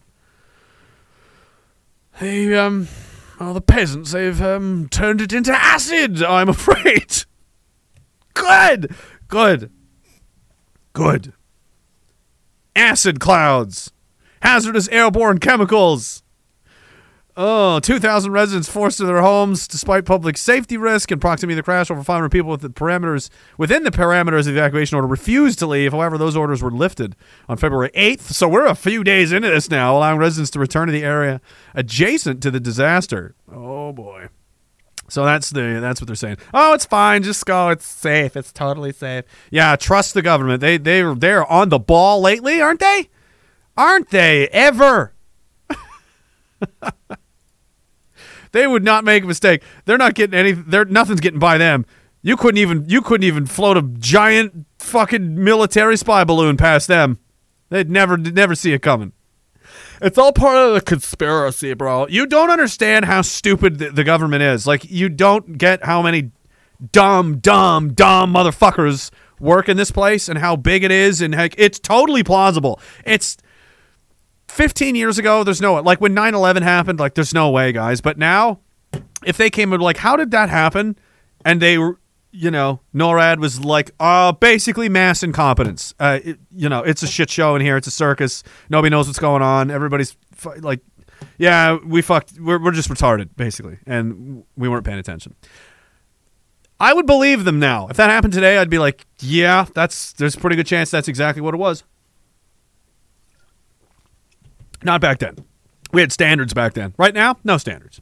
the, um, Oh, the peasants, they've um, turned it into acid, I'm afraid. Good. Good. Good. Acid clouds. Hazardous airborne chemicals. Oh, 2,000 residents forced to their homes despite public safety risk and proximity to the crash. Over 500 people with the parameters within the parameters of the evacuation order refused to leave. However, those orders were lifted on February 8th. So we're a few days into this now, allowing residents to return to the area adjacent to the disaster. Oh boy. So that's the that's what they're saying. Oh, it's fine. Just go. It's safe. It's totally safe. Yeah, trust the government. They they they're on the ball lately, aren't they? Aren't they ever? they would not make a mistake. They're not getting any. They're nothing's getting by them. You couldn't even you couldn't even float a giant fucking military spy balloon past them. They'd never never see it coming. It's all part of the conspiracy, bro. You don't understand how stupid the, the government is. Like you don't get how many dumb, dumb, dumb motherfuckers work in this place and how big it is and heck, it's totally plausible. It's 15 years ago, there's no like when 9/11 happened, like there's no way, guys. But now, if they came and like, how did that happen? And they were, you know, NORAD was like, uh, basically mass incompetence. Uh, it- you know, it's a shit show in here. It's a circus. Nobody knows what's going on. Everybody's like, yeah, we fucked. We're we're just retarded, basically, and we weren't paying attention. I would believe them now. If that happened today, I'd be like, yeah, that's there's a pretty good chance that's exactly what it was. Not back then. We had standards back then. Right now, no standards.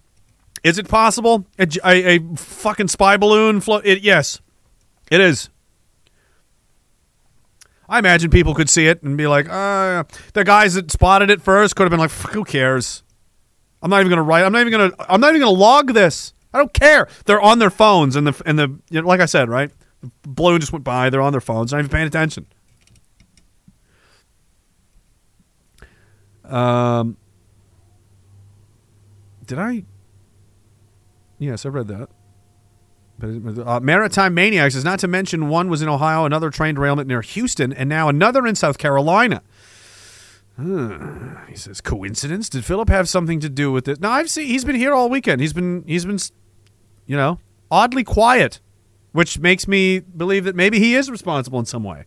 Is it possible? a fucking spy balloon float? It, yes, it is. I imagine people could see it and be like, uh, the guys that spotted it first could have been like, "Fuck, who cares? I'm not even gonna write. I'm not even gonna. I'm not even gonna log this. I don't care. They're on their phones and the and the you know, like I said, right? The balloon just went by. They're on their phones. Not even paying attention. Um, did I? Yes, I read that. But uh, Maritime Maniacs is not to mention one was in Ohio, another train derailment near Houston, and now another in South Carolina. Hmm. He says, coincidence? Did Philip have something to do with this? No, I've seen he's been here all weekend. He's been he's been, you know, oddly quiet, which makes me believe that maybe he is responsible in some way.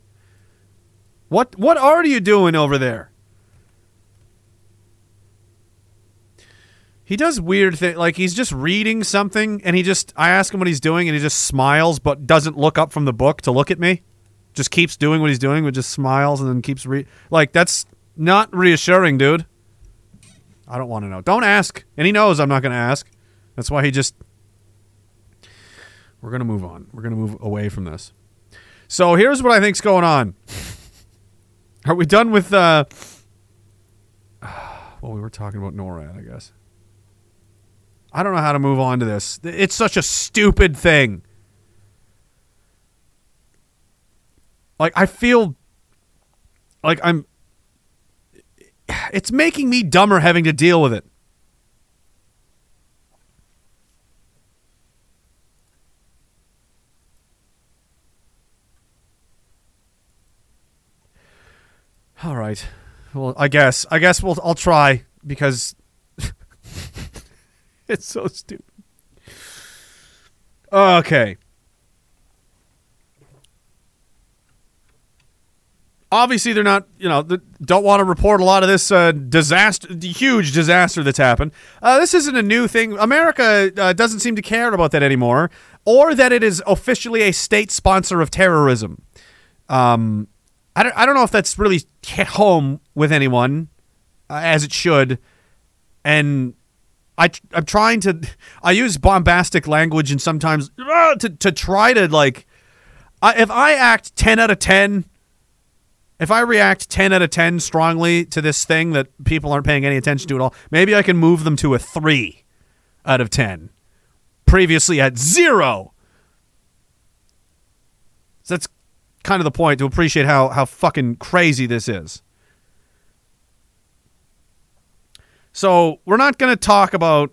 What what are you doing over there? He does weird things. Like he's just reading something, and he just I ask him what he's doing, and he just smiles, but doesn't look up from the book to look at me. Just keeps doing what he's doing, but just smiles and then keeps read. Like that's not reassuring, dude. I don't want to know. Don't ask, and he knows I'm not going to ask. That's why he just. We're gonna move on. We're gonna move away from this. So here's what I think's going on. Are we done with? uh Well, we were talking about NORAD, I guess. I don't know how to move on to this. It's such a stupid thing. Like I feel like I'm it's making me dumber having to deal with it. All right. Well, I guess I guess we'll I'll try because it's so stupid. Okay. Obviously, they're not, you know, don't want to report a lot of this uh, disaster, huge disaster that's happened. Uh, this isn't a new thing. America uh, doesn't seem to care about that anymore, or that it is officially a state sponsor of terrorism. Um, I don't, I don't know if that's really hit home with anyone, uh, as it should. And I, I'm trying to, I use bombastic language and sometimes uh, to, to try to like, I, if I act 10 out of 10, if I react 10 out of 10 strongly to this thing that people aren't paying any attention to at all, maybe I can move them to a 3 out of 10. Previously at 0. So that's kind of the point to appreciate how, how fucking crazy this is. So we're not going to talk about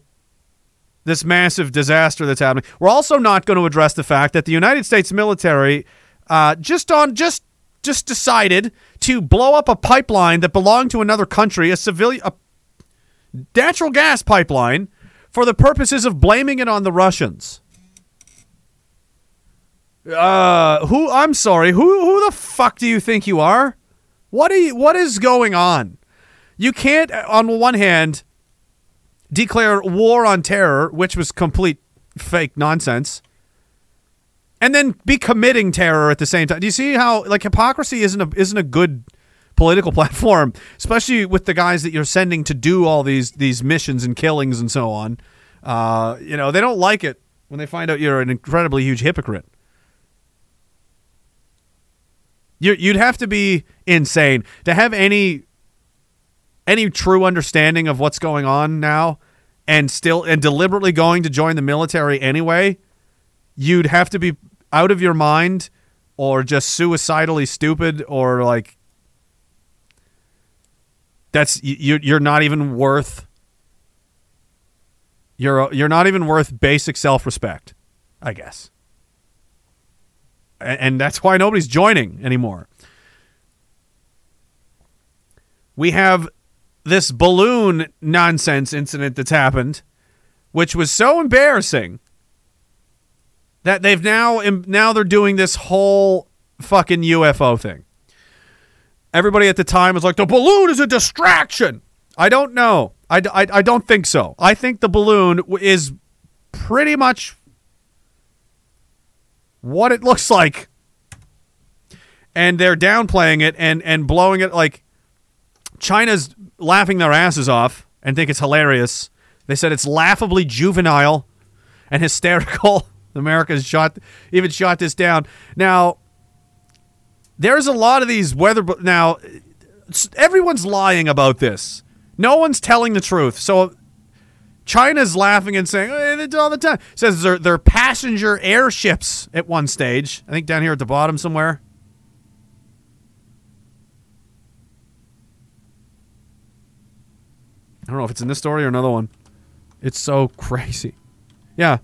this massive disaster that's happening. We're also not going to address the fact that the United States military uh, just on just just decided to blow up a pipeline that belonged to another country, a civilian, a natural gas pipeline for the purposes of blaming it on the Russians. Uh, who? I'm sorry. Who? Who the fuck do you think you are? What are you? What is going on? You can't, on one hand, declare war on terror, which was complete fake nonsense, and then be committing terror at the same time. Do you see how like hypocrisy isn't a isn't a good political platform, especially with the guys that you're sending to do all these these missions and killings and so on. Uh, you know, they don't like it when they find out you're an incredibly huge hypocrite. You, you'd have to be insane to have any any true understanding of what's going on now and still and deliberately going to join the military anyway you'd have to be out of your mind or just suicidally stupid or like that's you you're not even worth you're you're not even worth basic self-respect i guess. And, and that's why nobody's joining anymore. We have this balloon nonsense incident that's happened, which was so embarrassing that they've now now they're doing this whole fucking UFO thing. Everybody at the time was like, the balloon is a distraction. I don't know. I, I, I don't think so. I think the balloon is pretty much what it looks like. And they're downplaying it and, and blowing it like China's laughing their asses off and think it's hilarious. They said it's laughably juvenile and hysterical. America's shot even shot this down. Now, there's a lot of these weather. Now, everyone's lying about this. No one's telling the truth. So, China's laughing and saying oh, they do all the time. Says they're, they're passenger airships at one stage. I think down here at the bottom somewhere. I don't know if it's in this story or another one. It's so crazy. Yeah.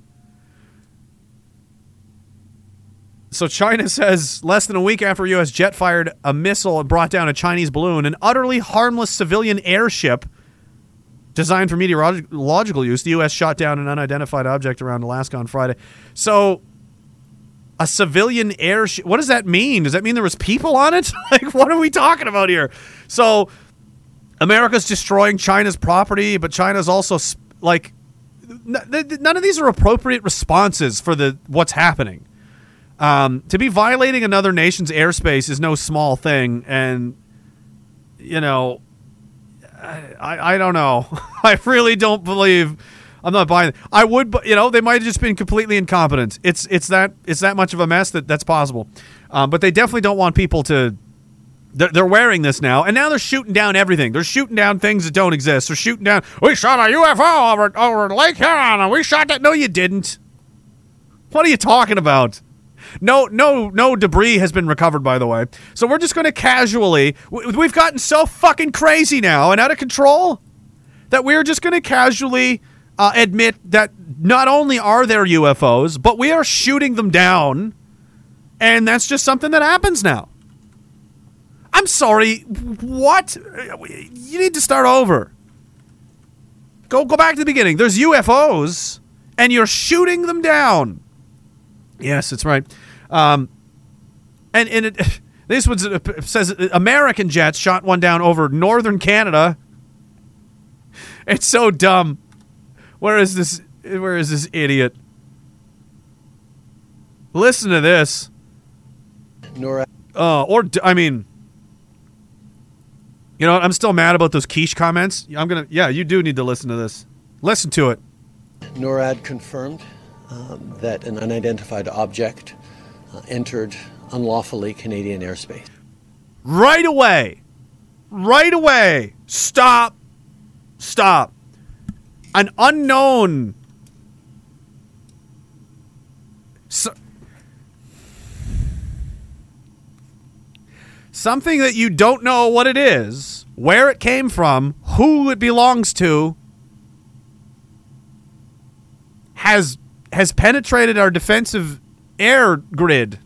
So China says less than a week after U.S. jet fired a missile and brought down a Chinese balloon, an utterly harmless civilian airship designed for meteorological use, the U.S. shot down an unidentified object around Alaska on Friday. So a civilian airship. What does that mean? Does that mean there was people on it? like, what are we talking about here? So America's destroying China's property, but China's also like none of these are appropriate responses for the what's happening. Um, to be violating another nation's airspace is no small thing, and you know, I I don't know. I really don't believe. I'm not buying. It. I would, you know, they might have just been completely incompetent. It's it's that it's that much of a mess that that's possible. Um, but they definitely don't want people to they're, they're wearing this now, and now they're shooting down everything. They're shooting down things that don't exist. They're shooting down. We shot a UFO over over Lake Huron, and we shot that. No, you didn't. What are you talking about? No, no, no debris has been recovered, by the way. So we're just going to casually. We've gotten so fucking crazy now and out of control that we're just going to casually uh, admit that not only are there UFOs, but we are shooting them down, and that's just something that happens now. I'm sorry. What? You need to start over. Go go back to the beginning. There's UFOs, and you're shooting them down. Yes, that's right. Um, and and it, this one says American jets shot one down over northern Canada. It's so dumb. Where is this? Where is this idiot? Listen to this. Nora. Uh, or I mean, you know what? I'm still mad about those quiche comments. I'm gonna. Yeah, you do need to listen to this. Listen to it. NORAD confirmed um, that an unidentified object uh, entered unlawfully Canadian airspace. Right away. Right away. Stop. Stop. An unknown. So, something that you don't know what it is, where it came from, who it belongs to, has has penetrated our defensive air grid.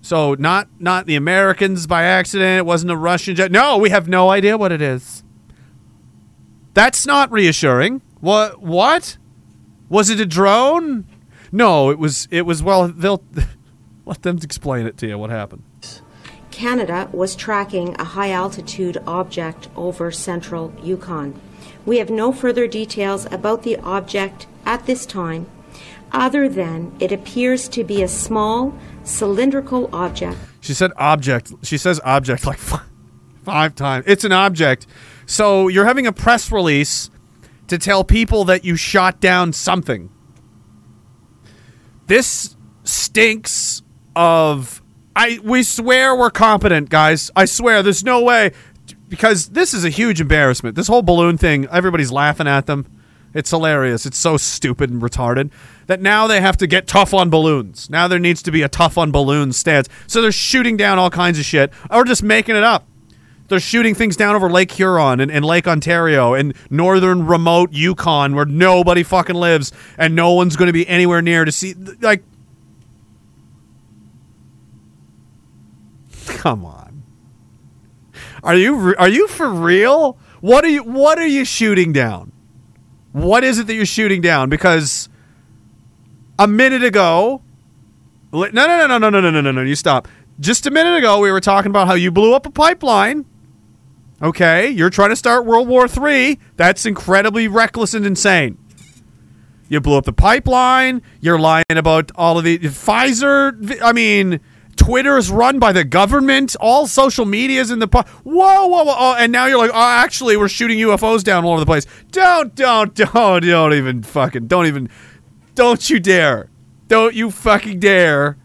So not not the Americans by accident. It wasn't a Russian jet. No, we have no idea what it is. That's not reassuring. What? What? Was it a drone? No, it was. It was. Well, they'll let them explain it to you. What happened? Canada was tracking a high altitude object over central Yukon. We have no further details about the object at this time, other than it appears to be a small cylindrical object. She said object. She says object like five, five times. It's an object. So you're having a press release to tell people that you shot down something. This stinks of I we swear we're competent, guys. I swear there's no way because this is a huge embarrassment. This whole balloon thing, everybody's laughing at them. It's hilarious. It's so stupid and retarded that now they have to get tough on balloons. Now there needs to be a tough on balloons stance. So they're shooting down all kinds of shit or just making it up. They're shooting things down over Lake Huron and, and Lake Ontario and northern remote Yukon where nobody fucking lives and no one's going to be anywhere near to see. Like, come on. Are you are you for real? What are you what are you shooting down? What is it that you're shooting down? Because a minute ago, no, no, no, no, no, no, no, no, no, no. You stop. Just a minute ago, we were talking about how you blew up a pipeline. Okay, you're trying to start World War III. That's incredibly reckless and insane. You blew up the pipeline. You're lying about all of the Pfizer. I mean, Twitter is run by the government. All social media is in the. Po- whoa, whoa, whoa! Oh, and now you're like, oh, actually, we're shooting UFOs down all over the place. Don't, don't, don't, don't even fucking, don't even, don't you dare, don't you fucking dare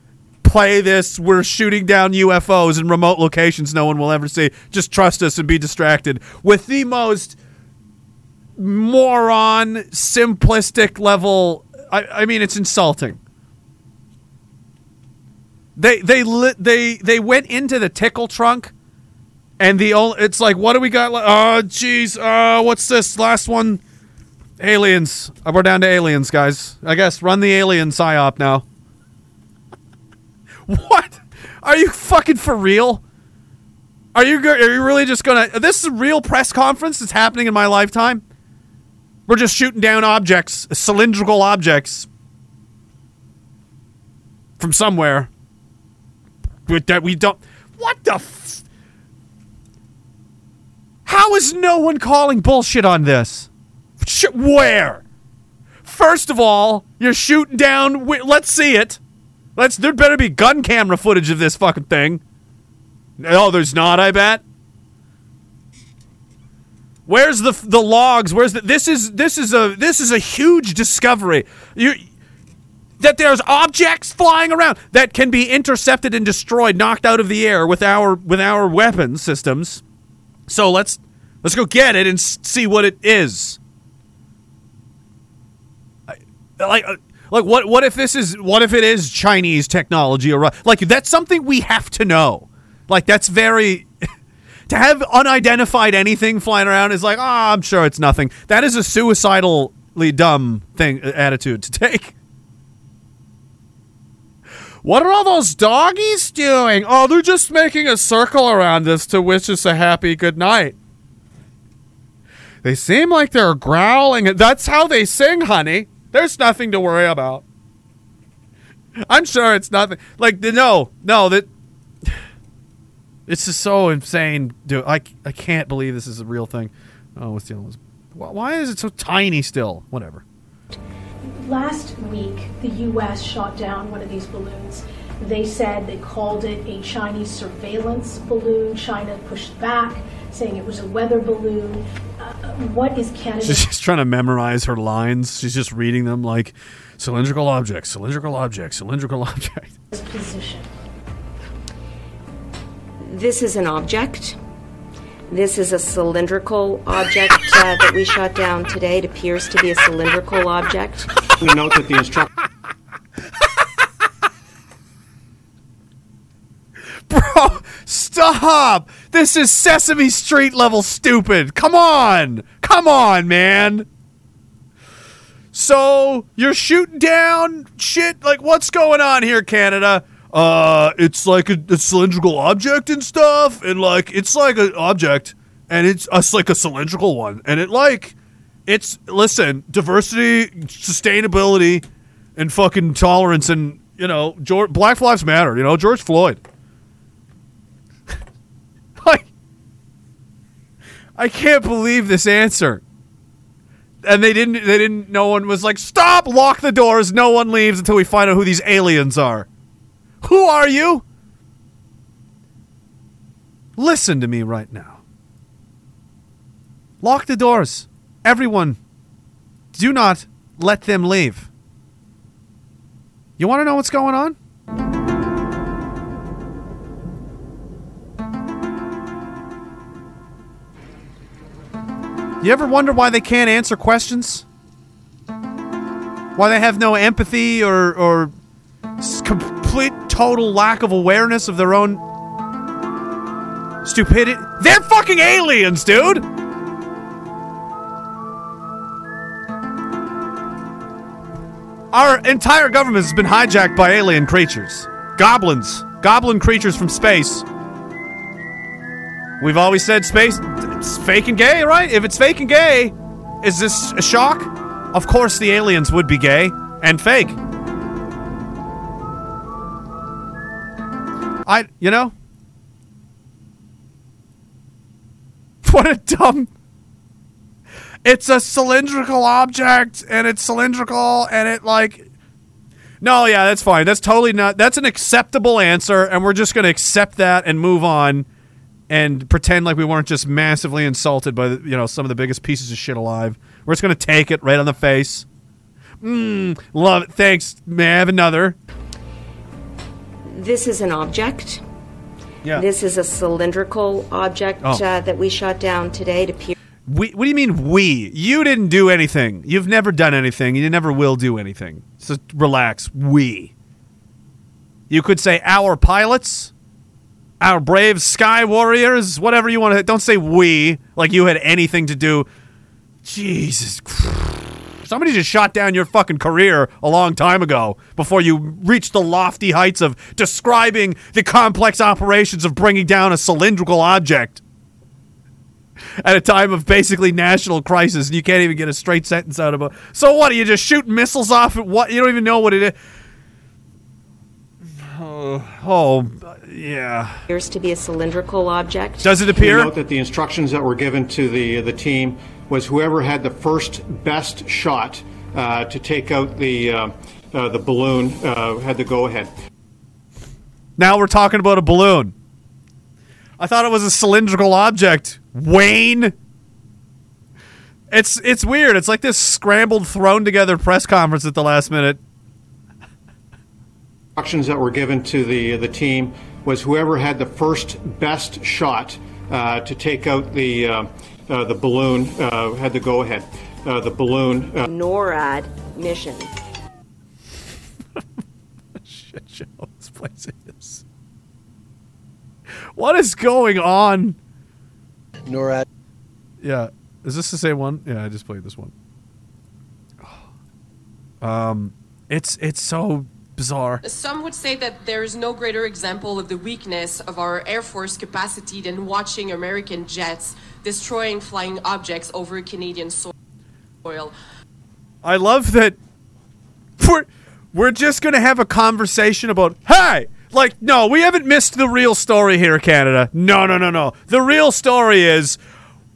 play this. We're shooting down UFOs in remote locations no one will ever see. Just trust us and be distracted with the most moron, simplistic level. I, I mean, it's insulting. They they they they went into the tickle trunk, and the only it's like what do we got? Oh jeez, uh, what's this last one? Aliens. Uh, we're down to aliens, guys. I guess run the alien psyop now. what? Are you fucking for real? Are you are you really just gonna? This is a real press conference that's happening in my lifetime. We're just shooting down objects, cylindrical objects from somewhere. With that we don't. What the? F- How is no one calling bullshit on this? Sh- where? First of all, you're shooting down. wi- let's see it. Let's. There better be gun camera footage of this fucking thing. No, there's not. I bet. Where's the the logs? Where's the? This is this is a this is a huge discovery. You that there's objects flying around that can be intercepted and destroyed, knocked out of the air with our with our weapon systems. So let's let's go get it and see what it is. Like uh, like what what if this is what if it is Chinese technology or like that's something we have to know. Like that's very to have unidentified anything flying around is like, oh, I'm sure it's nothing. That is a suicidally dumb thing uh, attitude to take. What are all those doggies doing? Oh, they're just making a circle around us to wish us a happy good night. They seem like they're growling. That's how they sing, honey. There's nothing to worry about. I'm sure it's nothing. Like, no, no, that. It's just so insane, dude. I, I can't believe this is a real thing. Oh, what's the other one? Why why is it so tiny still? Whatever. Last week, the U.S. shot down one of these balloons. They said they called it a Chinese surveillance balloon. China pushed back, saying it was a weather balloon. Uh, what is Canada? She's just trying to memorize her lines. She's just reading them like cylindrical object, cylindrical object, cylindrical object. position? This is an object. This is a cylindrical object uh, that we shot down today. It appears to be a cylindrical object. We note that the instruction. Bro, stop! This is Sesame Street level stupid. Come on! Come on, man! So, you're shooting down shit? Like, what's going on here, Canada? Uh, it's like a, a cylindrical object and stuff, and like, it's like an object. and it's us like a cylindrical one, and it like it's listen diversity, sustainability, and fucking tolerance, and you know, George, Black Lives Matter. You know, George Floyd. like, I can't believe this answer. And they didn't. They didn't. No one was like, "Stop! Lock the doors. No one leaves until we find out who these aliens are." Who are you? Listen to me right now. Lock the doors. Everyone, do not let them leave. You want to know what's going on? You ever wonder why they can't answer questions? Why they have no empathy or, or s- complete total lack of awareness of their own stupidity? They're fucking aliens, dude! Our entire government has been hijacked by alien creatures. Goblins. Goblin creatures from space. We've always said space it's fake and gay, right? If it's fake and gay, is this a shock? Of course the aliens would be gay and fake. I, you know? What a dumb. It's a cylindrical object and it's cylindrical and it like No, yeah, that's fine. That's totally not that's an acceptable answer and we're just going to accept that and move on and pretend like we weren't just massively insulted by the, you know some of the biggest pieces of shit alive. We're just going to take it right on the face. Mmm, love it. Thanks. May I have another? This is an object. Yeah. This is a cylindrical object Oh. uh, that we shot down today to peer. We, what do you mean we? You didn't do anything. You've never done anything. You never will do anything. So relax. We. You could say our pilots, our brave sky warriors, whatever you want to. Don't say we like you had anything to do. Jesus Christ. Somebody just shot down your fucking career a long time ago before you reached the lofty heights of describing the complex operations of bringing down a cylindrical object at a time of basically national crisis, and you can't even get a straight sentence out of it. So what? Are you just shooting missiles off at what? You don't even know what it is. Oh, oh, yeah. appears to be a cylindrical object. Does it We appear? note that the instructions that were given to the the team was whoever had the first best shot uh, to take out the uh, uh, the balloon uh, had the go ahead. Now we're talking about a balloon. I thought it was a cylindrical object. Wayne. It's it's weird. It's like this scrambled, thrown together press conference at the last minute. Instructions that were given to the the team was whoever had the first best shot uh, to take out the uh, uh, the balloon uh, had the go ahead. Uh, the balloon. Uh, NORAD mission. Shit show this place is. What is going on? NORAD. Yeah. Is this the same one? Yeah, I just played this one. Um, it's it's so bizarre. Some would say that there is no greater example of the weakness of our Air Force capacity than watching American jets destroying flying objects over Canadian soil. I love that we're we're just gonna have a conversation about hey, like no, we haven't missed the real story here, Canada. No, no, no, no. The real story is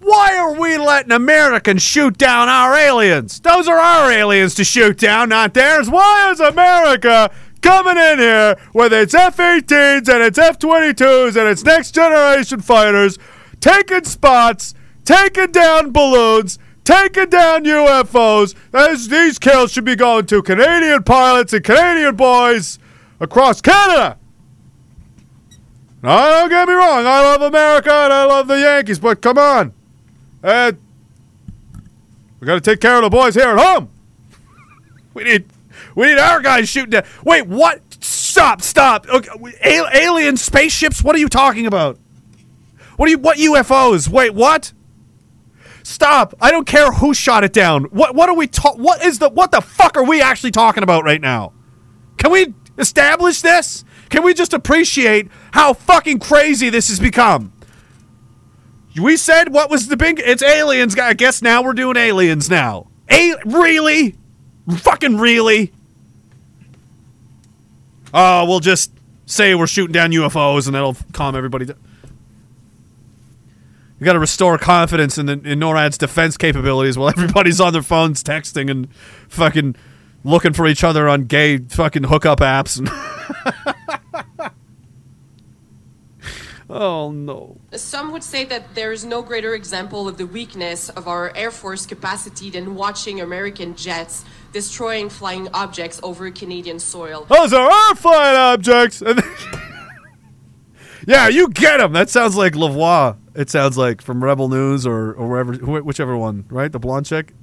why are we letting Americans shoot down our aliens? Those are our aliens to shoot down, not theirs. Why is America coming in here with its F 18s and its F 22s and its next generation fighters, taking spots, taking down balloons, taking down UFOs? These, these kills should be going to Canadian pilots and Canadian boys across Canada. Now, don't get me wrong. I love America and I love the Yankees, but come on. Uh, we got to take care of the boys here at home. we need, we need our guys shooting down. Wait, what? Stop! Stop! Okay, al- alien spaceships? What are you talking about? What are you? What UFOs? Wait, what? Stop! I don't care who shot it down. What? What are we? Ta- what is the? What the fuck are we actually talking about right now? Can we establish this? Can we just appreciate how fucking crazy this has become? We said what was the big? It's aliens. I guess now we're doing aliens now. A really, fucking really. Oh, we'll just say we're shooting down UFOs and that'll calm everybody down. You got to restore confidence in, the, in NORAD's defense capabilities while everybody's on their phones texting and fucking looking for each other on gay fucking hookup apps. Oh no. Some would say that there is no greater example of the weakness of our Air Force capacity than watching American jets destroying flying objects over Canadian soil. Oh, Those are our flying objects. Yeah, you get them. That sounds like Lavoie. It sounds like from Rebel News or or wherever, wh- whichever one, right? The blonde chick.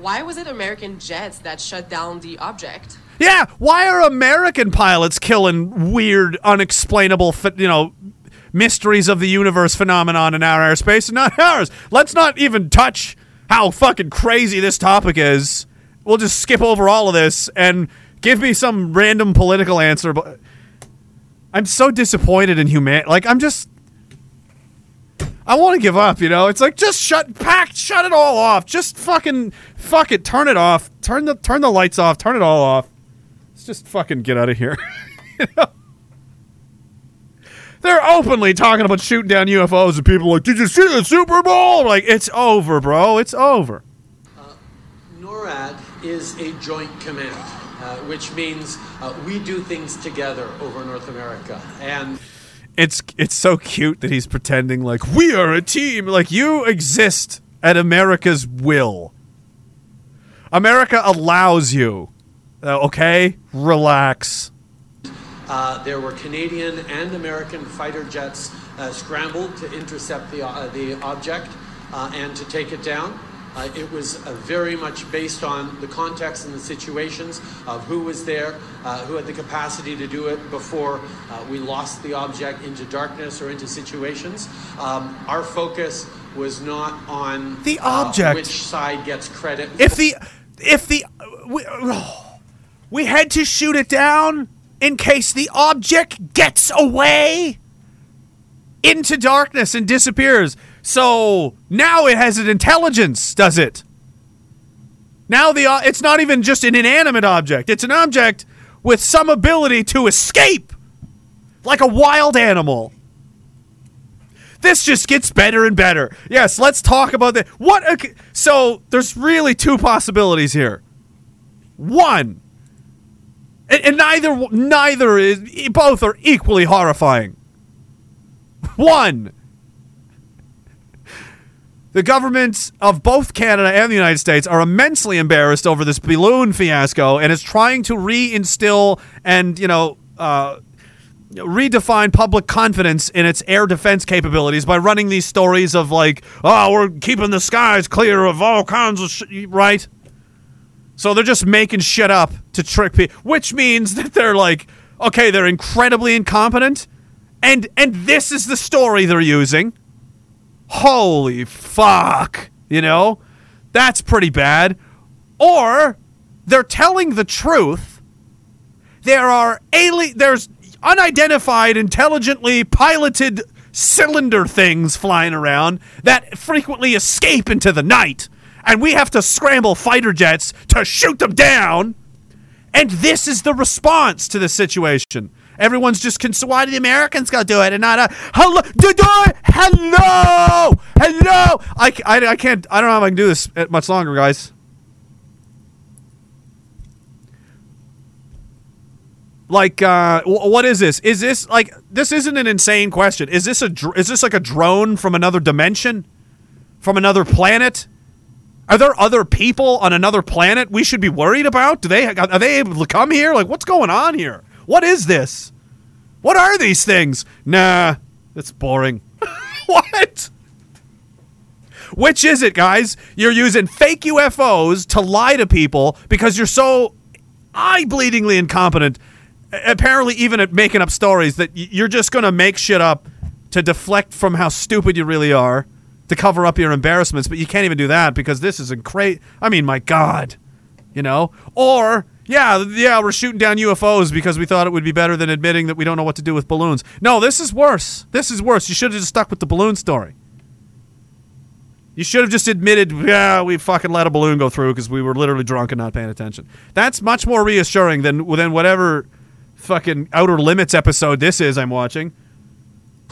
Why was it American jets that shut down the object? Yeah, why are American pilots killing weird, unexplainable, you know, mysteries of the universe phenomenon in our airspace and not ours? Let's not even touch how fucking crazy this topic is. We'll just skip over all of this and give me some random political answer. But I'm so disappointed in human. Like I'm just. I want to give up, you know. It's like just shut, pack, shut it all off. Just fucking, fuck it, turn it off. Turn the, turn the lights off. Turn it all off. Let's just fucking get out of here. you know? They're openly talking about shooting down UFOs, and people are like, "Did you see the Super Bowl?" Like, it's over, bro. It's over. NORAD is a joint command, uh, which means uh, we do things together over North America. And It's it's so cute that he's pretending like we are a team. Like you exist at America's will. America allows you. Uh, okay, relax. Uh, there were Canadian and American fighter jets uh, scrambled to intercept the, uh, the object uh, and to take it down. Uh, it was uh, very much based on the context and the situations of who was there, uh, who had the capacity to do it before uh, we lost the object into darkness or into situations. Um, our focus was not on The object. which side gets credit. If the if the we, we had to shoot it down in case the object gets away into darkness and disappears. So now it has an intelligence, does it? Now the uh, it's not even just an inanimate object. It's an object with some ability to escape like a wild animal. This just gets better and better. Yes, let's talk about that. What? So there's really two possibilities here. One, and, and neither neither is both are equally horrifying. One, the governments of both Canada and the United States are immensely embarrassed over this balloon fiasco and is trying to reinstill and you know. Uh, redefine public confidence in its air defense capabilities by running these stories of like, oh, we're keeping the skies clear of all kinds of shit, right? So they're just making shit up to trick people, which means that they're like, okay, they're incredibly incompetent, and and this is the story they're using. Holy fuck, you know, that's pretty bad. Or they're telling the truth. There are alien. There's unidentified, intelligently piloted cylinder things flying around that frequently escape into the night, and we have to scramble fighter jets to shoot them down. And this is the response to the situation. Everyone's just cons- why do the Americans to do it and not a hello do do it! Hello! Hello! I can't I don't know if I can do this uh, much longer guys. Like uh what is this? Is this like this isn't an insane question. Is this a is this like a drone from another dimension? From another planet are there other people on another planet we should be worried about? Do they are they able to come here? Like what's going on here? What is this? What are these things? Nah it's boring. What? Which is it guys? You're using fake ufos to lie to people because you're so eye-bleedingly incompetent apparently even at making up stories that you're just going to make shit up to deflect from how stupid you really are to cover up your embarrassments but you can't even do that because this is a great i mean my god you know? Or yeah yeah we're shooting down ufos because we thought it would be better than admitting that we don't know what to do with balloons. No this is worse. This is worse. You should have just stuck with the balloon story. You should have just admitted, yeah, we fucking let a balloon go through because we were literally drunk and not paying attention. That's much more reassuring than than whatever fucking Outer Limits episode this is I'm watching.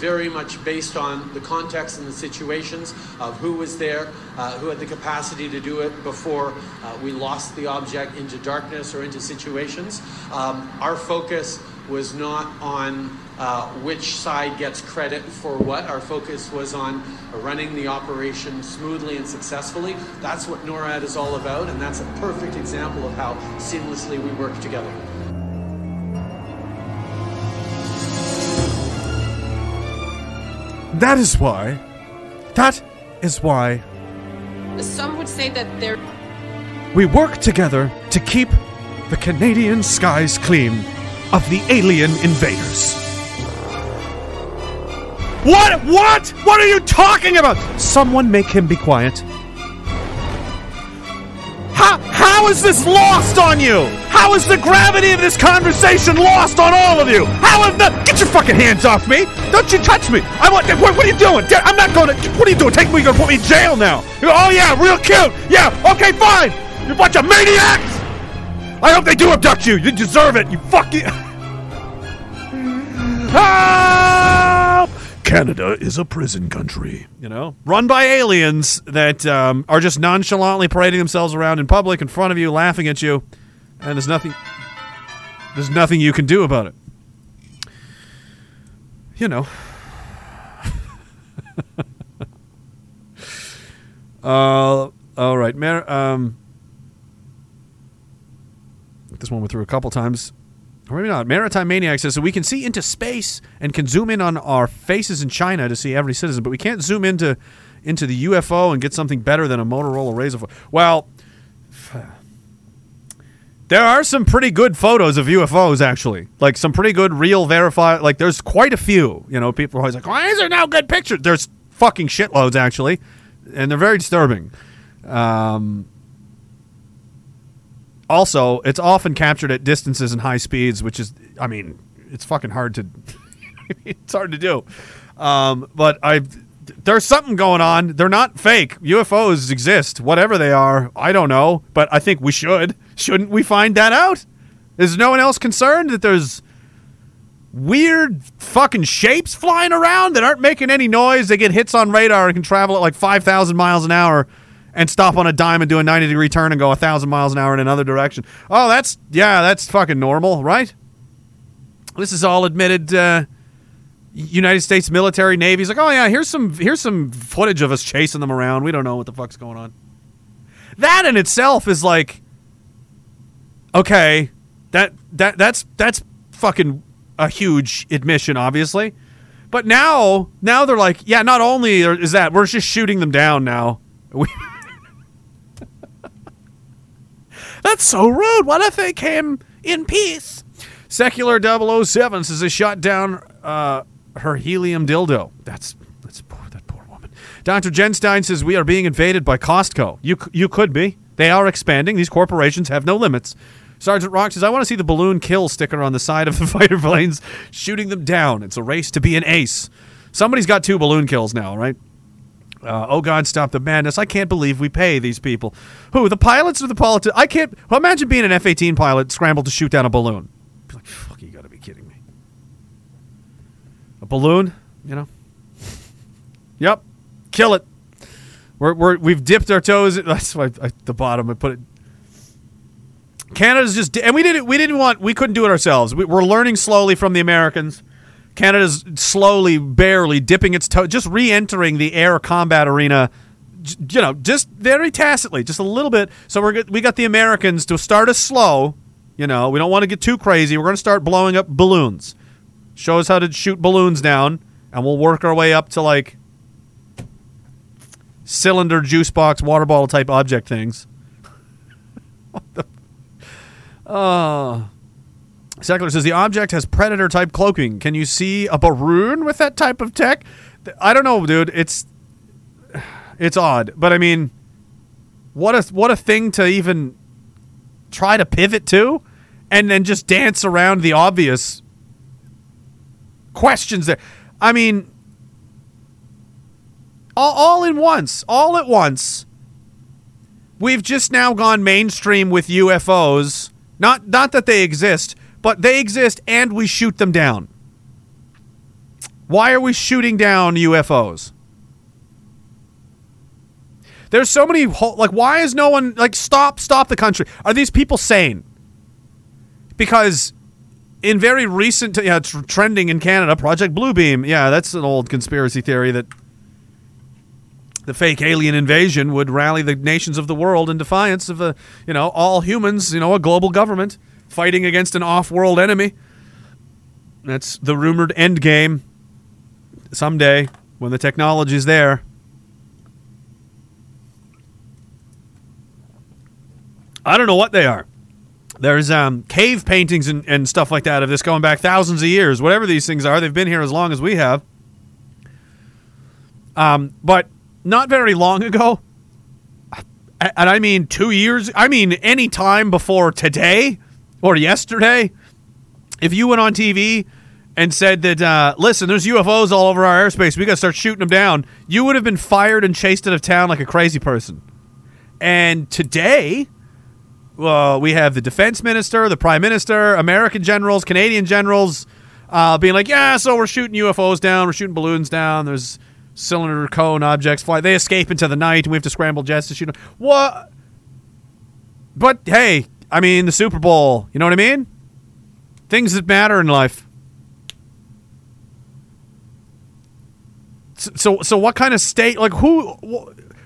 Very much based on the context and the situations of who was there, uh, who had the capacity to do it before uh, we lost the object into darkness or into situations. Um, our focus was not on uh, which side gets credit for what. Our focus was on running the operation smoothly and successfully. That's what NORAD is all about, and that's a perfect example of how seamlessly we work together. That is why. That is why Some would say that there we work together to keep the Canadian skies clean of the alien invaders. What? What? What are you talking about? Someone make him be quiet. How, how is this lost on you? How is the gravity of this conversation lost on all of you? How have the. Get your fucking hands off me! Don't you touch me! I want. What, what are you doing? I'm not to. What are you doing? Take me. You're to put me in jail now. Oh, yeah, real cute. Yeah, okay, fine. You're bunch of maniacs! I hope they do abduct you. You deserve it. You fucking. Help! Ah! Canada is a prison country, you know, run by aliens that um, are just nonchalantly parading themselves around in public in front of you, laughing at you, and there's nothing, there's nothing you can do about it. You know. uh, all right, Mar- um, this one went through a couple times. Maybe not. Maritime Maniac says so we can see into space and can zoom in on our faces in China to see every citizen, but we can't zoom into into the UFO and get something better than a Motorola Razr. Well, there are some pretty good photos of UFOs actually. Like some pretty good real verified like there's quite a few. You know, people are always like, "Why is there no good pictures?" There's fucking shitloads actually, and they're very disturbing. Um also, it's often captured at distances and high speeds, which is, I mean, it's fucking hard to, it's hard to do. Um, but I, there's something going on. They're not fake. UFOs exist, whatever they are. I don't know, but I think we should. Shouldn't we find that out? Is no one else concerned that there's weird fucking shapes flying around that aren't making any noise? They get hits on radar and can travel at like 5,000 miles an hour and stop on a dime and do a 90 degree turn and go a thousand miles an hour in another direction. Oh, that's yeah, that's fucking normal, right? This is all admitted. Uh, United States military Navy's like, oh yeah, here's some here's some footage of us chasing them around. We don't know what the fuck's going on. That in itself is like, okay, that that that's that's fucking a huge admission, obviously. But now, now they're like, yeah, not only is that we're just shooting them down now. We That's so rude. What if they came in peace? Secular 007 says they shot down uh, her helium dildo. That's that's poor, that poor woman. Dr. Genstein says we are being invaded by Costco. You you could be. They are expanding. These corporations have no limits. Sergeant Rock says I want to see the balloon kill sticker on the side of the fighter planes, shooting them down. It's a race to be an ace. Somebody's got two balloon kills now, right? Uh, oh God, stop the madness! I can't believe we pay these people. Who? The pilots or the politicians? I can't. Well, imagine being an F-18 pilot scrambled to shoot down a balloon. Be like, fuck, you got to be kidding me. A balloon, you know? yep, kill it. We're, we're we've dipped our toes. That's why the bottom I put it. Canada's just, and we didn't we didn't want we couldn't do it ourselves. We, we're learning slowly from the Americans. Canada's slowly, barely dipping its toe, just re-entering the air combat arena. You know, just very tacitly, just a little bit. So we're we got the Americans to start us slow. You know, we don't want to get too crazy. We're going to start blowing up balloons. Show us how to shoot balloons down, and we'll work our way up to like cylinder, juice box, water bottle type object things. what the? Oh. Secular says the object has predator type cloaking. Can you see a Baroon with that type of tech? I don't know, dude. It's it's odd, but I mean, what a what a thing to even try to pivot to, and then just dance around the obvious questions there. I mean, all, all in once, all at once. We've just now gone mainstream with UFOs. Not not that they exist, but they exist and we shoot them down. Why are we shooting down UFOs? There's so many like why is no one like stop stop the country? Are these people sane? Because in very recent yeah, it's trending in Canada, Project Bluebeam. Yeah, that's an old conspiracy theory that the fake alien invasion would rally the nations of the world in defiance of a, you know, all humans, you know, a global government fighting against an off-world enemy. That's the rumored end game someday when the technology's there. I don't know what they are. There's um, cave paintings and, and stuff like that of this going back thousands of years. Whatever these things are, they've been here as long as we have. Um, but not very long ago, and I mean two years, I mean any time before today or yesterday, if you went on TV and said that, uh, listen, there's UFOs all over our airspace, we got to start shooting them down, you would have been fired and chased out of town like a crazy person. And today, uh, we have the defense minister, the prime minister, American generals, Canadian generals uh, being like, yeah, so we're shooting UFOs down, we're shooting balloons down, there's cylinder cone objects fly. They escape into the night, and we have to scramble jets to shoot them. What? But hey, I mean, the Super Bowl, you know what I mean? Things that matter in life. So, so, what kind of state, like, who,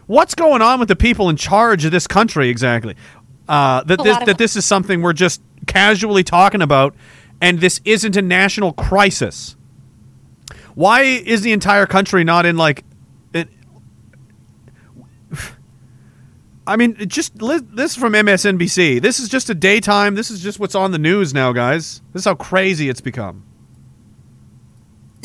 what's going on with the people in charge of this country exactly? Uh, that this that this is something we're just casually talking about, and this isn't a national crisis. Why is the entire country not in like? It, I mean, just this is from MSNBC. This is just a daytime. This is just what's on the news now, guys. This is how crazy it's become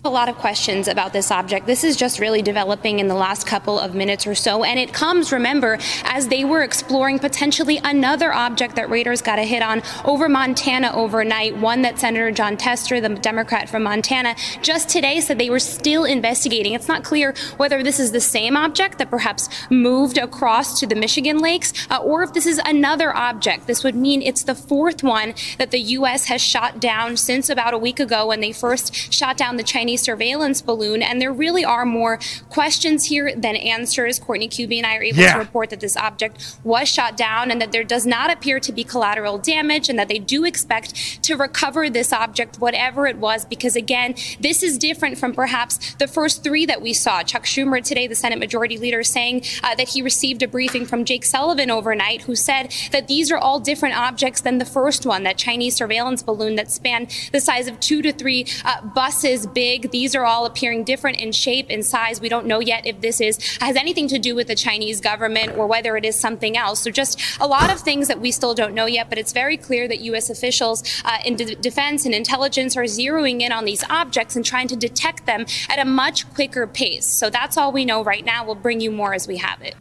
a lot of questions about this object. This is just really developing in the last couple of minutes or so. And it comes, remember, as they were exploring potentially another object that radars got a hit on over Montana overnight, one that Senator Jon Tester, the Democrat from Montana, just today said they were still investigating. It's not clear whether this is the same object that perhaps moved across to the Michigan lakes uh, or if this is another object. This would mean it's the fourth one that the U.S. has shot down since about a week ago when they first shot down the Chinese Surveillance balloon. And there really are more questions here than answers. Courtney Kube and I are able yeah. to report that this object was shot down and that there does not appear to be collateral damage and that they do expect to recover this object, whatever it was, because again, this is different from perhaps the first three that we saw. Chuck Schumer today, the Senate Majority Leader, saying uh, that he received a briefing from Jake Sullivan overnight, who said that these are all different objects than the first one, that Chinese surveillance balloon that spanned the size of two to three uh, buses big big. These are all appearing different in shape and size. We don't know yet if this is has anything to do with the Chinese government or whether it is something else. So just a lot of things that we still don't know yet, but it's very clear that U.S. officials uh, in de- defense and intelligence are zeroing in on these objects and trying to detect them at a much quicker pace. So that's all we know right now. We'll bring you more as we have it.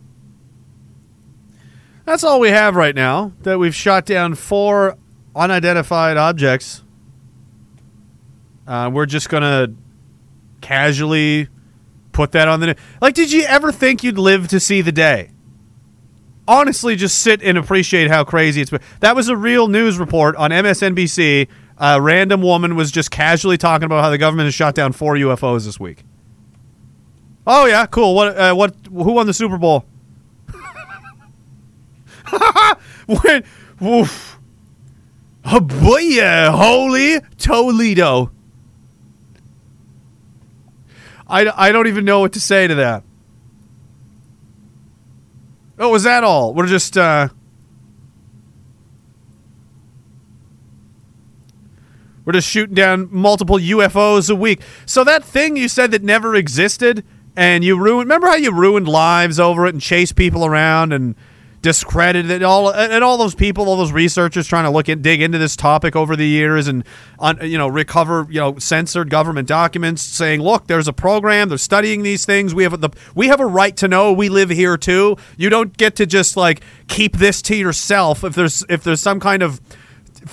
That's all we have right now. That we've shot down four unidentified objects. Uh, we're just gonna casually put that on the like did you ever think you'd live to see the day? Honestly just sit and appreciate how crazy it's been. That was a real news report on msnbc a random woman was just casually talking about how the government has shot down four ufos this week. Oh yeah cool. What uh, what who won the super bowl? When woof. Oh boy, yeah, holy Toledo. I, I don't even know what to say to that. Oh, was that all? We're just uh We're just shooting down multiple UFOs a week. So that thing you said that never existed and you ruined remember how you ruined lives over it and chased people around and discredited all and all those people, all those researchers trying to look at dig into this topic over the years and on you know recover you know censored government documents saying, look, there's a program, they're studying these things. We have the we have a right to know. We live here too. You don't get to just like keep this to yourself if there's if there's some kind of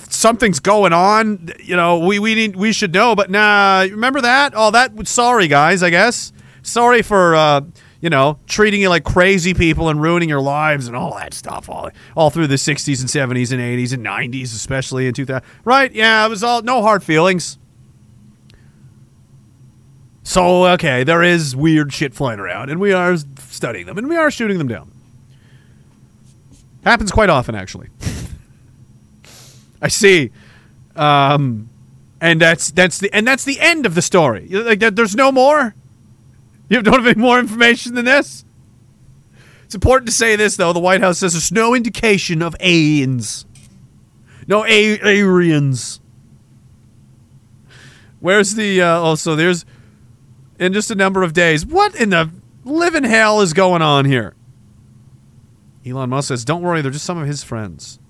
something's going on, you know, we we need we should know. But nah, remember that? Oh, that sorry guys, I guess. Sorry for uh, you know, treating you like crazy people and ruining your lives and all that stuff all, all through the 60s and 70s and 80s and 90s, especially in 2000. Right? Yeah, it was all no hard feelings. So, okay, there is weird shit flying around, and we are studying them, and we are shooting them down. Happens quite often, actually. I see. Um, and that's that's the and that's the end of the story. Like, there's no more. You don't have any more information than this? It's important to say this, though. The White House says there's no indication of aliens. No a- Aryans. Where's the. Uh, oh, so there's. In just a number of days. What in the living hell is going on here? Elon Musk says, don't worry, they're just some of his friends.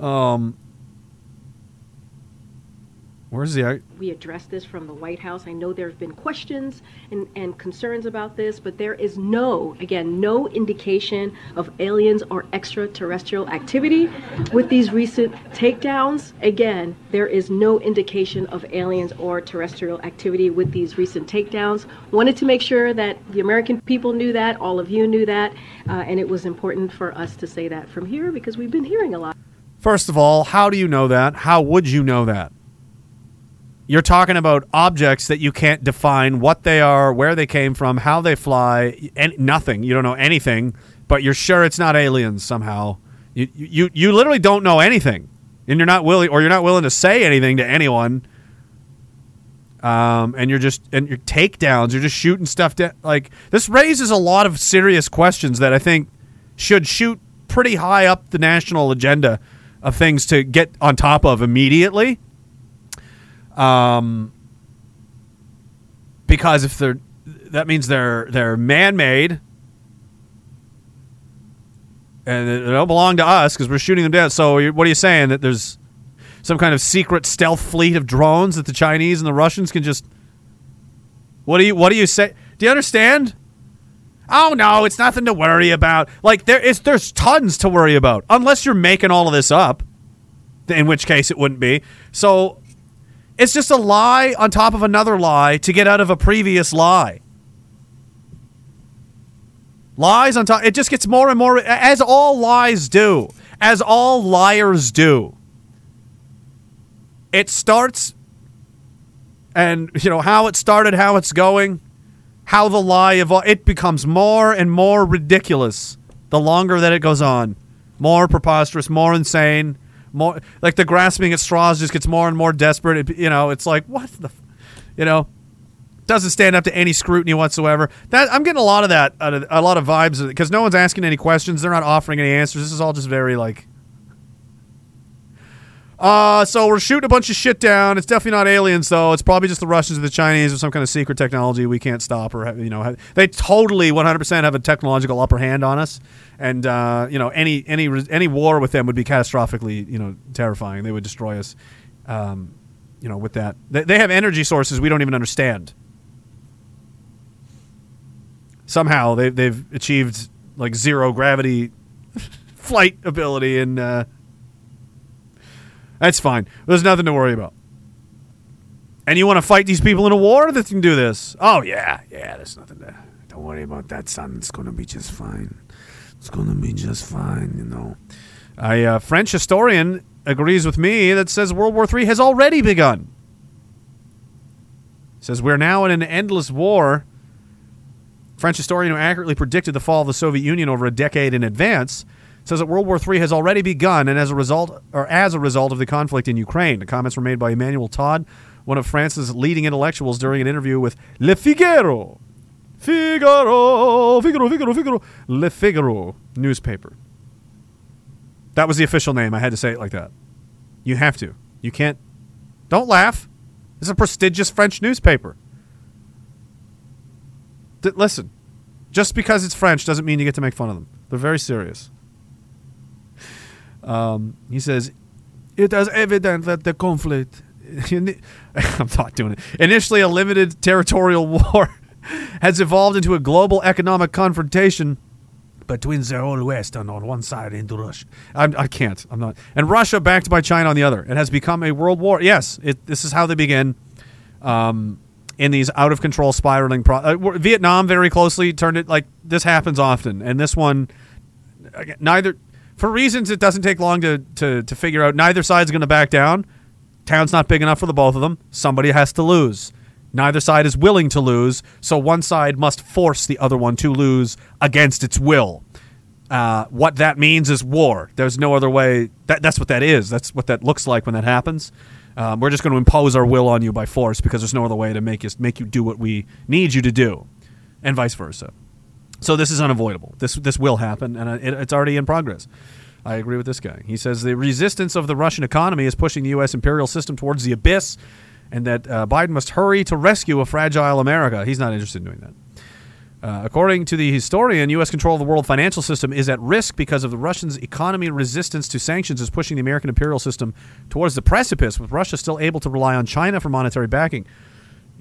um. Where's the we addressed this from the White House. I know there have been questions and, and concerns about this, but there is no, again, no indication of aliens or extraterrestrial activity with these recent takedowns. Again, there is no indication of aliens or terrestrial activity with these recent takedowns. Wanted to make sure that the American people knew that, all of you knew that, uh, and it was important for us to say that from here because we've been hearing a lot. First of all, how do you know that? How would you know that? You're talking about objects that you can't define what they are, where they came from, how they fly, and nothing. You don't know anything, but you're sure it's not aliens somehow. You you you literally don't know anything, and you're not willing, or you're not willing to say anything to anyone. Um, and you're just and your takedowns, you're just shooting stuff down. Like this raises a lot of serious questions that I think should shoot pretty high up the national agenda of things to get on top of immediately. Um, because if they're that means they're they're man-made and they don't belong to us because we're shooting them down. So what are you saying that there's some kind of secret stealth fleet of drones that the Chinese and the Russians can just What do you what do you say? Do you understand? Oh no, it's nothing to worry about. Like there is there's tons to worry about unless you're making all of this up. In which case it wouldn't be. So it's just a lie on top of another lie to get out of a previous lie. Lies on top. It just gets more and more, as all lies do, as all liars do. It starts, and you know how it started, how it's going, how the lie evolves. It becomes more and more ridiculous the longer that it goes on, more preposterous, more insane more like the grasping at straws just gets more and more desperate. It, you know, it's like what the, you know, doesn't stand up to any scrutiny whatsoever. That I'm getting a lot of that, a lot of vibes because no one's asking any questions. They're not offering any answers. This is all just very like. Uh, so we're shooting a bunch of shit down. It's definitely not aliens, though. It's probably just the Russians or the Chinese or some kind of secret technology we can't stop, or you know, they totally 100% have a technological upper hand on us and uh, you know any any any war with them would be catastrophically you know terrifying. They would destroy us. Um, you know, with that, they, they have energy sources we don't even understand. Somehow they they've achieved like zero gravity flight ability, and uh, that's fine. There's nothing to worry about. And you want to fight these people in a war that can do this? Oh yeah, yeah. There's nothing to. Don't worry about that, son. It's gonna be just fine. It's to be just fine, you know. A uh, French historian agrees with me that says World War III has already begun. Says we're now in an endless war. French historian who accurately predicted the fall of the Soviet Union over a decade in advance says that World War III has already begun, and as a result, or as a result of the conflict in Ukraine. The comments were made by Emmanuel Todd, one of France's leading intellectuals, during an interview with Le Figaro. Figaro, Figaro, Figaro, Figaro, Le Figaro newspaper. That was the official name. I had to say it like that. You have to. You can't. Don't laugh. It's a prestigious French newspaper. Listen, just because it's French doesn't mean you get to make fun of them. They're very serious. Um, he says, It is evident that the conflict. I'm not doing it. Initially, a limited territorial war has evolved into a global economic confrontation between the whole West and on one side into Russia. I'm, I can I'm not. And Russia backed by China on the other. It has become a world war. Yes, it, this is how they begin. Um, in these out of control spiraling. Pro- uh, Vietnam very closely turned it like this happens often, and this one neither for reasons it doesn't take long to to, to figure out. Neither side's going to back down. Town's not big enough for the both of them. Somebody has to lose. Neither side is willing to lose, so one side must force the other one to lose against its will. Uh, what that means is war. There's no other way. That, that's what that is. That's what that looks like when that happens. Um, we're just going to impose our will on you by force because there's no other way to make you make you do what we need you to do, and vice versa. So this is unavoidable. This this will happen, and it, it's already in progress. I agree with this guy. He says the resistance of the Russian economy is pushing the U.S. imperial system towards the abyss, and that uh, Biden must hurry to rescue a fragile America. He's not interested in doing that. Uh, according to the historian, U.S. control of the world financial system is at risk because of the Russians' economy resistance to sanctions is pushing the American imperial system towards the precipice, with Russia still able to rely on China for monetary backing.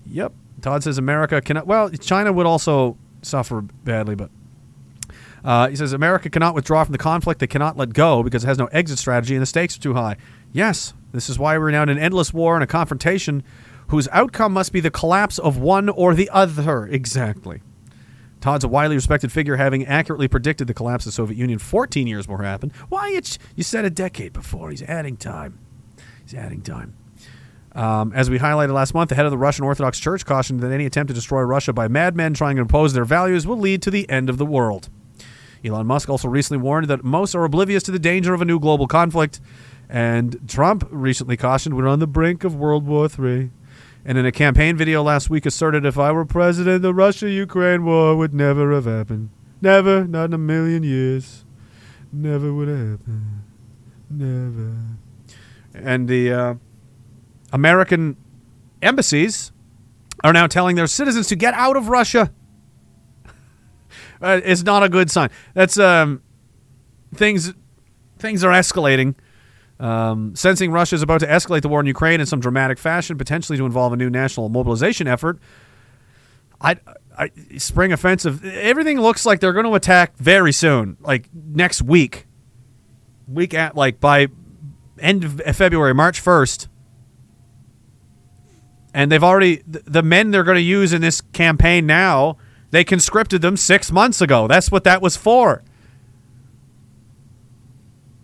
Yep. Todd says America cannot. Well, China would also suffer badly, but uh, he says America cannot withdraw from the conflict. They cannot let go because it has no exit strategy and the stakes are too high. Yes, this is why we're now in an endless war and a confrontation whose outcome must be the collapse of one or the other. Exactly. Todd's a widely respected figure, having accurately predicted the collapse of the Soviet Union 14 years before it happened. Why? It's, you said a decade before. He's adding time. He's adding time. Um, as we highlighted last month, the head of the Russian Orthodox Church cautioned that any attempt to destroy Russia by madmen trying to impose their values will lead to the end of the world. Elon Musk also recently warned that most are oblivious to the danger of a new global conflict, and Trump recently cautioned we're on the brink of World War III. And in a campaign video last week, asserted if I were president, the Russia Ukraine war would never have happened. Never, not in a million years. Never would happen. Never. And the uh, American embassies are now telling their citizens to get out of Russia. uh, it's not a good sign. That's um, things. Things are escalating. Um, sensing Russia is about to escalate the war in Ukraine in some dramatic fashion, potentially to involve a new national mobilization effort. I, I spring offensive. Everything looks like they're going to attack very soon, like next week. Week at like by end of February, March first. And they've already the men they're going to use in this campaign now. They conscripted them six months ago. That's what that was for.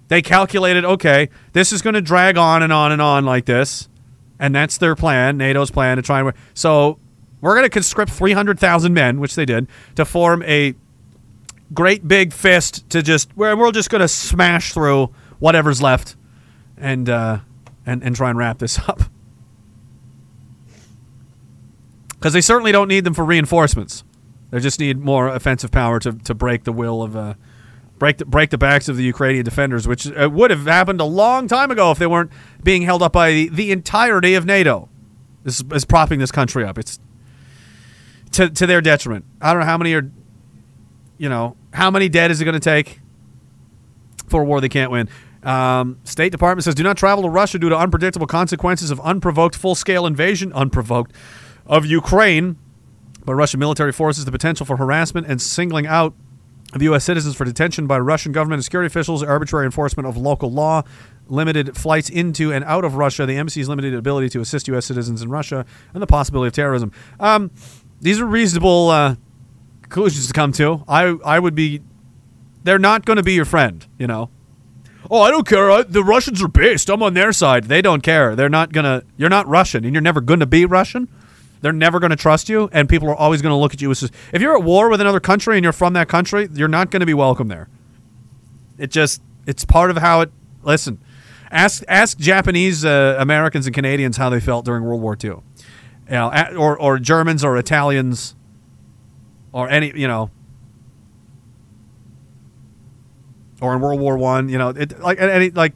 They calculated, okay, this is going to drag on and on and on like this, and that's their plan, NATO's plan to try and. So we're going to conscript 300,000 men, which they did, to form a great big fist to just where we're just going to smash through whatever's left, and uh, and and try and wrap this up. Because they certainly don't need them for reinforcements. They just need more offensive power to, to break the will of uh, break the, break the backs of the Ukrainian defenders, which uh, would have happened a long time ago if they weren't being held up by the, the entirety of NATO. This is, is propping this country up. It's to to their detriment. I don't know how many are, you know, how many dead is it going to take for a war they can't win? Um, State Department says do not travel to Russia due to unpredictable consequences of unprovoked full scale invasion, unprovoked, of Ukraine by Russian military forces, the potential for harassment and singling out of U.S. citizens for detention by Russian government and security officials, arbitrary enforcement of local law, limited flights into and out of Russia, the embassy's limited ability to assist U.S. citizens in Russia, and the possibility of terrorism. Um, these are reasonable uh, conclusions to come to. I I would be. They're not going to be your friend, you know. Oh, I don't care. I, the Russians are based. I'm on their side. They don't care. They're not gonna. You're not Russian, and you're never going to be Russian. They're never going to trust you, and people are always going to look at you as if you're at war with another country and you're from that country, you're not going to be welcome there. It just it's part of how it. Listen, ask ask Japanese uh, Americans and Canadians how they felt during World War II, you know, or or Germans or Italians, or any you know, or in World War One, you know, it like any like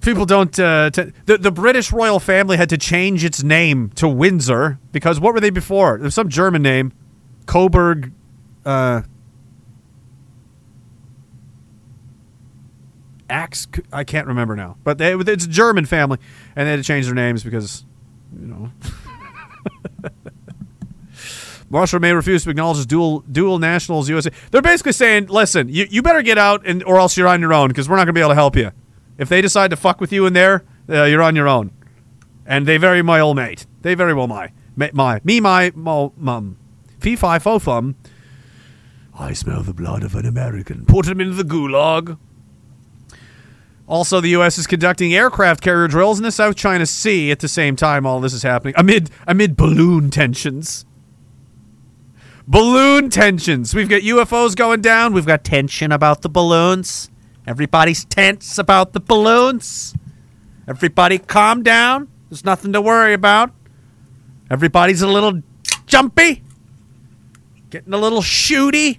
people don't. Uh, t- the the British royal family had to change its name to Windsor because what were they before? Was some German name, Coburg. Uh, Axe. I can't remember now, but they, it's a German family, and they had to change their names because, you know. Russia may refuse to acknowledge dual dual nationals USA. They're basically saying, listen, you, you better get out and or else you're on your own because we're not going to be able to help you. If they decide to fuck with you in there, uh, you're on your own. And they very well might. They very well might. My, my me, my, mum. Fee, fi, fo, fum. I smell the blood of an American. Put him into the gulag. Also, the U.S. is conducting aircraft carrier drills in the South China Sea at the same time all this is happening, amid amid balloon tensions. Balloon tensions. We've got UFOs going down. We've got tension about the balloons. Everybody's tense about the balloons. Everybody calm down. There's nothing to worry about. Everybody's a little jumpy, getting a little shooty.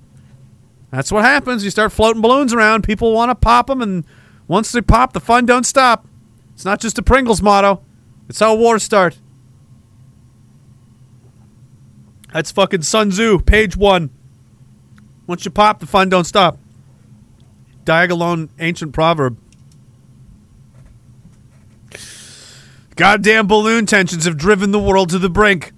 That's what happens. You start floating balloons around. People want to pop them, and once they pop, the fun don't stop. It's not just a Pringles motto. It's how wars start. That's fucking Sun Tzu, page one. Once you pop, the fun don't stop. Diagolon ancient proverb. Goddamn balloon tensions have driven the world to the brink.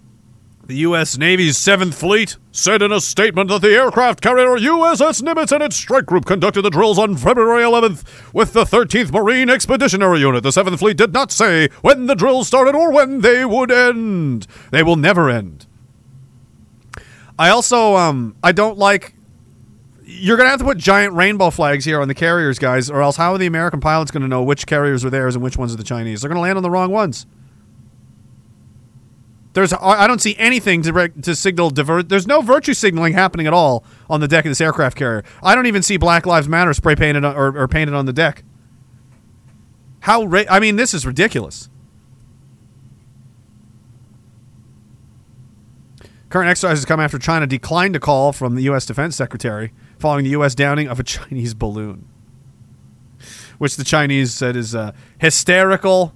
The U.S. Navy's 7th Fleet said in a statement that the aircraft carrier USS Nimitz and its strike group conducted the drills on February 11th with the 13th Marine Expeditionary Unit. The 7th Fleet did not say when the drills started or when they would end. They will never end. I also um I don't like you're gonna have to put giant rainbow flags here on the carriers, guys, or else how are the American pilots gonna know which carriers are theirs and which ones are the Chinese? They're gonna land on the wrong ones. There's I don't see anything to to signal divert. There's no virtue signaling happening at all on the deck of this aircraft carrier. I don't even see Black Lives Matter spray painted on, or, or painted on the deck. How ra- I mean, this is ridiculous. Current exercises come after China declined a call from the U.S. Defense Secretary following the U.S. downing of a Chinese balloon, which the Chinese said is uh, hysterical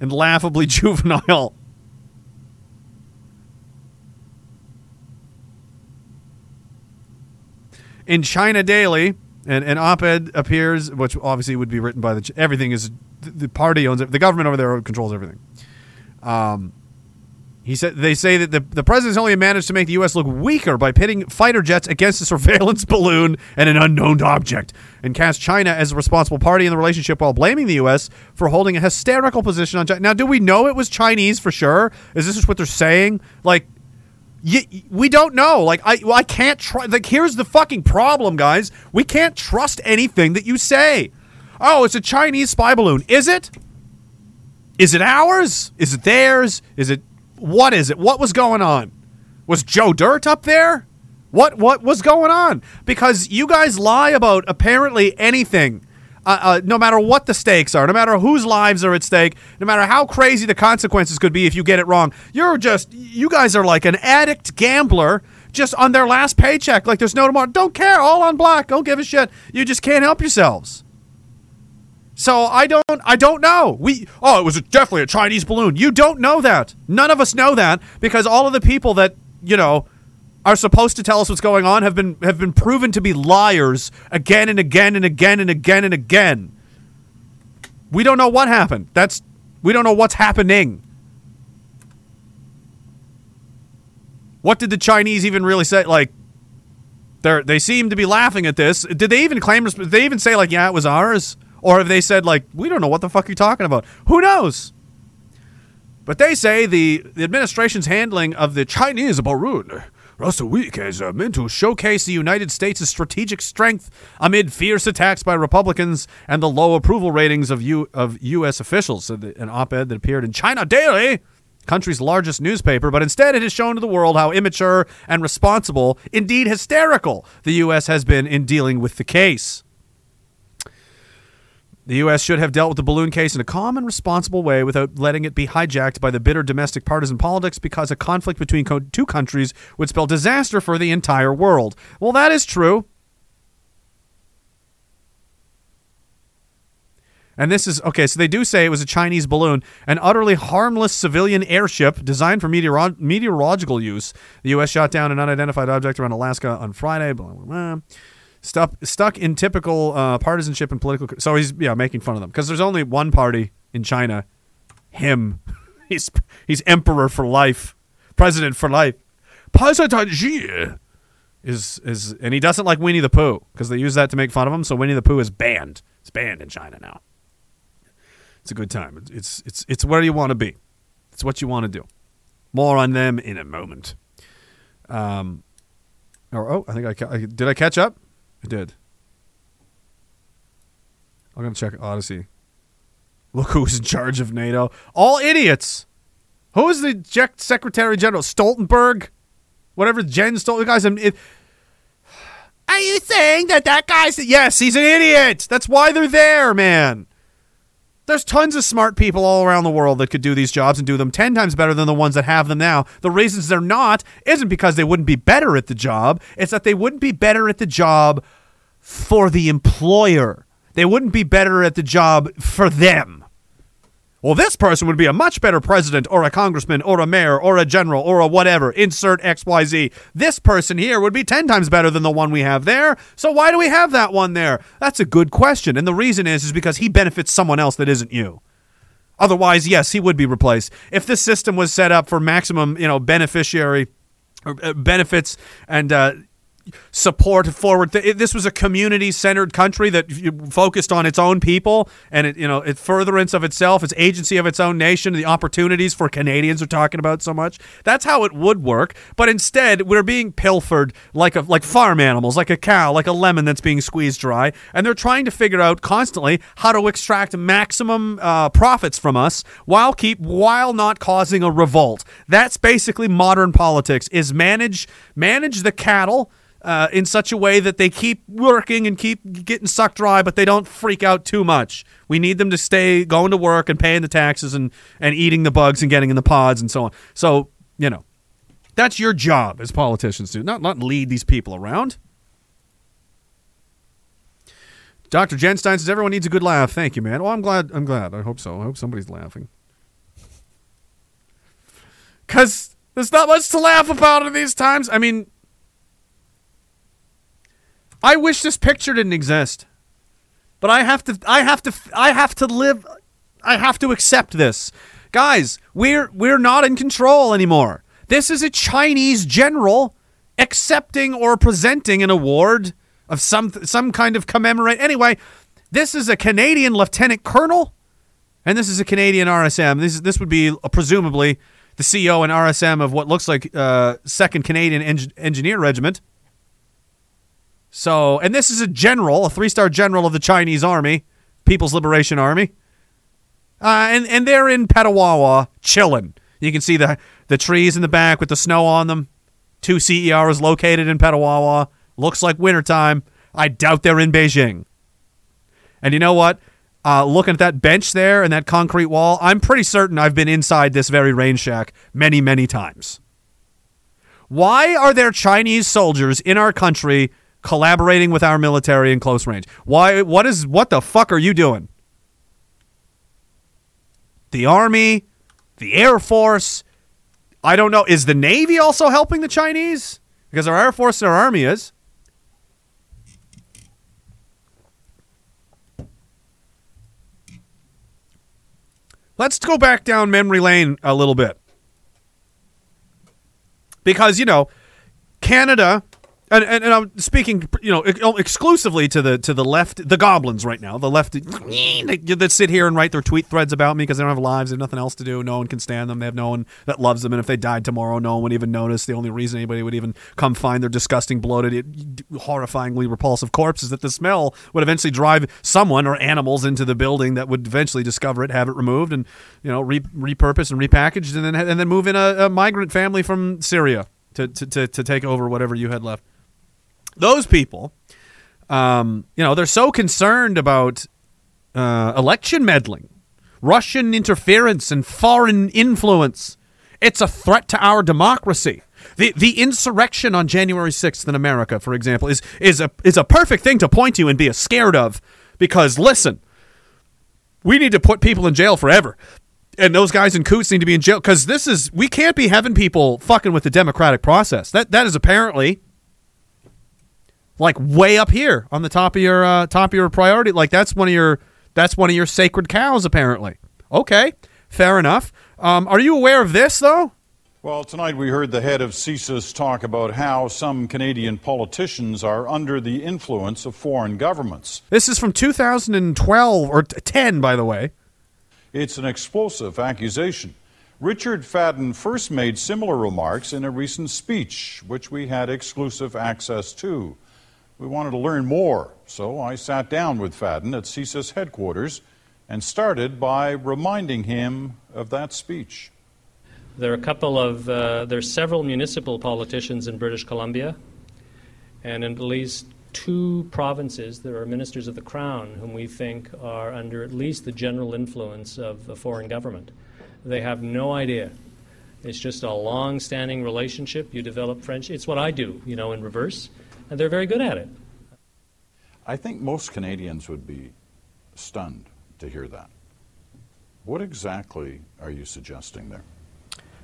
and laughably juvenile. In China Daily, an, an op-ed appears, which obviously would be written by the everything is the party owns it. The government over there controls everything. Um, he said they say that the, the president's only managed to make the U.S. look weaker by pitting fighter jets against a surveillance balloon and an unknown object, and cast China as a responsible party in the relationship while blaming the U.S. for holding a hysterical position on China. Now, do we know it was Chinese for sure? Is this just what they're saying? Like, we don't know. Like, I well, I can't try. Like, here's the fucking problem, guys. We can't trust anything that you say. Oh, it's a Chinese spy balloon. Is it? Is it ours? Is it theirs? Is it what is it? What was going on? Was Joe Dirt up there? What what was going on? Because you guys lie about apparently anything. Uh, uh, no matter what the stakes are, no matter whose lives are at stake, no matter how crazy the consequences could be if you get it wrong, you're just, you guys are like an addict gambler just on their last paycheck. Like there's no tomorrow. Don't care. All on black. Don't give a shit. You just can't help yourselves. So I don't I don't know. We oh it was definitely a Chinese balloon. You don't know that. None of us know that because all of the people that, you know, are supposed to tell us what's going on have been have been proven to be liars again and again and again and again and again. We don't know what happened. That's we don't know what's happening. What did the Chinese even really say like they they seem to be laughing at this. Did they even claim did they even say like yeah, it was ours? Or have they said, like, we don't know what the fuck you're talking about? Who knows? But they say the, the administration's handling of the Chinese balloon last week is uh, meant to showcase the United States' strategic strength amid fierce attacks by Republicans and the low approval ratings of, U- of U.S. officials, said an op ed that appeared in China Daily, country's largest newspaper. But instead, it has shown to the world how immature and responsible, indeed hysterical, the U.S. has been in dealing with the case. The U.S. should have dealt with the balloon case in a calm and responsible way without letting it be hijacked by the bitter domestic partisan politics because a conflict between co- two countries would spell disaster for the entire world. Well, that is true. And this is okay, so they do say it was a Chinese balloon, an utterly harmless civilian airship designed for meteoro- meteorological use. The U.S. shot down an unidentified object around Alaska on Friday. Blah, blah, blah stuck stuck in typical uh, partisanship and political. So he's yeah making fun of them because there's only one party in China, him. he's he's emperor for life, president for life. President is is and he doesn't like Winnie the Pooh because they use that to make fun of him. So Winnie the Pooh is banned. It's banned in China now. It's a good time. It's it's it's, it's where you want to be. It's what you want to do. More on them in a moment. Um, or oh, I think I, I did. I catch up. I did. I'm gonna check Odyssey. Look who's in charge of NATO. All idiots. Who is the Secretary General? Stoltenberg, whatever. Jen Stoltenberg. Guys, I'm. It, are you saying that that guy's? Yes, he's an idiot. That's why they're there, man. There's tons of smart people all around the world that could do these jobs and do them 10 times better than the ones that have them now. The reasons they're not isn't because they wouldn't be better at the job, it's that they wouldn't be better at the job for the employer. They wouldn't be better at the job for them. Well, this person would be a much better president or a congressman or a mayor or a general or a whatever. Insert XYZ. This person here would be 10 times better than the one we have there. So why do we have that one there? That's a good question. And the reason is is because he benefits someone else that isn't you. Otherwise, yes, he would be replaced. If this system was set up for maximum, you know, beneficiary uh, benefits and uh, support forward. Th- this was a community-centered country that focused on its own people and it, you know, its furtherance of itself, its agency of its own nation, the opportunities for Canadians are talking about so much. That's how it would work. But instead, we're being pilfered like a like farm animals, like a cow, like a lemon that's being squeezed dry, and they're trying to figure out constantly how to extract maximum uh, profits from us while keep while not causing a revolt. That's basically modern politics: is manage manage the cattle uh, in such a way that they keep working and keep getting sucked dry, but they don't freak out too much. We need them to stay going to work and paying the taxes and, and eating the bugs and getting in the pods and so on. So, you know, that's your job as politicians to not, not lead these people around. Dr. Genstein says everyone needs a good laugh. Thank you, man. Well, I'm glad. I'm glad. I hope so. I hope somebody's laughing. Because there's not much to laugh about in these times. I mean, I wish this picture didn't exist. But I have to I have to I have to live I have to accept this. Guys, we're we're not in control anymore. This is a Chinese general accepting or presenting an award of some some kind of commemorate. Anyway, this is a Canadian lieutenant colonel and this is a Canadian RSM. This is, this would be uh, presumably the CO and RSM of what looks like uh, Second Canadian en- Engineer Regiment. So, and this is a general, a three star general of the Chinese Army, People's Liberation Army. Uh, and, and they're in Petawawa chilling. You can see the, the trees in the back with the snow on them. Two CERs located in Petawawa. Looks like wintertime. I doubt they're in Beijing. And you know what? Uh, looking at that bench there and that concrete wall, I'm pretty certain I've been inside this very rain shack many, many times. Why are there Chinese soldiers in our country collaborating with our military in close range. Why what is what the fuck are you doing? The army, the air force, I don't know, is the navy also helping the Chinese? Because our air force and our army is. Let's go back down memory lane a little bit. Because, you know, Canada and, and, and, I'm speaking, you know, exclusively to the to the left, the goblins right now, the left that sit here and write their tweet threads about me because they don't have lives, they have nothing else to do. No one can stand them. They have no one that loves them, and if they died tomorrow, no one would even notice. The only reason anybody would even come find their disgusting, bloated, horrifyingly repulsive corpse is that the smell would eventually drive someone or animals into the building that would eventually discover it, have it removed, and you know, re- repurposed and repackaged, and then and then move in a, a migrant family from Syria to, to, to, to take over whatever you had left those people, um, you know, they're so concerned about uh, election meddling, Russian interference, and foreign influence. It's a threat to our democracy. The the insurrection on January 6th in America, for example, is is a is a perfect thing to point to and be scared of because listen, we need to put people in jail forever. And those guys in Coutts need to be in jail because this is we can't be having people fucking with the democratic process. That that is apparently like way up here on the top of your uh, top of your priority. Like that's one of your that's one of your sacred cows, apparently. Okay, fair enough. Um, are you aware of this though? Well, tonight we heard the head of CSIS talk about how some Canadian politicians are under the influence of foreign governments. This is from 2012 or 10, by the way. It's an explosive accusation. Richard Fadden first made similar remarks in a recent speech, which we had exclusive access to. We wanted to learn more, so I sat down with Fadden at CSIS headquarters and started by reminding him of that speech. There are a couple of, uh, there's several municipal politicians in British Columbia, and in at least two provinces there are ministers of the Crown whom we think are under at least the general influence of a foreign government. They have no idea. It's just a long standing relationship. You develop French. It's what I do, you know, in reverse, and they're very good at it. I think most Canadians would be stunned to hear that. What exactly are you suggesting there?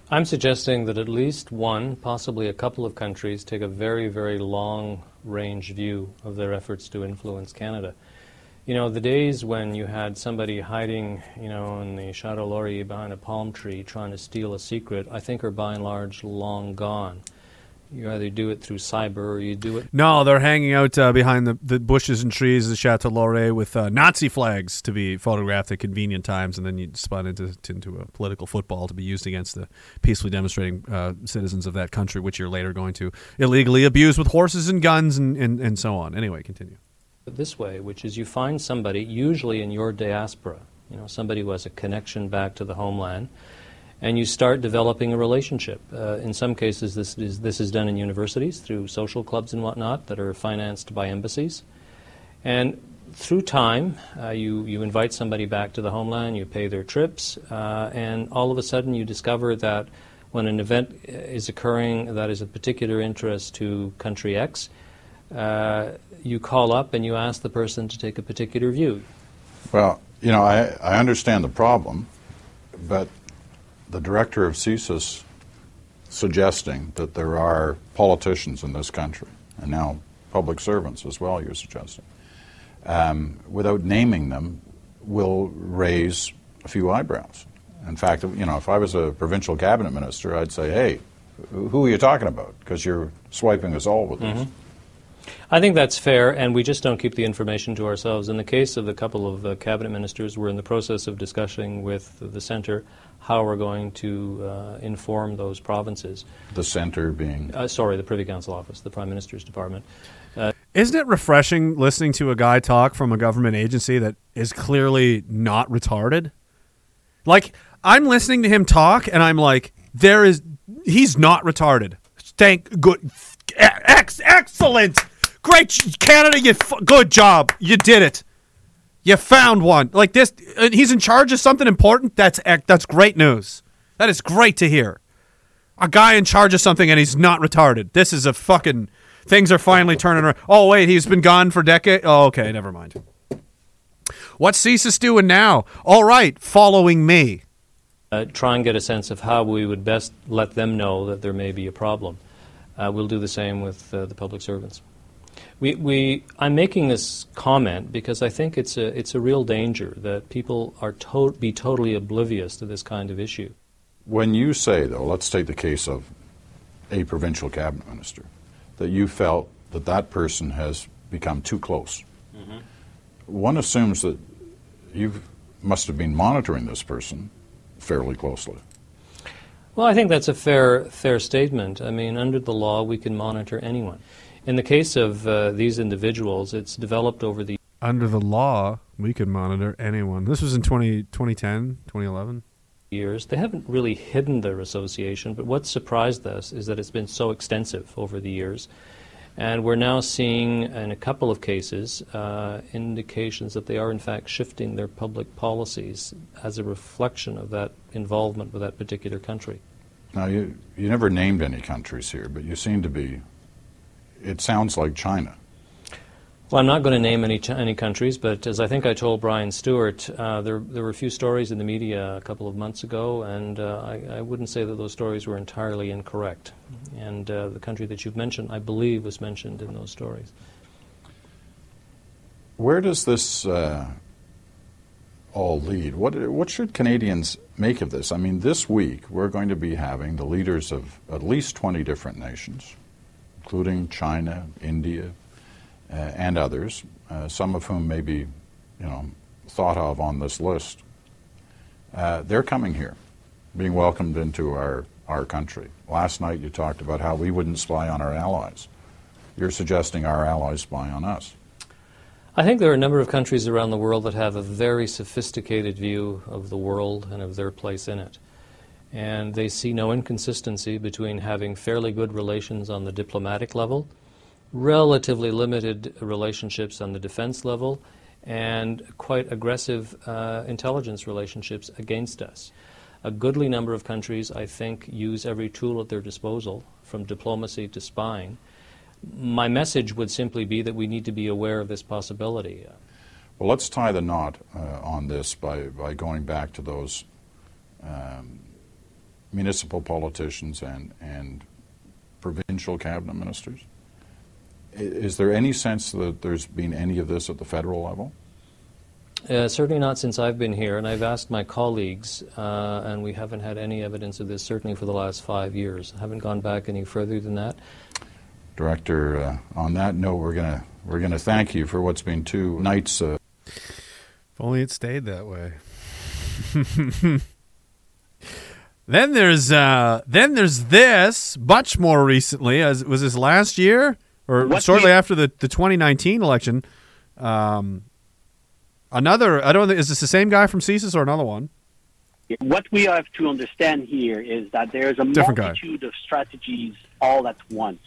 I'm suggesting that at least one, possibly a couple of countries, take a very, very long range view of their efforts to influence Canada. You know, the days when you had somebody hiding, you know, in the Chateau Laurier behind a palm tree trying to steal a secret, I think are by and large long gone. You either do it through cyber or you do it. No, they're hanging out uh, behind the, the bushes and trees of the Chateau Laurier with uh, Nazi flags to be photographed at convenient times, and then you spun into into a political football to be used against the peacefully demonstrating uh, citizens of that country, which you're later going to illegally abuse with horses and guns and, and, and so on. Anyway, continue. This way, which is you find somebody, usually in your diaspora, you know, somebody who has a connection back to the homeland and you start developing a relationship. Uh, in some cases, this is, this is done in universities through social clubs and whatnot that are financed by embassies. And through time, uh, you, you invite somebody back to the homeland, you pay their trips, uh, and all of a sudden you discover that when an event is occurring that is of particular interest to country X, uh, you call up and you ask the person to take a particular view. Well, you know, I, I understand the problem, but the director of CSIS suggesting that there are politicians in this country, and now public servants as well, you're suggesting, um, without naming them, will raise a few eyebrows. In fact, you know, if I was a provincial cabinet minister, I'd say, hey, who are you talking about? Because you're swiping us all with this. Mm-hmm. I think that's fair, and we just don't keep the information to ourselves. In the case of the couple of uh, cabinet ministers, we're in the process of discussing with the centre how we're going to uh, inform those provinces. The centre being? Uh, sorry, the Privy Council office, the Prime Minister's department. Uh, Isn't it refreshing listening to a guy talk from a government agency that is clearly not retarded? Like, I'm listening to him talk, and I'm like, there is, he's not retarded. Thank good, ex, excellent, great, Canada. You, good job, you did it. You found one like this. He's in charge of something important. That's that's great news. That is great to hear. A guy in charge of something and he's not retarded. This is a fucking. Things are finally turning around. Oh wait, he's been gone for decades. Oh okay, never mind. What's CSIS doing now? All right, following me. Uh, try and get a sense of how we would best let them know that there may be a problem. Uh, we'll do the same with uh, the public servants. We, we, I'm making this comment because I think it's a, it's a real danger that people are to- be totally oblivious to this kind of issue. When you say, though, let's take the case of a provincial cabinet minister, that you felt that that person has become too close, mm-hmm. one assumes that you must have been monitoring this person fairly closely. Well, I think that's a fair, fair statement. I mean, under the law, we can monitor anyone. In the case of uh, these individuals, it's developed over the under the law, we could monitor anyone. This was in 20, 2010, 2011 years. They haven't really hidden their association, but what surprised us is that it's been so extensive over the years. And we're now seeing, in a couple of cases, uh, indications that they are, in fact, shifting their public policies as a reflection of that involvement with that particular country. Now, you, you never named any countries here, but you seem to be it sounds like China. Well, I'm not going to name any any countries, but as I think I told Brian Stewart, uh, there there were a few stories in the media a couple of months ago, and uh, I, I, wouldn't say that those stories were entirely incorrect. And uh, the country that you've mentioned, I believe, was mentioned in those stories. Where does this uh, all lead? What what should Canadians make of this? I mean, this week we're going to be having the leaders of at least 20 different nations including China, India, uh, and others, uh, some of whom may be, you know, thought of on this list, uh, they're coming here, being welcomed into our, our country. Last night you talked about how we wouldn't spy on our allies. You're suggesting our allies spy on us. I think there are a number of countries around the world that have a very sophisticated view of the world and of their place in it. And they see no inconsistency between having fairly good relations on the diplomatic level, relatively limited relationships on the defense level, and quite aggressive uh, intelligence relationships against us. A goodly number of countries, I think, use every tool at their disposal, from diplomacy to spying. My message would simply be that we need to be aware of this possibility. Well, let's tie the knot uh, on this by, by going back to those um, municipal politicians and, and provincial cabinet ministers. Is there any sense that there's been any of this at the federal level? Uh, certainly not since I've been here, and I've asked my colleagues, uh, and we haven't had any evidence of this, certainly for the last five years. I haven't gone back any further than that. Director, uh, on that note, we're gonna we're gonna thank you for what's been two nights. Uh, if only it stayed that way. then there's uh, then there's this much more recently. As was this last year or what shortly we, after the, the 2019 election? Um, another. I don't. know, Is this the same guy from CSIS or another one? What we have to understand here is that there's a Different multitude guy. of strategies all at once.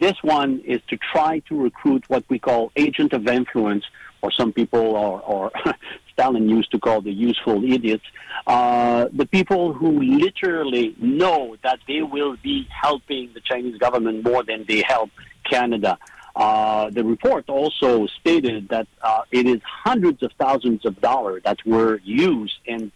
This one is to try to recruit what we call agent of influence, or some people, or, or Stalin used to call the useful idiots, uh, the people who literally know that they will be helping the Chinese government more than they help Canada. Uh, the report also stated that uh, it is hundreds of thousands of dollars that were used in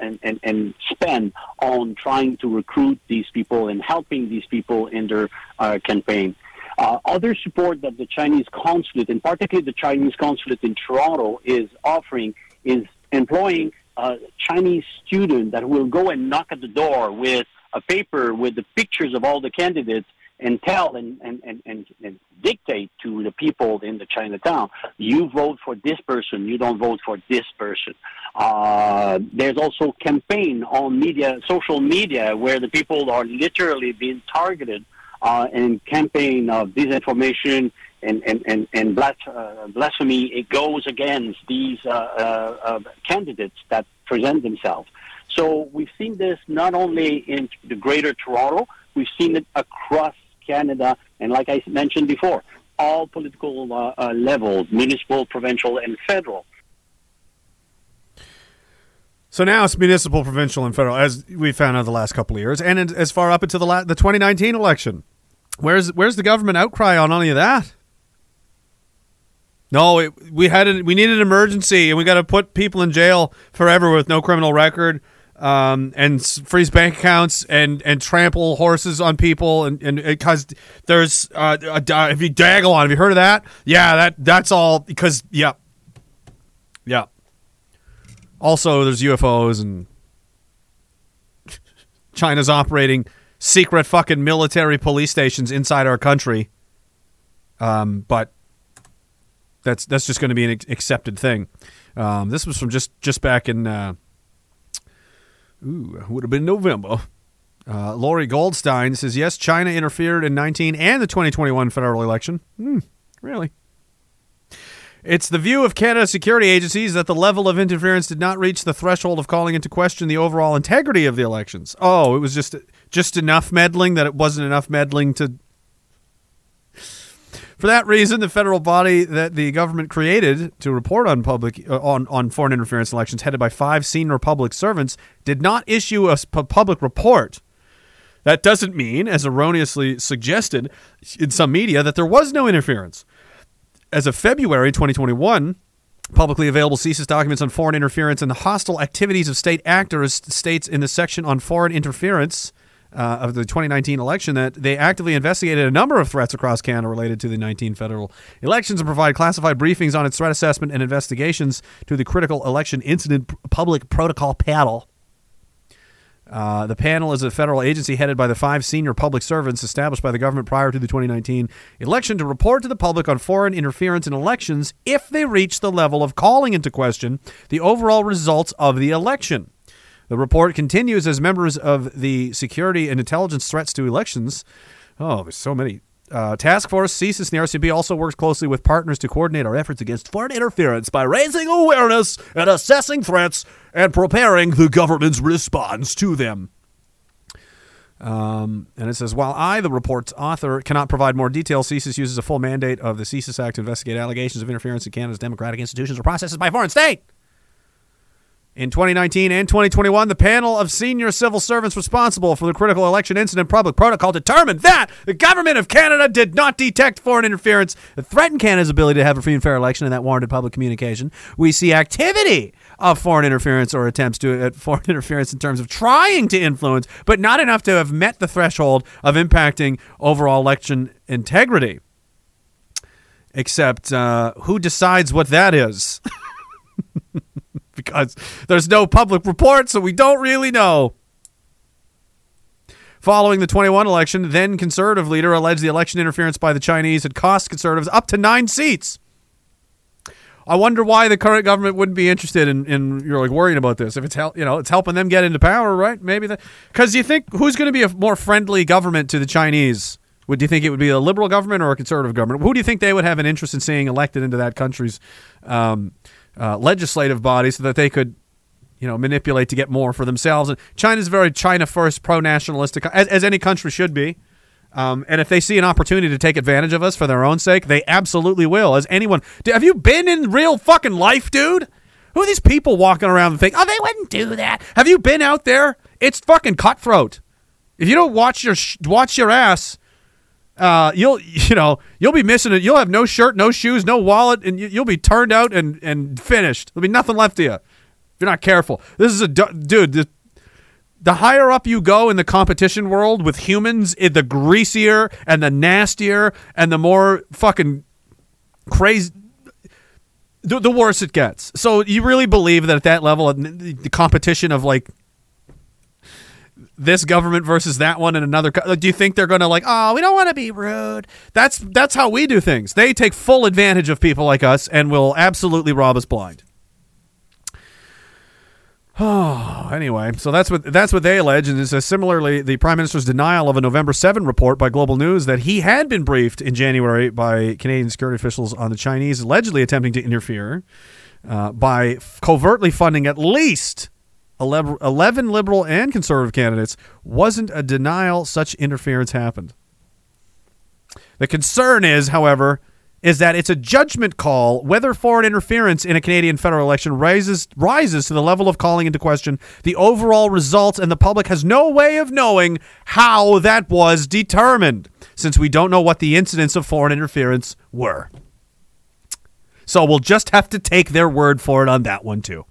and, and, and spend on trying to recruit these people and helping these people in their uh, campaign. Uh, other support that the Chinese consulate, and particularly the Chinese consulate in Toronto, is offering is employing a Chinese student that will go and knock at the door with a paper with the pictures of all the candidates and tell and, and, and, and, and dictate to the people in the Chinatown, you vote for this person, you don't vote for this person. Uh, there's also campaign on media, social media, where the people are literally being targeted uh, and campaign of disinformation and, and, and, and uh, blasphemy. It goes against these uh, uh, uh, candidates that present themselves. So we've seen this not only in the greater Toronto, we've seen it across Canada, and like I mentioned before, all political uh, levels, municipal, provincial, and federal. So now it's municipal, provincial, and federal, as we found out the last couple of years, and as far up into the la- the 2019 election. Where's where's the government outcry on any of that? No, it, we had a, we needed an emergency, and we got to put people in jail forever with no criminal record um, and freeze bank accounts and and trample horses on people and and because there's uh, a, if you Diagolon, have you heard of that? Yeah, that that's all because yeah, yeah. Also, there's UFOs and China's operating secret fucking military police stations inside our country. Um, but that's that's just going to be an accepted thing. Um, this was from just just back in. Uh, Ooh, would have been November. Uh, Lorrie Goldstein says yes, China interfered in 19 and the 2021 federal election. Hmm, really? It's the view of Canada security agencies that the level of interference did not reach the threshold of calling into question the overall integrity of the elections. Oh, it was just just enough meddling that it wasn't enough meddling to for that reason, the federal body that the government created to report on public uh, on, on foreign interference elections, headed by five senior public servants, did not issue a public report. That doesn't mean, as erroneously suggested in some media, that there was no interference. As of February 2021, publicly available CSIS documents on foreign interference and the hostile activities of state actors states in the section on foreign interference uh, of the 2019 election that they actively investigated a number of threats across Canada related to the 19 federal elections and provide classified briefings on its threat assessment and investigations to the critical election incident public protocol panel. Uh, the panel is a federal agency headed by the five senior public servants established by the government prior to the 2019 election to report to the public on foreign interference in elections if they reach the level of calling into question the overall results of the election. The report continues as members of the security and intelligence threats to elections. Oh, there's so many. Uh, Task Force CSIS and the RCB also works closely with partners to coordinate our efforts against foreign interference by raising awareness and assessing threats and preparing the government's response to them. Um, and it says, while I, the report's author, cannot provide more details, CSIS uses a full mandate of the CSIS Act to investigate allegations of interference in Canada's democratic institutions or processes by foreign state. In 2019 and 2021, the panel of senior civil servants responsible for the critical election incident public protocol determined that the government of Canada did not detect foreign interference that threatened Canada's ability to have a free and fair election and that warranted public communication. We see activity of foreign interference or attempts to at foreign interference in terms of trying to influence, but not enough to have met the threshold of impacting overall election integrity. Except, uh, who decides what that is? because there's no public report, so we don't really know. Following the 21 election, then conservative leader alleged the election interference by the Chinese had cost conservatives up to nine seats. I wonder why the current government wouldn't be interested in, in you're like worrying about this. If it's hel- you know it's helping them get into power, right? Maybe that because you think who's going to be a more friendly government to the Chinese? Would you think it would be a liberal government or a conservative government? Who do you think they would have an interest in seeing elected into that country's um, uh, legislative body so that they could, you know, manipulate to get more for themselves? And China's very China first, pro nationalistic, as, as any country should be. Um, and if they see an opportunity to take advantage of us for their own sake, they absolutely will. As anyone, have you been in real fucking life, dude? Who are these people walking around and think, oh, they wouldn't do that? Have you been out there? It's fucking cutthroat. If you don't watch your sh- watch your ass, uh, you'll you know you'll be missing it. You'll have no shirt, no shoes, no wallet, and you, you'll be turned out and and finished. There'll be nothing left of you if you're not careful. This is a dude. This, the higher up you go in the competition world with humans, it, the greasier and the nastier and the more fucking crazy, the, the worse it gets. So you really believe that at that level, the competition of like this government versus that one and another, co- do you think they're going to like, oh, we don't want to be rude? That's that's how we do things. They take full advantage of people like us and will absolutely rob us blind. Oh, anyway, so that's what that's what they allege, and it says similarly, the prime minister's denial of a November 7 report by Global News that he had been briefed in January by Canadian security officials on the Chinese allegedly attempting to interfere uh, by f- covertly funding at least 11, 11 liberal and conservative candidates wasn't a denial such interference happened. The concern is, however, is that it's a judgment call whether foreign interference in a Canadian federal election rises rises to the level of calling into question the overall results, and the public has no way of knowing how that was determined, since we don't know what the incidents of foreign interference were. So we'll just have to take their word for it on that one too.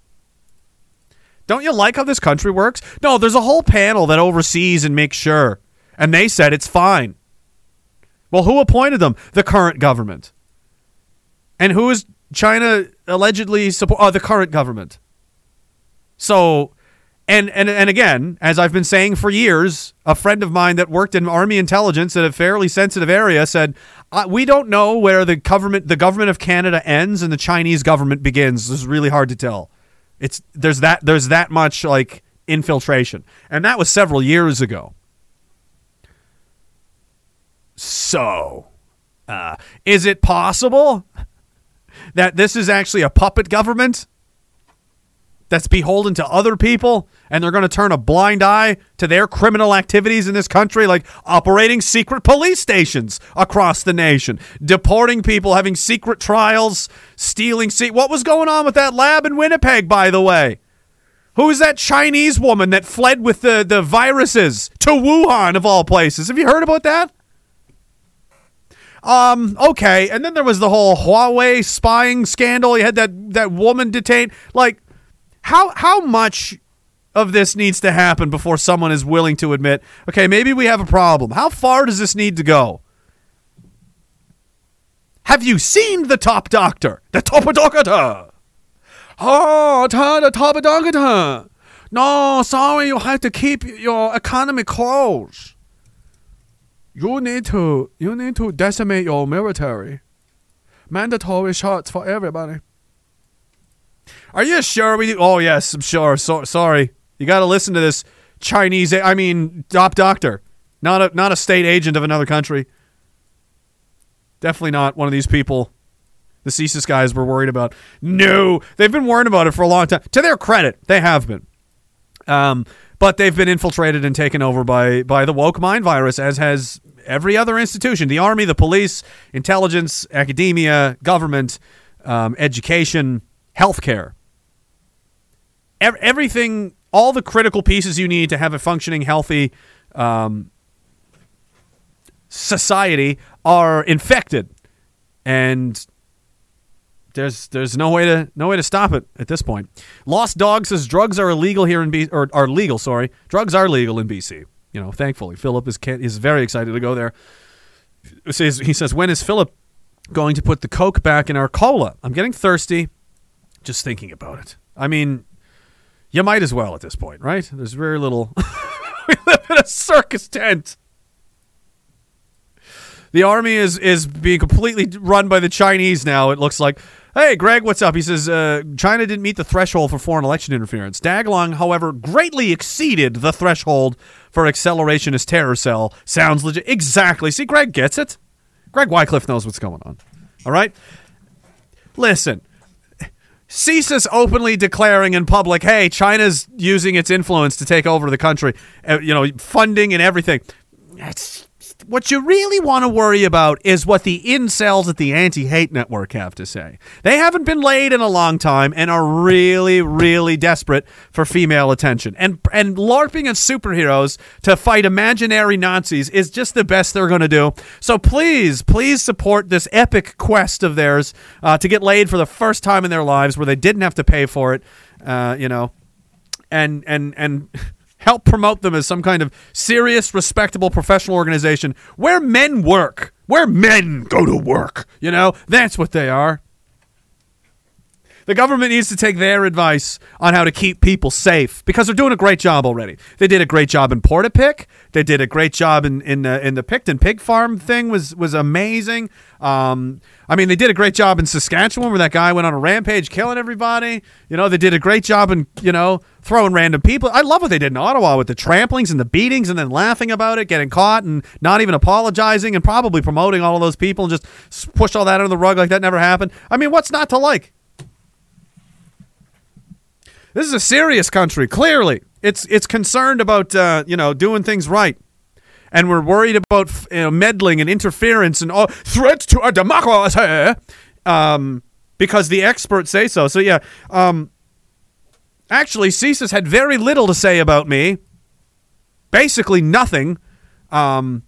Don't you like how this country works? No, there's a whole panel that oversees and makes sure, and they said it's fine. Well, who appointed them? The current government. And who is China allegedly support? Oh, the current government. So, and and and again, as I've been saying for years, a friend of mine that worked in army intelligence in a fairly sensitive area said, "We don't know where the government, the government of Canada ends and the Chinese government begins. This is really hard to tell. It's there's that there's that much like infiltration, and that was several years ago. So, uh, is it possible that this is actually a puppet government that's beholden to other people and they're going to turn a blind eye to their criminal activities in this country, like operating secret police stations across the nation, deporting people, having secret trials, stealing. Se- what was going on with that lab in Winnipeg, by the way? Who's that Chinese woman that fled with the, the viruses to Wuhan, of all places? Have you heard about that? Um, okay, and then there was the whole Huawei spying scandal. You had that that woman detained. Like, how how much of this needs to happen before someone is willing to admit, okay, maybe we have a problem? How far does this need to go? Have you seen the top doctor? The top doctor. Oh, ah, the top doctor. No, sorry, you have to keep your economy closed. You need to you need to decimate your military. Mandatory shots for everybody. Are you sure we? Oh yes, I'm sure. So, sorry. You got to listen to this Chinese. I mean, top doctor, not a not a state agent of another country. Definitely not one of these people. The CSIS guys were worried about. No, they've been worried about it for a long time. To their credit, they have been. Um, but they've been infiltrated and taken over by by the woke mind virus, as has every other institution: the army, the police, intelligence, academia, government, um, education, healthcare. Ev- everything, all the critical pieces you need to have a functioning, healthy um, society are infected, and there's there's no way to no way to stop it at this point. Lost Dog says drugs are illegal here in B or are legal. Sorry, drugs are legal in BC. You know, thankfully, Philip is is very excited to go there. He says, he says when is Philip going to put the Coke back in our cola? I'm getting thirsty just thinking about it. I mean, you might as well at this point, right? There's very little. we live in a circus tent. The army is is being completely run by the Chinese now. It looks like. Hey, Greg, what's up? He says uh, China didn't meet the threshold for foreign election interference. Diagolon, however, greatly exceeded the threshold for accelerationist terror cell. Sounds legit. Exactly. See, Greg gets it. Greg Wycliffe knows what's going on. All right. Listen, CSIS openly declaring in public, "Hey, China's using its influence to take over the country. Uh, you know, funding and everything." That's what you really want to worry about is what the incels at the anti-hate network have to say. They haven't been laid in a long time and are really, really desperate for female attention. And and larping as superheroes to fight imaginary Nazis is just the best they're going to do. So please, please support this epic quest of theirs uh, to get laid for the first time in their lives, where they didn't have to pay for it. Uh, you know, and and and. help promote them as some kind of serious, respectable professional organization where men work, where men go to work. You know, that's what they are. The government needs to take their advice on how to keep people safe because they're doing a great job already. They did a great job in Portapique. They did a great job in in, uh, in the Picton pig farm thing was was amazing. Um, I mean, they did a great job in Saskatchewan where that guy went on a rampage killing everybody. You know, they did a great job in you know throwing random people. I love what they did in Ottawa with the tramplings and the beatings and then laughing about it, getting caught and not even apologizing and probably promoting all of those people and just push all that under the rug like that never happened. I mean, what's not to like? This is a serious country. Clearly, it's it's concerned about uh, you know doing things right, and we're worried about you know, meddling and interference and all threats to our democracy, um, because the experts say so. So yeah, um, actually, CSIS had very little to say about me. Basically, nothing. Um,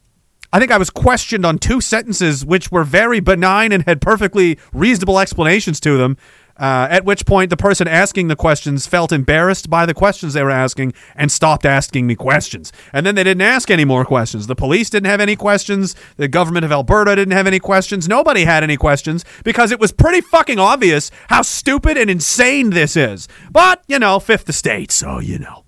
I think I was questioned on two sentences, which were very benign and had perfectly reasonable explanations to them. Uh, at which point, the person asking the questions felt embarrassed by the questions they were asking and stopped asking me questions. And then they didn't ask any more questions. The police didn't have any questions. The government of Alberta didn't have any questions. Nobody had any questions because it was pretty fucking obvious how stupid and insane this is. But, you know, fifth estate, so you know.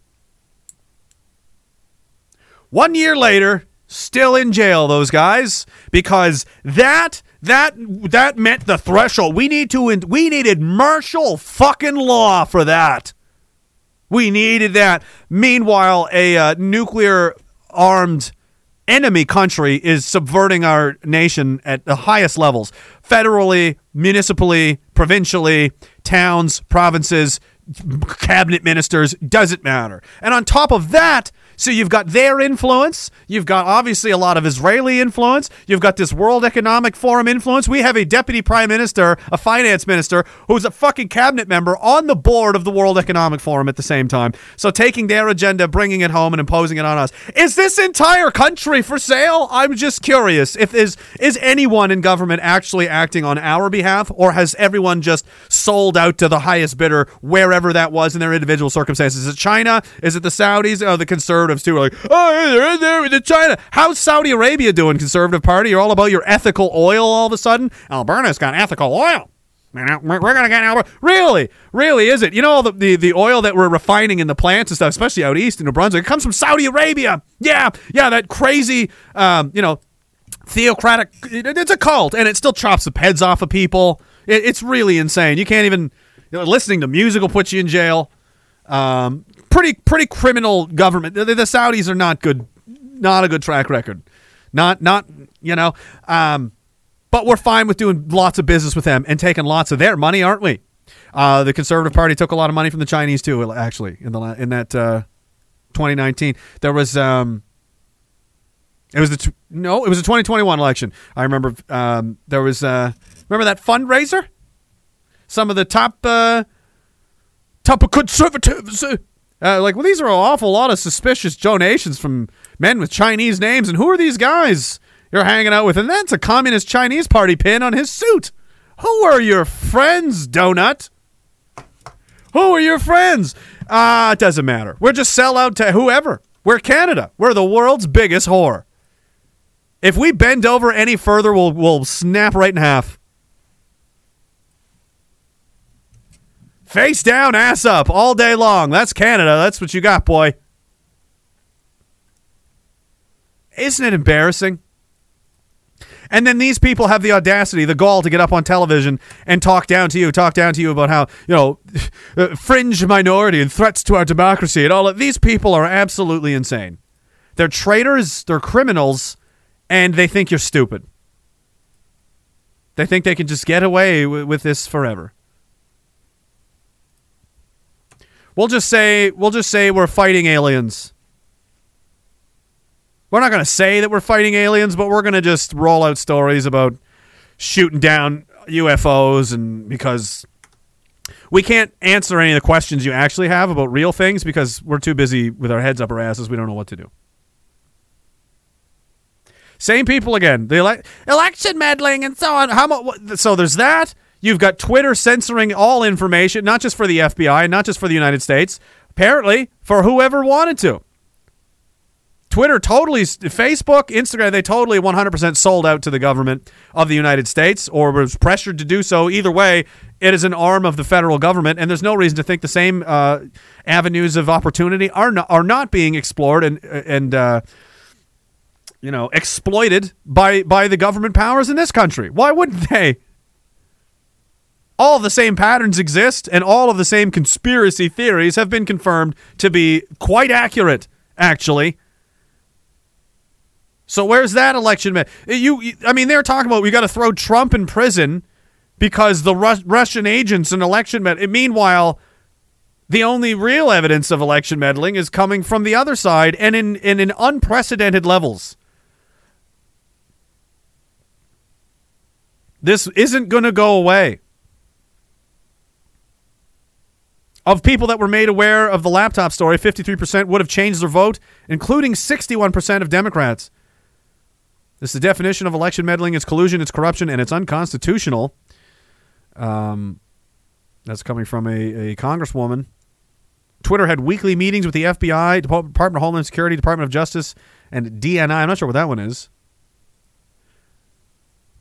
One year later, still in jail, those guys, because that that that met the threshold. We need to we needed martial fucking law for that. We needed that. Meanwhile, a uh, nuclear armed enemy country is subverting our nation at the highest levels federally, municipally, provincially, towns, provinces, cabinet ministers, doesn't matter. And on top of that, so you've got their influence. You've got obviously a lot of Israeli influence. You've got this World Economic Forum influence. We have a deputy prime minister, a finance minister, who's a fucking cabinet member on the board of the World Economic Forum at the same time. So taking their agenda, bringing it home, and imposing it on us. Is this entire country for sale? I'm just curious. If is is anyone in government actually acting on our behalf, or has everyone just sold out to the highest bidder wherever that was in their individual circumstances? Is it China? Is it the Saudis? Or the conservatives too? Are like, oh, they're in there with China. How's Saudi Arabia doing, conservative party? You're all about your ethical oil all of a sudden. Alberta's got ethical oil. We're going to get Alberta. Really? Really, is it? You know, all the, the, the oil that we're refining in the plants and stuff, especially out east in New Brunswick, it comes from Saudi Arabia. Yeah, yeah, that crazy, um, you know, theocratic. It's a cult, and it still chops the heads off of people. It, it's really insane. You can't even, you know, listening to music will put you in jail. Um, pretty pretty criminal government. The, the Saudis are not good, not a good track record. Not not you know. Um, but we're fine with doing lots of business with them and taking lots of their money, aren't we? Uh, the Conservative Party took a lot of money from the Chinese too. Actually, in the in that uh, 2019, there was um, it was the no, it was the 2021 election. I remember um, there was uh, remember that fundraiser. Some of the top uh, top of conservatives, uh, uh, like well, these are an awful lot of suspicious donations from men with Chinese names, and who are these guys you're hanging out with? And that's a communist Chinese party pin on his suit. Who are your friends, Donut? Who are your friends? Ah, it doesn't matter. We're just sell out to whoever. We're Canada. We're the world's biggest whore. If we bend over any further, we'll we'll snap right in half. Face down, ass up, all day long. That's Canada. That's what you got, boy. Isn't it embarrassing? And then these people have the audacity, the gall to get up on television and talk down to you, talk down to you about how, you know, uh, fringe minority and threats to our democracy and all of these people are absolutely insane. They're traitors, they're criminals, and they think you're stupid. They think they can just get away with this forever. We'll just say we'll just say we're fighting aliens. We're not going to say that we're fighting aliens, but we're going to just roll out stories about shooting down UFOs and because we can't answer any of the questions you actually have about real things because we're too busy with our heads up our asses. We don't know what to do. Same people again. The ele- election meddling and so on. How much? So there's that. You've got Twitter censoring all information, not just for the FBI, not just for the United States. Apparently, for whoever wanted to. Twitter totally, Facebook, Instagram, they totally 100% sold out to the government of the United States or was pressured to do so. Either way, it is an arm of the federal government, and there's no reason to think the same uh, avenues of opportunity are not, are not being explored and and uh, you know exploited by by the government powers in this country. Why wouldn't they? All the same patterns exist, and all of the same conspiracy theories have been confirmed to be quite accurate. Actually. So where's that election? Man? You, you I mean, they're talking about we got to throw Trump in prison because the Rus- Russian agents and election med. Meanwhile, the only real evidence of election meddling is coming from the other side and in, in, in unprecedented levels. This isn't going to go away. Of people that were made aware of the laptop story, 53% would have changed their vote, including 61% of Democrats. This is the definition of election meddling. It's collusion, it's corruption, and it's unconstitutional. Um, that's coming from a, a congresswoman. Twitter had weekly meetings with the FBI, Department of Homeland Security, Department of Justice, and DNI. I'm not sure what that one is.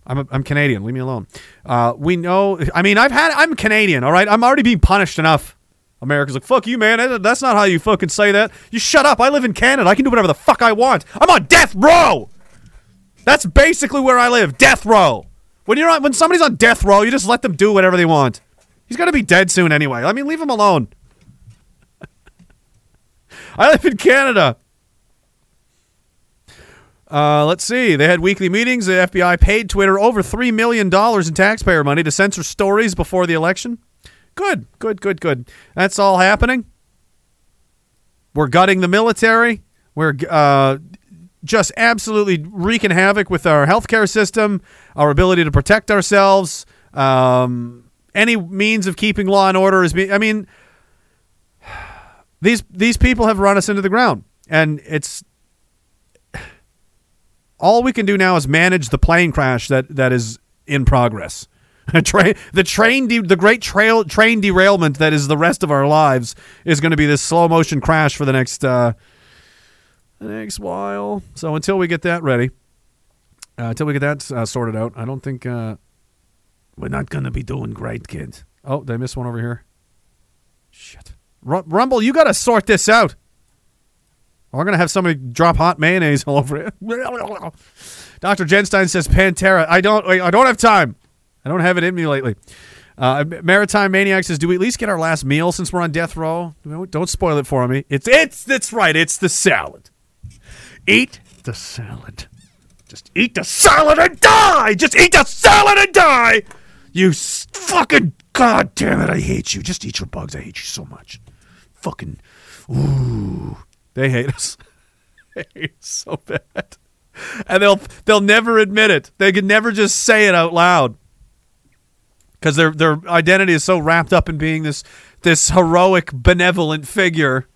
I'm, a, I'm Canadian. Leave me alone. Uh, we know. I mean, I've had. I'm Canadian. All right. I'm already being punished enough. America's like, fuck you, man. That's not how you fucking say that. You shut up. I live in Canada. I can do whatever the fuck I want. I'm on death row. That's basically where I live. Death row. When you're on, when somebody's on death row, you just let them do whatever they want. He's gonna be dead soon anyway. I mean, leave him alone. I live in Canada. Uh, let's see. They had weekly meetings. The FBI paid Twitter over $3 million in taxpayer money to censor stories before the election. Good, good, good, good. That's all happening. We're gutting the military. We're uh, just absolutely wreaking havoc with our healthcare system, our ability to protect ourselves. Um, any means of keeping law and order is. Be- I mean, these these people have run us into the ground, and it's all we can do now is manage the plane crash that that is in progress. train, the train, de- the great trail train derailment that is the rest of our lives is going to be this slow motion crash for the next uh, the next while. So until we get that ready, uh, until we get that uh, sorted out, I don't think uh, we're not going to be doing great, kids. Oh, did I miss one over here? Shit, R- Rumble, you got to sort this out. We're going to have somebody drop hot mayonnaise all over it. Dr. Genstein says Pantera. I don't I don't have time. I don't have it in me lately. Uh, Maritime Maniac says, "Do we at least get our last meal since we're on death row? Don't spoil it for me. It's it's that's right. It's the salad. Eat the salad. Just eat the salad and die. Just eat the salad and die. You fucking god damn it! I hate you. Just eat your bugs. I hate you so much. Fucking ooh, they hate us. they hate us so bad, and they'll they'll never admit it. They can never just say it out loud because their their identity is so wrapped up in being this this heroic, benevolent figure,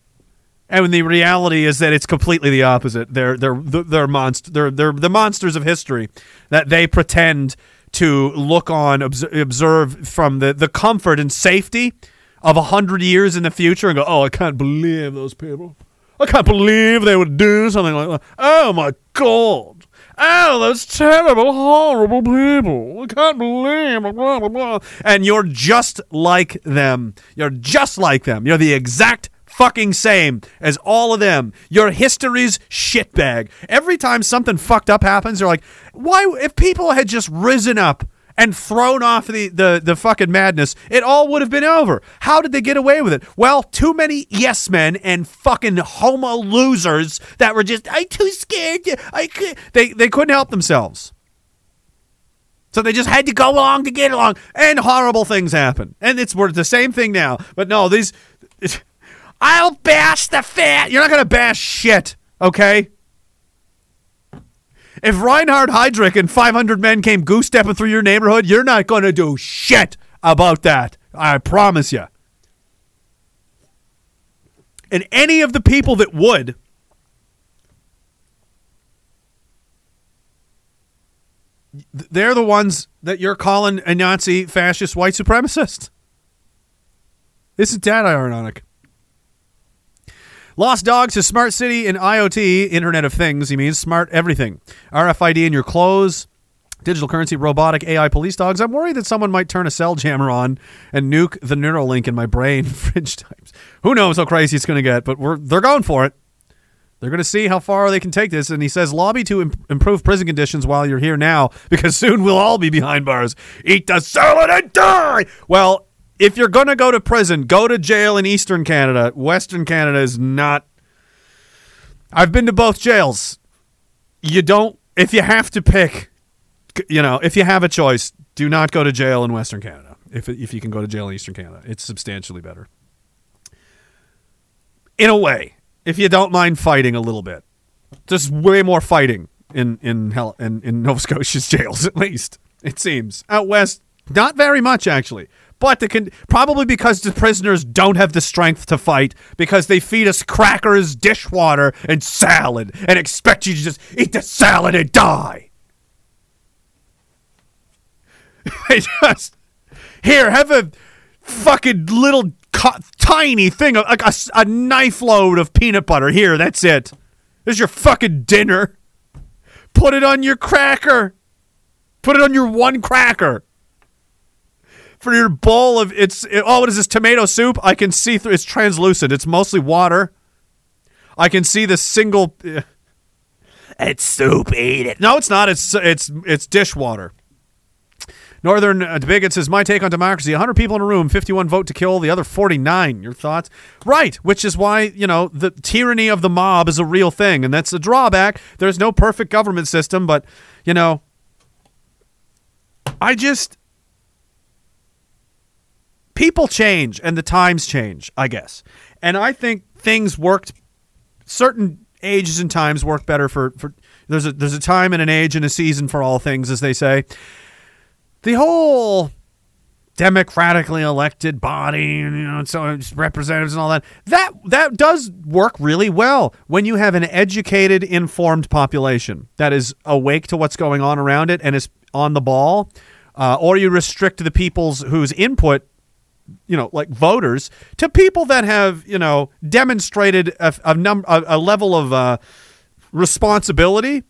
and the reality is that it's completely the opposite. They're they're they're monst- they're they're the monsters of history that they pretend to look on, observe from the the comfort and safety of a hundred years in the future, and go, "Oh, I can't believe those people. I can't believe they would do something like that. Oh my god." Oh, those terrible, horrible people. I can't believe blah, blah, blah. And you're just like them. You're just like them. You're the exact fucking same as all of them. Your history's shitbag. Every time something fucked up happens, you're like, why? If people had just risen up and thrown off the, the, the fucking madness, it all would have been over. How did they get away with it? Well, too many yes men and fucking homo losers that were just, I'm too scared. to- I could. They, they couldn't help themselves. So they just had to go along to get along, and horrible things happen. And it's we're the same thing now. But no, these. I'll bash the fat. You're not gonna bash shit, okay? If Reinhard Heydrich and 500 men came goose stepping through your neighborhood, you're not gonna do shit about that. I promise you. And any of the people that would, they're the ones that you're calling a Nazi, fascist, white supremacist. This Isn't that ironic? Lost Dogs to smart city and IoT, Internet of Things. He means smart everything. RFID in your clothes, digital currency, robotic AI police dogs. I'm worried that someone might turn a cell jammer on and nuke the neural link in my brain. Fringe times. Who knows how crazy it's going to get, but we're they're going for it. They're going to see how far they can take this. And he says, lobby to im- improve prison conditions while you're here now, because soon we'll all be behind bars. Eat the salad and die. Well, if you're going to go to prison, go to jail in Eastern Canada. Western Canada is not. I've been to both jails. You don't, if you have to pick, you know, if you have a choice, do not go to jail in Western Canada. If, if you can go to jail in Eastern Canada, it's substantially better. In a way, if you don't mind fighting a little bit, there's way more fighting in in hell in, in Nova Scotia's jails, at least it seems. Out west, not very much actually. But the con- probably because the prisoners don't have the strength to fight because they feed us crackers, dishwater, and salad, and expect you to just eat the salad and die. they just here have a fucking little tiny thing, like a, a knife load of peanut butter. Here, that's it. There's your fucking dinner. Put it on your cracker. Put it on your one cracker. For your bowl of it's it, oh what is this tomato soup? I can see through. It's translucent. It's mostly water. I can see the single. eh. It's soup. Eat it. No, it's not. It's it's it's dishwater. Northern uh, Bigot says, My take on democracy 100 people in a room, 51 vote to kill, the other 49. Your thoughts? Right, which is why, you know, the tyranny of the mob is a real thing, and that's a drawback. There's no perfect government system, but, you know, I just. People change and the times change, I guess. And I think things worked certain ages and times work better for, for there's a there's a time and an age and a season for all things, as they say the whole democratically elected body and you know so representatives and all that that that does work really well when you have an educated informed population that is awake to what's going on around it and is on the ball uh, or you restrict the people's whose input you know like voters to people that have you know demonstrated a, a, num- a, level of uh, responsibility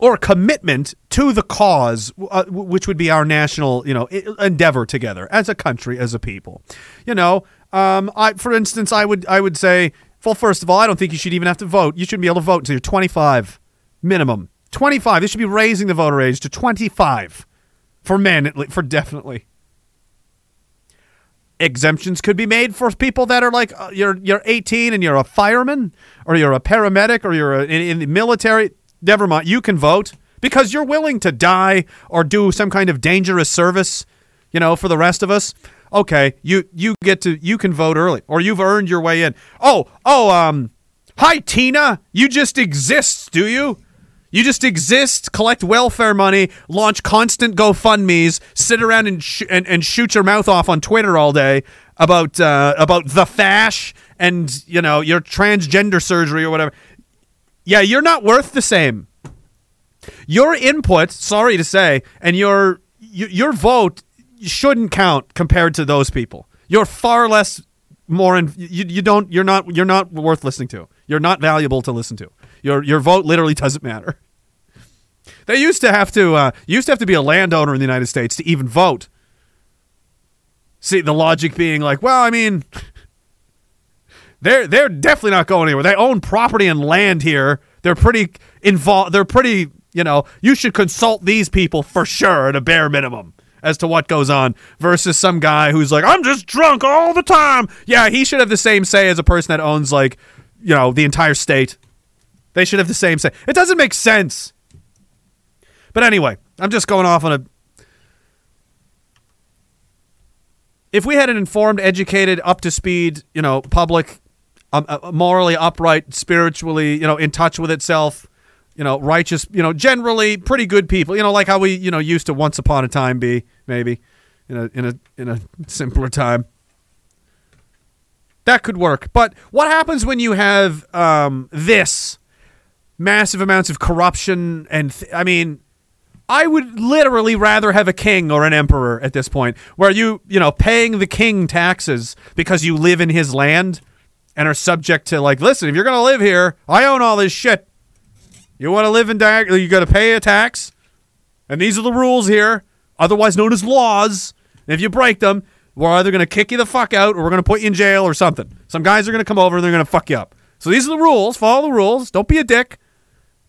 or commitment to the cause, uh, which would be our national, you know, endeavor together as a country, as a people. You know, um, I, for instance, I would, I would say, well, first of all, I don't think you should even have to vote. You shouldn't be able to vote until you're 25, minimum. 25. They should be raising the voter age to 25 for men, for definitely. Exemptions could be made for people that are like uh, you're you're 18 and you're a fireman or you're a paramedic or you're a, in, in the military. Never mind, you can vote because you're willing to die or do some kind of dangerous service. You know, for the rest of us, okay, you you get to you can vote early or you've earned your way in. Oh oh um, hi Tina, you just exist, do you? You just exist, collect welfare money, launch constant GoFundmes, sit around and, sh- and, and shoot your mouth off on Twitter all day about uh, about the fash and you know your transgender surgery or whatever. Yeah, you're not worth the same. Your input, sorry to say, and your your vote shouldn't count compared to those people. You're far less more in, you, you don't you're not you're not worth listening to. You're not valuable to listen to. Your your vote literally doesn't matter. They used to have to uh, used to have to be a landowner in the United States to even vote. See the logic being like, well, I mean, they're they're definitely not going anywhere. They own property and land here. They're pretty involved. They're pretty, you know. You should consult these people for sure at a bare minimum as to what goes on versus some guy who's like, I'm just drunk all the time. Yeah, he should have the same say as a person that owns like, you know, the entire state. They should have the same say. It doesn't make sense. But anyway, I'm just going off on a. If we had an informed, educated, up to speed, you know, public, um, uh, morally upright, spiritually, you know, in touch with itself, you know, righteous, you know, generally pretty good people, you know, like how we, you know, used to once upon a time be, maybe, in a in a in a simpler time. That could work. But what happens when you have um, this massive amounts of corruption and th- I mean I would literally rather have a king or an emperor at this point, where you, you know, paying the king taxes because you live in his land and are subject to like, listen, if you're gonna live here, I own all this shit. You want to live in Dag? You got to pay a tax, and these are the rules here, otherwise known as laws. And if you break them, we're either gonna kick you the fuck out, or we're gonna put you in jail or something. Some guys are gonna come over and they're gonna fuck you up. So these are the rules. Follow the rules. Don't be a dick.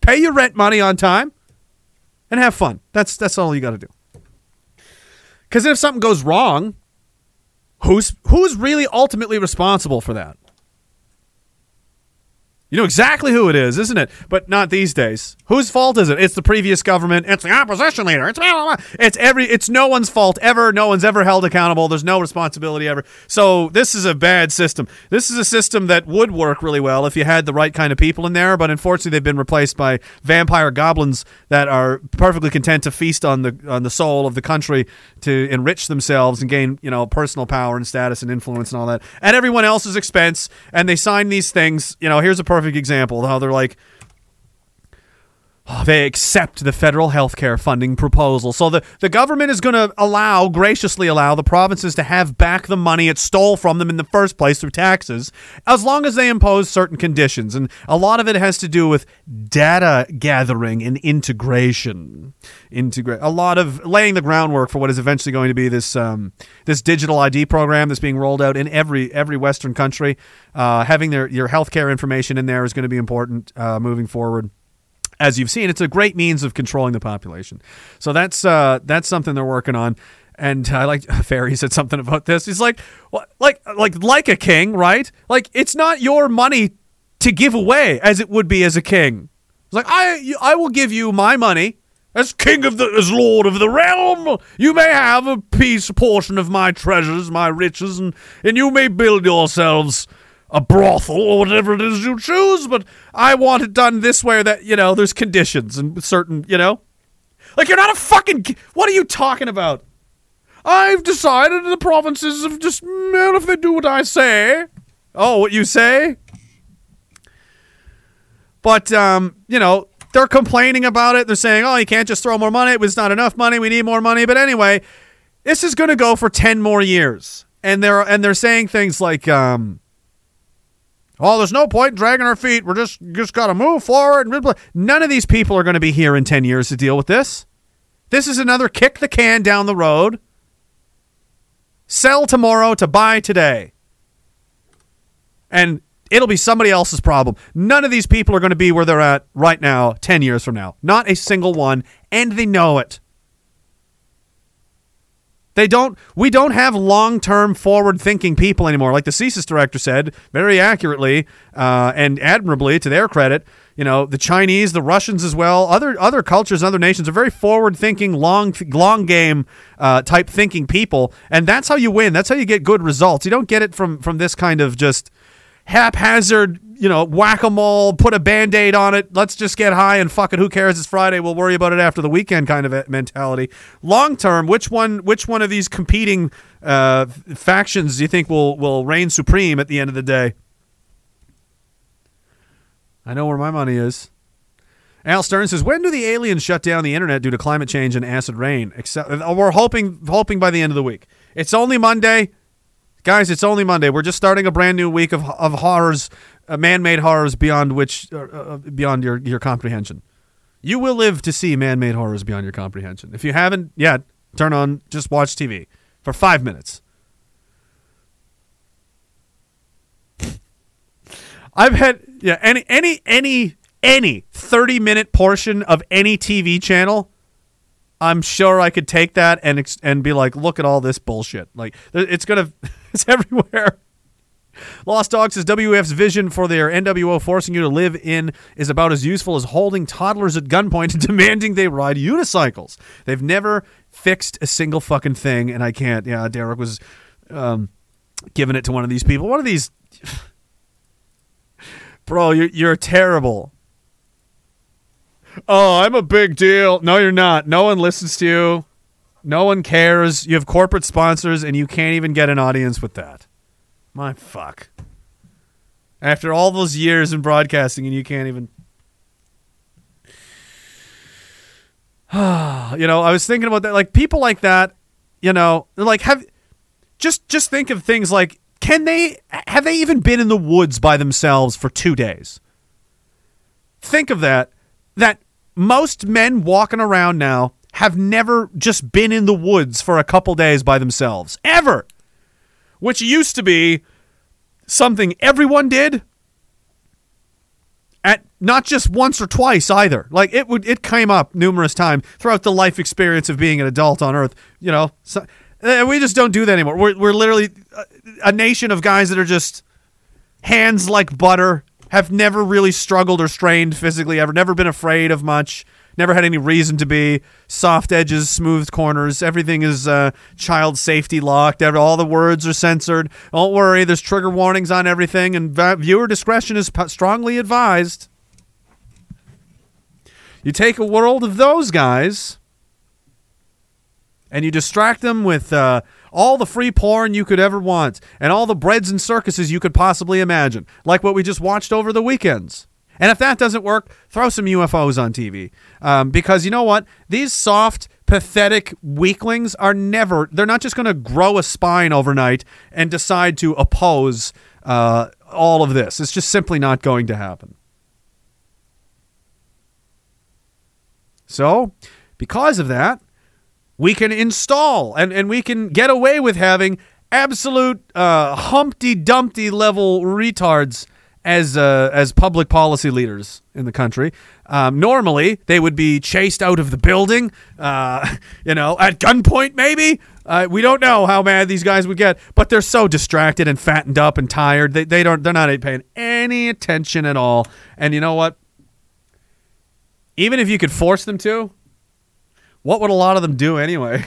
Pay your rent money on time and have fun. That's that's all you got to do. Because if something goes wrong, who's who's really ultimately responsible for that? You know exactly who it is, isn't it? But not these days. Whose fault is it? It's the previous government. It's the opposition leader. It's blah, blah, blah. it's every. It's no one's fault ever. No one's ever held accountable. There's no responsibility ever. So this is a bad system. This is a system that would work really well if you had the right kind of people in there. But unfortunately, they've been replaced by vampire goblins that are perfectly content to feast on the on the soul of the country to enrich themselves and gain you know personal power and status and influence and all that at everyone else's expense. And they sign these things. You know, here's a perfect example of how they're like they accept the federal health care funding proposal. So the, the government is going to allow, graciously allow, the provinces to have back the money it stole from them in the first place through taxes, as long as they impose certain conditions. And a lot of it has to do with data gathering and integration. Integrate a lot of laying the groundwork for what is eventually going to be this um, this digital ID program that's being rolled out in every every Western country. Uh, having their your healthcare information in there is going to be important uh, moving forward as you've seen, it's a great means of controlling the population. So that's uh, that's something they're working on. And I like Ferry said something about this. He's like, well, like, like, like a king, right? Like, it's not your money to give away as it would be as a king. It's like I, I will give you my money as king of the, as lord of the realm. You may have a piece, portion of my treasures, my riches, and and you may build yourselves a brothel or whatever it is you choose, but I want it done this way or that, you know, there's conditions and certain, you know? Like, you're not a fucking. What are you talking about? I've decided the provinces have just. Well, if they do what I say. Oh, what you say? But, um, you know, they're complaining about it. They're saying, oh, you can't just throw more money. It was not enough money. We need more money. But anyway, this is going to go for 10 more years. And they're, and they're saying things like, um, Oh, there's no point in dragging our feet. We're just just got to move forward. None of these people are going to be here in 10 years to deal with this. This is another kick the can down the road. Sell tomorrow to buy today. And it'll be somebody else's problem. None of these people are going to be where they're at right now 10 years from now. Not a single one, and they know it. They don't. We don't have long-term, forward-thinking people anymore. Like the CSIS director said very accurately uh, and admirably, to their credit. You know, the Chinese, the Russians as well, other other cultures, and other nations are very forward-thinking, long long game uh, type thinking people, and that's how you win. That's how you get good results. You don't get it from from this kind of just haphazard, you know, whack a mole, put a band aid on it, let's just get high and fuck it, who cares? It's Friday, we'll worry about it after the weekend kind of mentality. Long term, which one which one of these competing uh, factions do you think will, will reign supreme at the end of the day? I know where my money is. Al Stern says, "When do the aliens shut down the internet due to climate change and acid rain?" Except we're hoping hoping by the end of the week. It's only Monday. Guys, it's only Monday. We're just starting a brand new week of, of horrors, uh, man-made horrors beyond which uh, uh, beyond your your comprehension. You will live to see man-made horrors beyond your comprehension. If you haven't yet, turn on just watch TV for 5 minutes. I've had yeah, any any any any 30-minute portion of any TV channel I'm sure I could take that and and be like, look at all this bullshit. Like it's gonna, it's everywhere. Lost Dogs says WF's vision for their NWO forcing you to live in is about as useful as holding toddlers at gunpoint and demanding they ride unicycles. They've never fixed a single fucking thing, and I can't. Yeah, Derek was um, giving it to one of these people. One of these, bro, you're you're terrible. Oh, I'm a big deal. No, you're not. No one listens to you. No one cares. You have corporate sponsors, and you can't even get an audience with that. My fuck. After all those years in broadcasting, and you can't even. you know, I was thinking about that. Like people like that, you know, like have just just think of things like can they have they even been in the woods by themselves for two days? Think of that. That most men walking around now have never just been in the woods for a couple days by themselves ever, which used to be something everyone did at not just once or twice either. Like it would it came up numerous times throughout the life experience of being an adult on earth, you know. So, uh, we just don't do that anymore. We're we're literally a nation of guys that are just hands like butter, have never really struggled or strained physically ever, never been afraid of much, never had any reason to be. Soft edges, smooth corners, everything is uh, child safety locked. All the words are censored. Don't worry, there's trigger warnings on everything, and viewer discretion is strongly advised. You take a world of those guys and you distract them with uh, all the free porn you could ever want and all the breads and circuses you could possibly imagine, like what we just watched over the weekends. And if that doesn't work, throw some UFOs on TV. Um, because you know what? These soft, pathetic weaklings are never, they're not just going to grow a spine overnight and decide to oppose uh, all of this. It's just simply not going to happen. So, because of that, we can install and, and we can get away with having absolute uh, Humpty Dumpty level retards as uh, as public policy leaders in the country. Um, normally, they would be chased out of the building, uh, you know, at gunpoint. Maybe uh, we don't know how mad these guys would get, but they're so distracted and fattened up and tired. They they don't they're not paying any attention at all. And you know what? Even if you could force them to, what would a lot of them do anyway?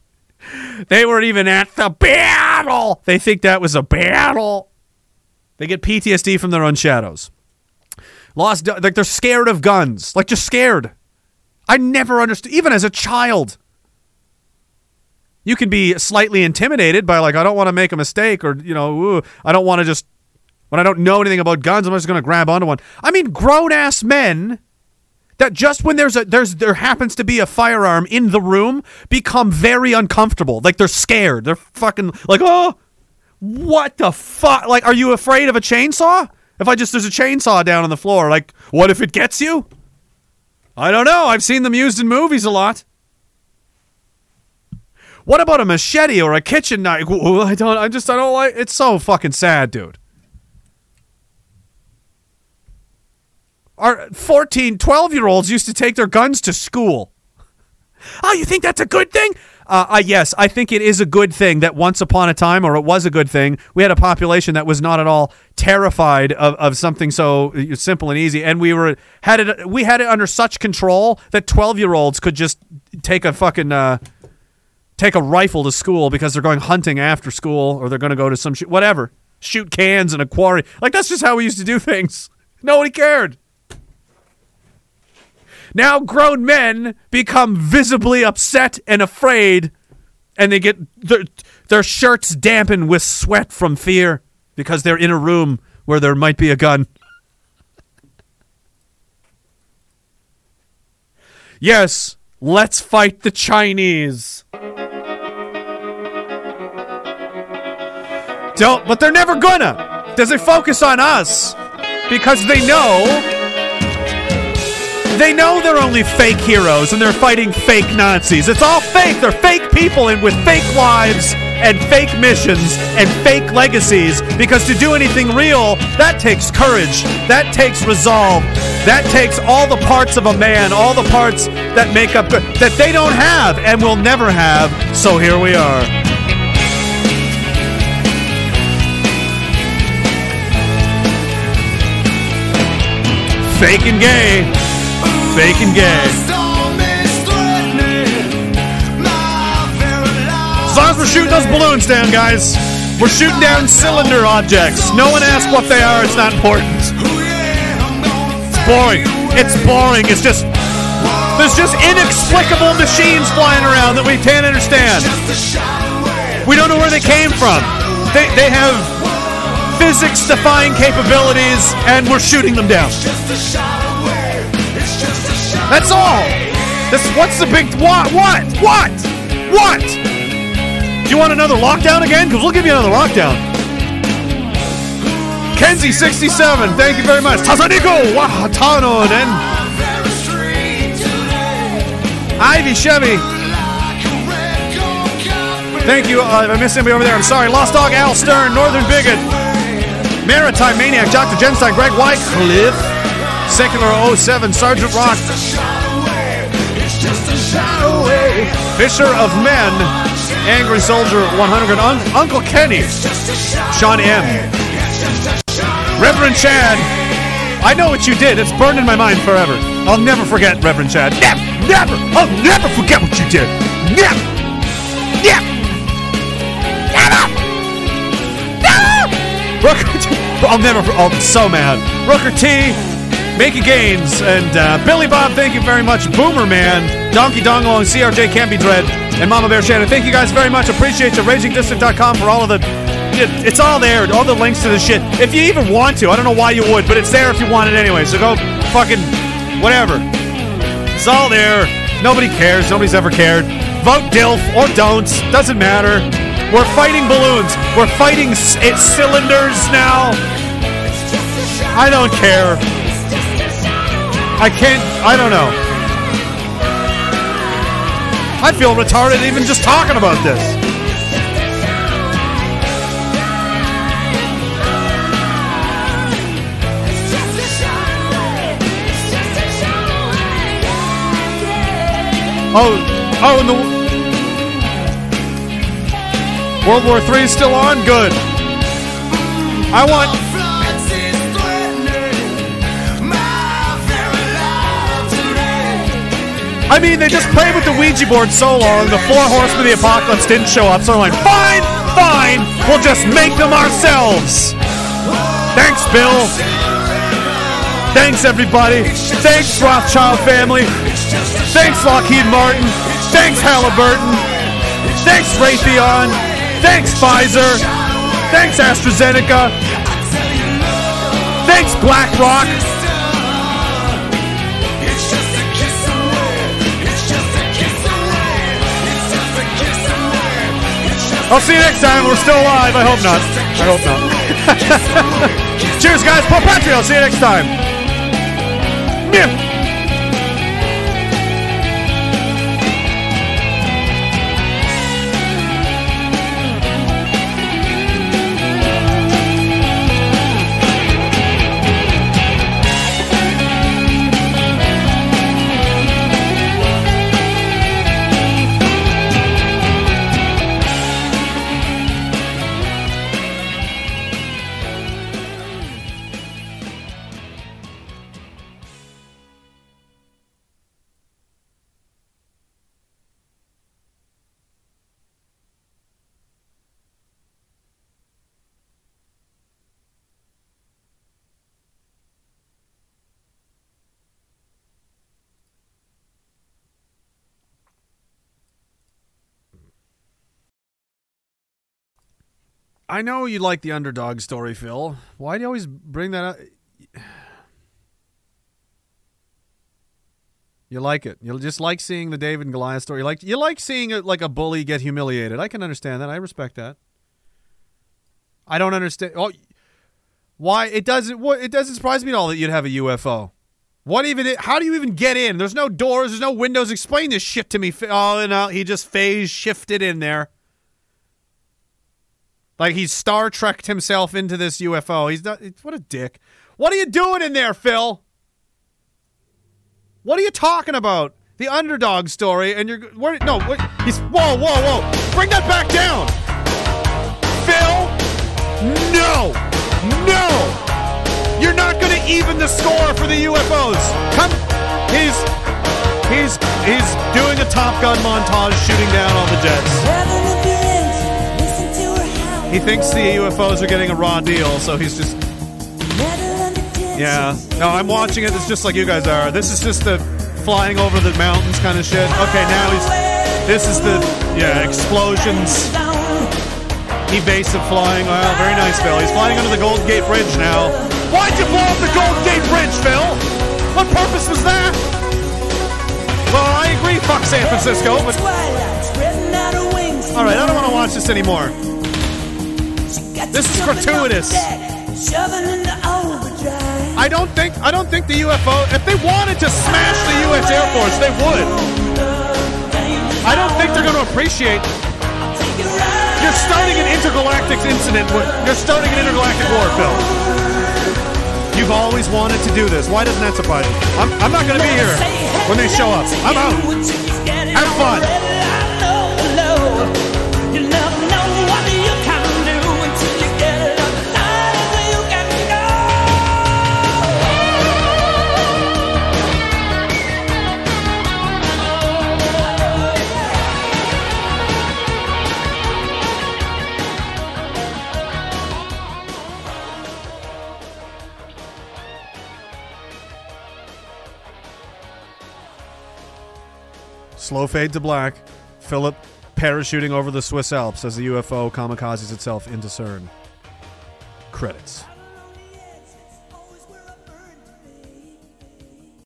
they weren't even at the battle. They think that was a battle. They get PTSD from their own shadows. Lost, like they're scared of guns, like just scared. I never understood, even as a child. You can be slightly intimidated by like I don't want to make a mistake, or you know, ooh, I don't want to just when I don't know anything about guns, I'm just going to grab onto one. I mean, grown ass men that just when there's a there's there happens to be a firearm in the room become very uncomfortable, like they're scared. They're fucking like oh what the fuck? Like, are you afraid of a chainsaw? If I just there's a chainsaw down on the floor, like, what if it gets you? I don't know. I've seen them used in movies a lot. What about a machete or a kitchen knife? I don't. I just. I don't like. It's so fucking sad, dude. Our 14, 12 year olds used to take their guns to school. Oh, you think that's a good thing? Uh, uh, yes, I think it is a good thing that once upon a time, or it was a good thing, we had a population that was not at all terrified of, of something so uh, simple and easy, and we were had it we had it under such control that twelve year olds could just take a fucking uh, take a rifle to school because they're going hunting after school, or they're going to go to some sh- whatever, shoot cans in a quarry. Like that's just how we used to do things. Nobody cared. Now grown men become visibly upset and afraid, and they get their, their shirts dampened with sweat from fear because they're in a room where there might be a gun. Yes, let's fight the Chinese. Don't, but they're never gonna. Does it focus on us? Because they know they know they're only fake heroes and they're fighting fake Nazis. It's all fake. They're fake people and with fake lives and fake missions and fake legacies because to do anything real, that takes courage. That takes resolve. That takes all the parts of a man, all the parts that make up that they don't have and will never have. So here we are. Fake and gay. And gay. As long as we're shooting those balloons down, guys, we're shooting down cylinder objects. No one asks what they are, it's not important. It's boring. It's boring. It's just. There's just inexplicable machines flying around that we can't understand. We don't know where they came from. They, they have physics defying capabilities, and we're shooting them down. That's all. This what's the big what what what what? Do you want another lockdown again? Because we'll give you another lockdown. Kenzie sixty seven, thank you very much. Tazanigo Wahatano and Ivy Chevy. Thank you. Uh, if I missed anybody over there, I'm sorry. Lost Dog Al Stern, Northern Bigot, Maritime Maniac, Dr. Genstein, Greg Whitecliffe, Secular 07, Sergeant Rock, Fisher of Men, Angry Soldier 100, Un- Uncle Kenny, Sean M, Reverend Chad. I know what you did. It's burned in my mind forever. I'll never forget, Reverend Chad. Never, never. I'll never forget what you did. Never, never, never, never. Rooker T. I'll never. Oh, I'm so mad. Rooker T. Making Gains and uh, Billy Bob, thank you very much. Boomer Man, Donkey Dongle, and CRJ Be Dread, and Mama Bear Shannon. Thank you guys very much. Appreciate you. RagingDissident.com for all of the. it- It's all there. All the links to the shit. If you even want to, I don't know why you would, but it's there if you want it anyway. So go fucking whatever. It's all there. Nobody cares. Nobody's ever cared. Vote DILF or don't. Doesn't matter. We're fighting balloons. We're fighting c- cylinders now. I don't care. I can't. I don't know. I feel retarded even just talking about this. Oh, oh, and the World War III is still on. Good. I want. I mean, they just played with the Ouija board so long, the four horsemen of the apocalypse didn't show up, so I'm like, fine, fine, we'll just make them ourselves. Thanks, Bill. Thanks, everybody. Thanks, Rothschild family. Thanks, Lockheed Martin. Thanks, Halliburton. Thanks, Raytheon. Thanks, Pfizer. Thanks, AstraZeneca. Thanks, BlackRock. I'll see you next time. We're still alive. I hope not. I hope not. Cheers, guys. Paul Patrick. I'll see you next time. I know you like the underdog story, Phil. Why do you always bring that up? You like it. You just like seeing the David and Goliath story. You like you like seeing it like a bully get humiliated. I can understand that. I respect that. I don't understand. Oh, why it doesn't? What it doesn't surprise me at all that you'd have a UFO. What even? How do you even get in? There's no doors. There's no windows. Explain this shit to me. Oh no, he just phase shifted in there. Like he's Star Treked himself into this UFO. He's not. What a dick. What are you doing in there, Phil? What are you talking about? The underdog story, and you're where? No, what, he's whoa, whoa, whoa! Bring that back down, Phil. No, no, you're not going to even the score for the UFOs. Come, he's he's he's doing a Top Gun montage, shooting down all the jets. He thinks the UFOs are getting a raw deal, so he's just yeah. No, I'm watching it. It's just like you guys are. This is just the flying over the mountains kind of shit. Okay, now he's. This is the yeah explosions. Evasive flying. Wow, very nice, Phil. He's flying under the Golden Gate Bridge now. Why'd you blow up the Golden Gate Bridge, Phil? What purpose was that? Well, I agree. Fuck San Francisco, but. All right, I don't want to watch this anymore. This is gratuitous. I don't think I don't think the UFO if they wanted to smash the US Air Force, they would. I don't think they're going to appreciate You're starting an intergalactic incident. You're starting an intergalactic war, Phil. You've always wanted to do this. Why doesn't that surprise you? I'm, I'm not going to be here when they show up. I'm out. Have fun. Slow fade to black. Philip parachuting over the Swiss Alps as the UFO kamikazes itself into CERN. Credits.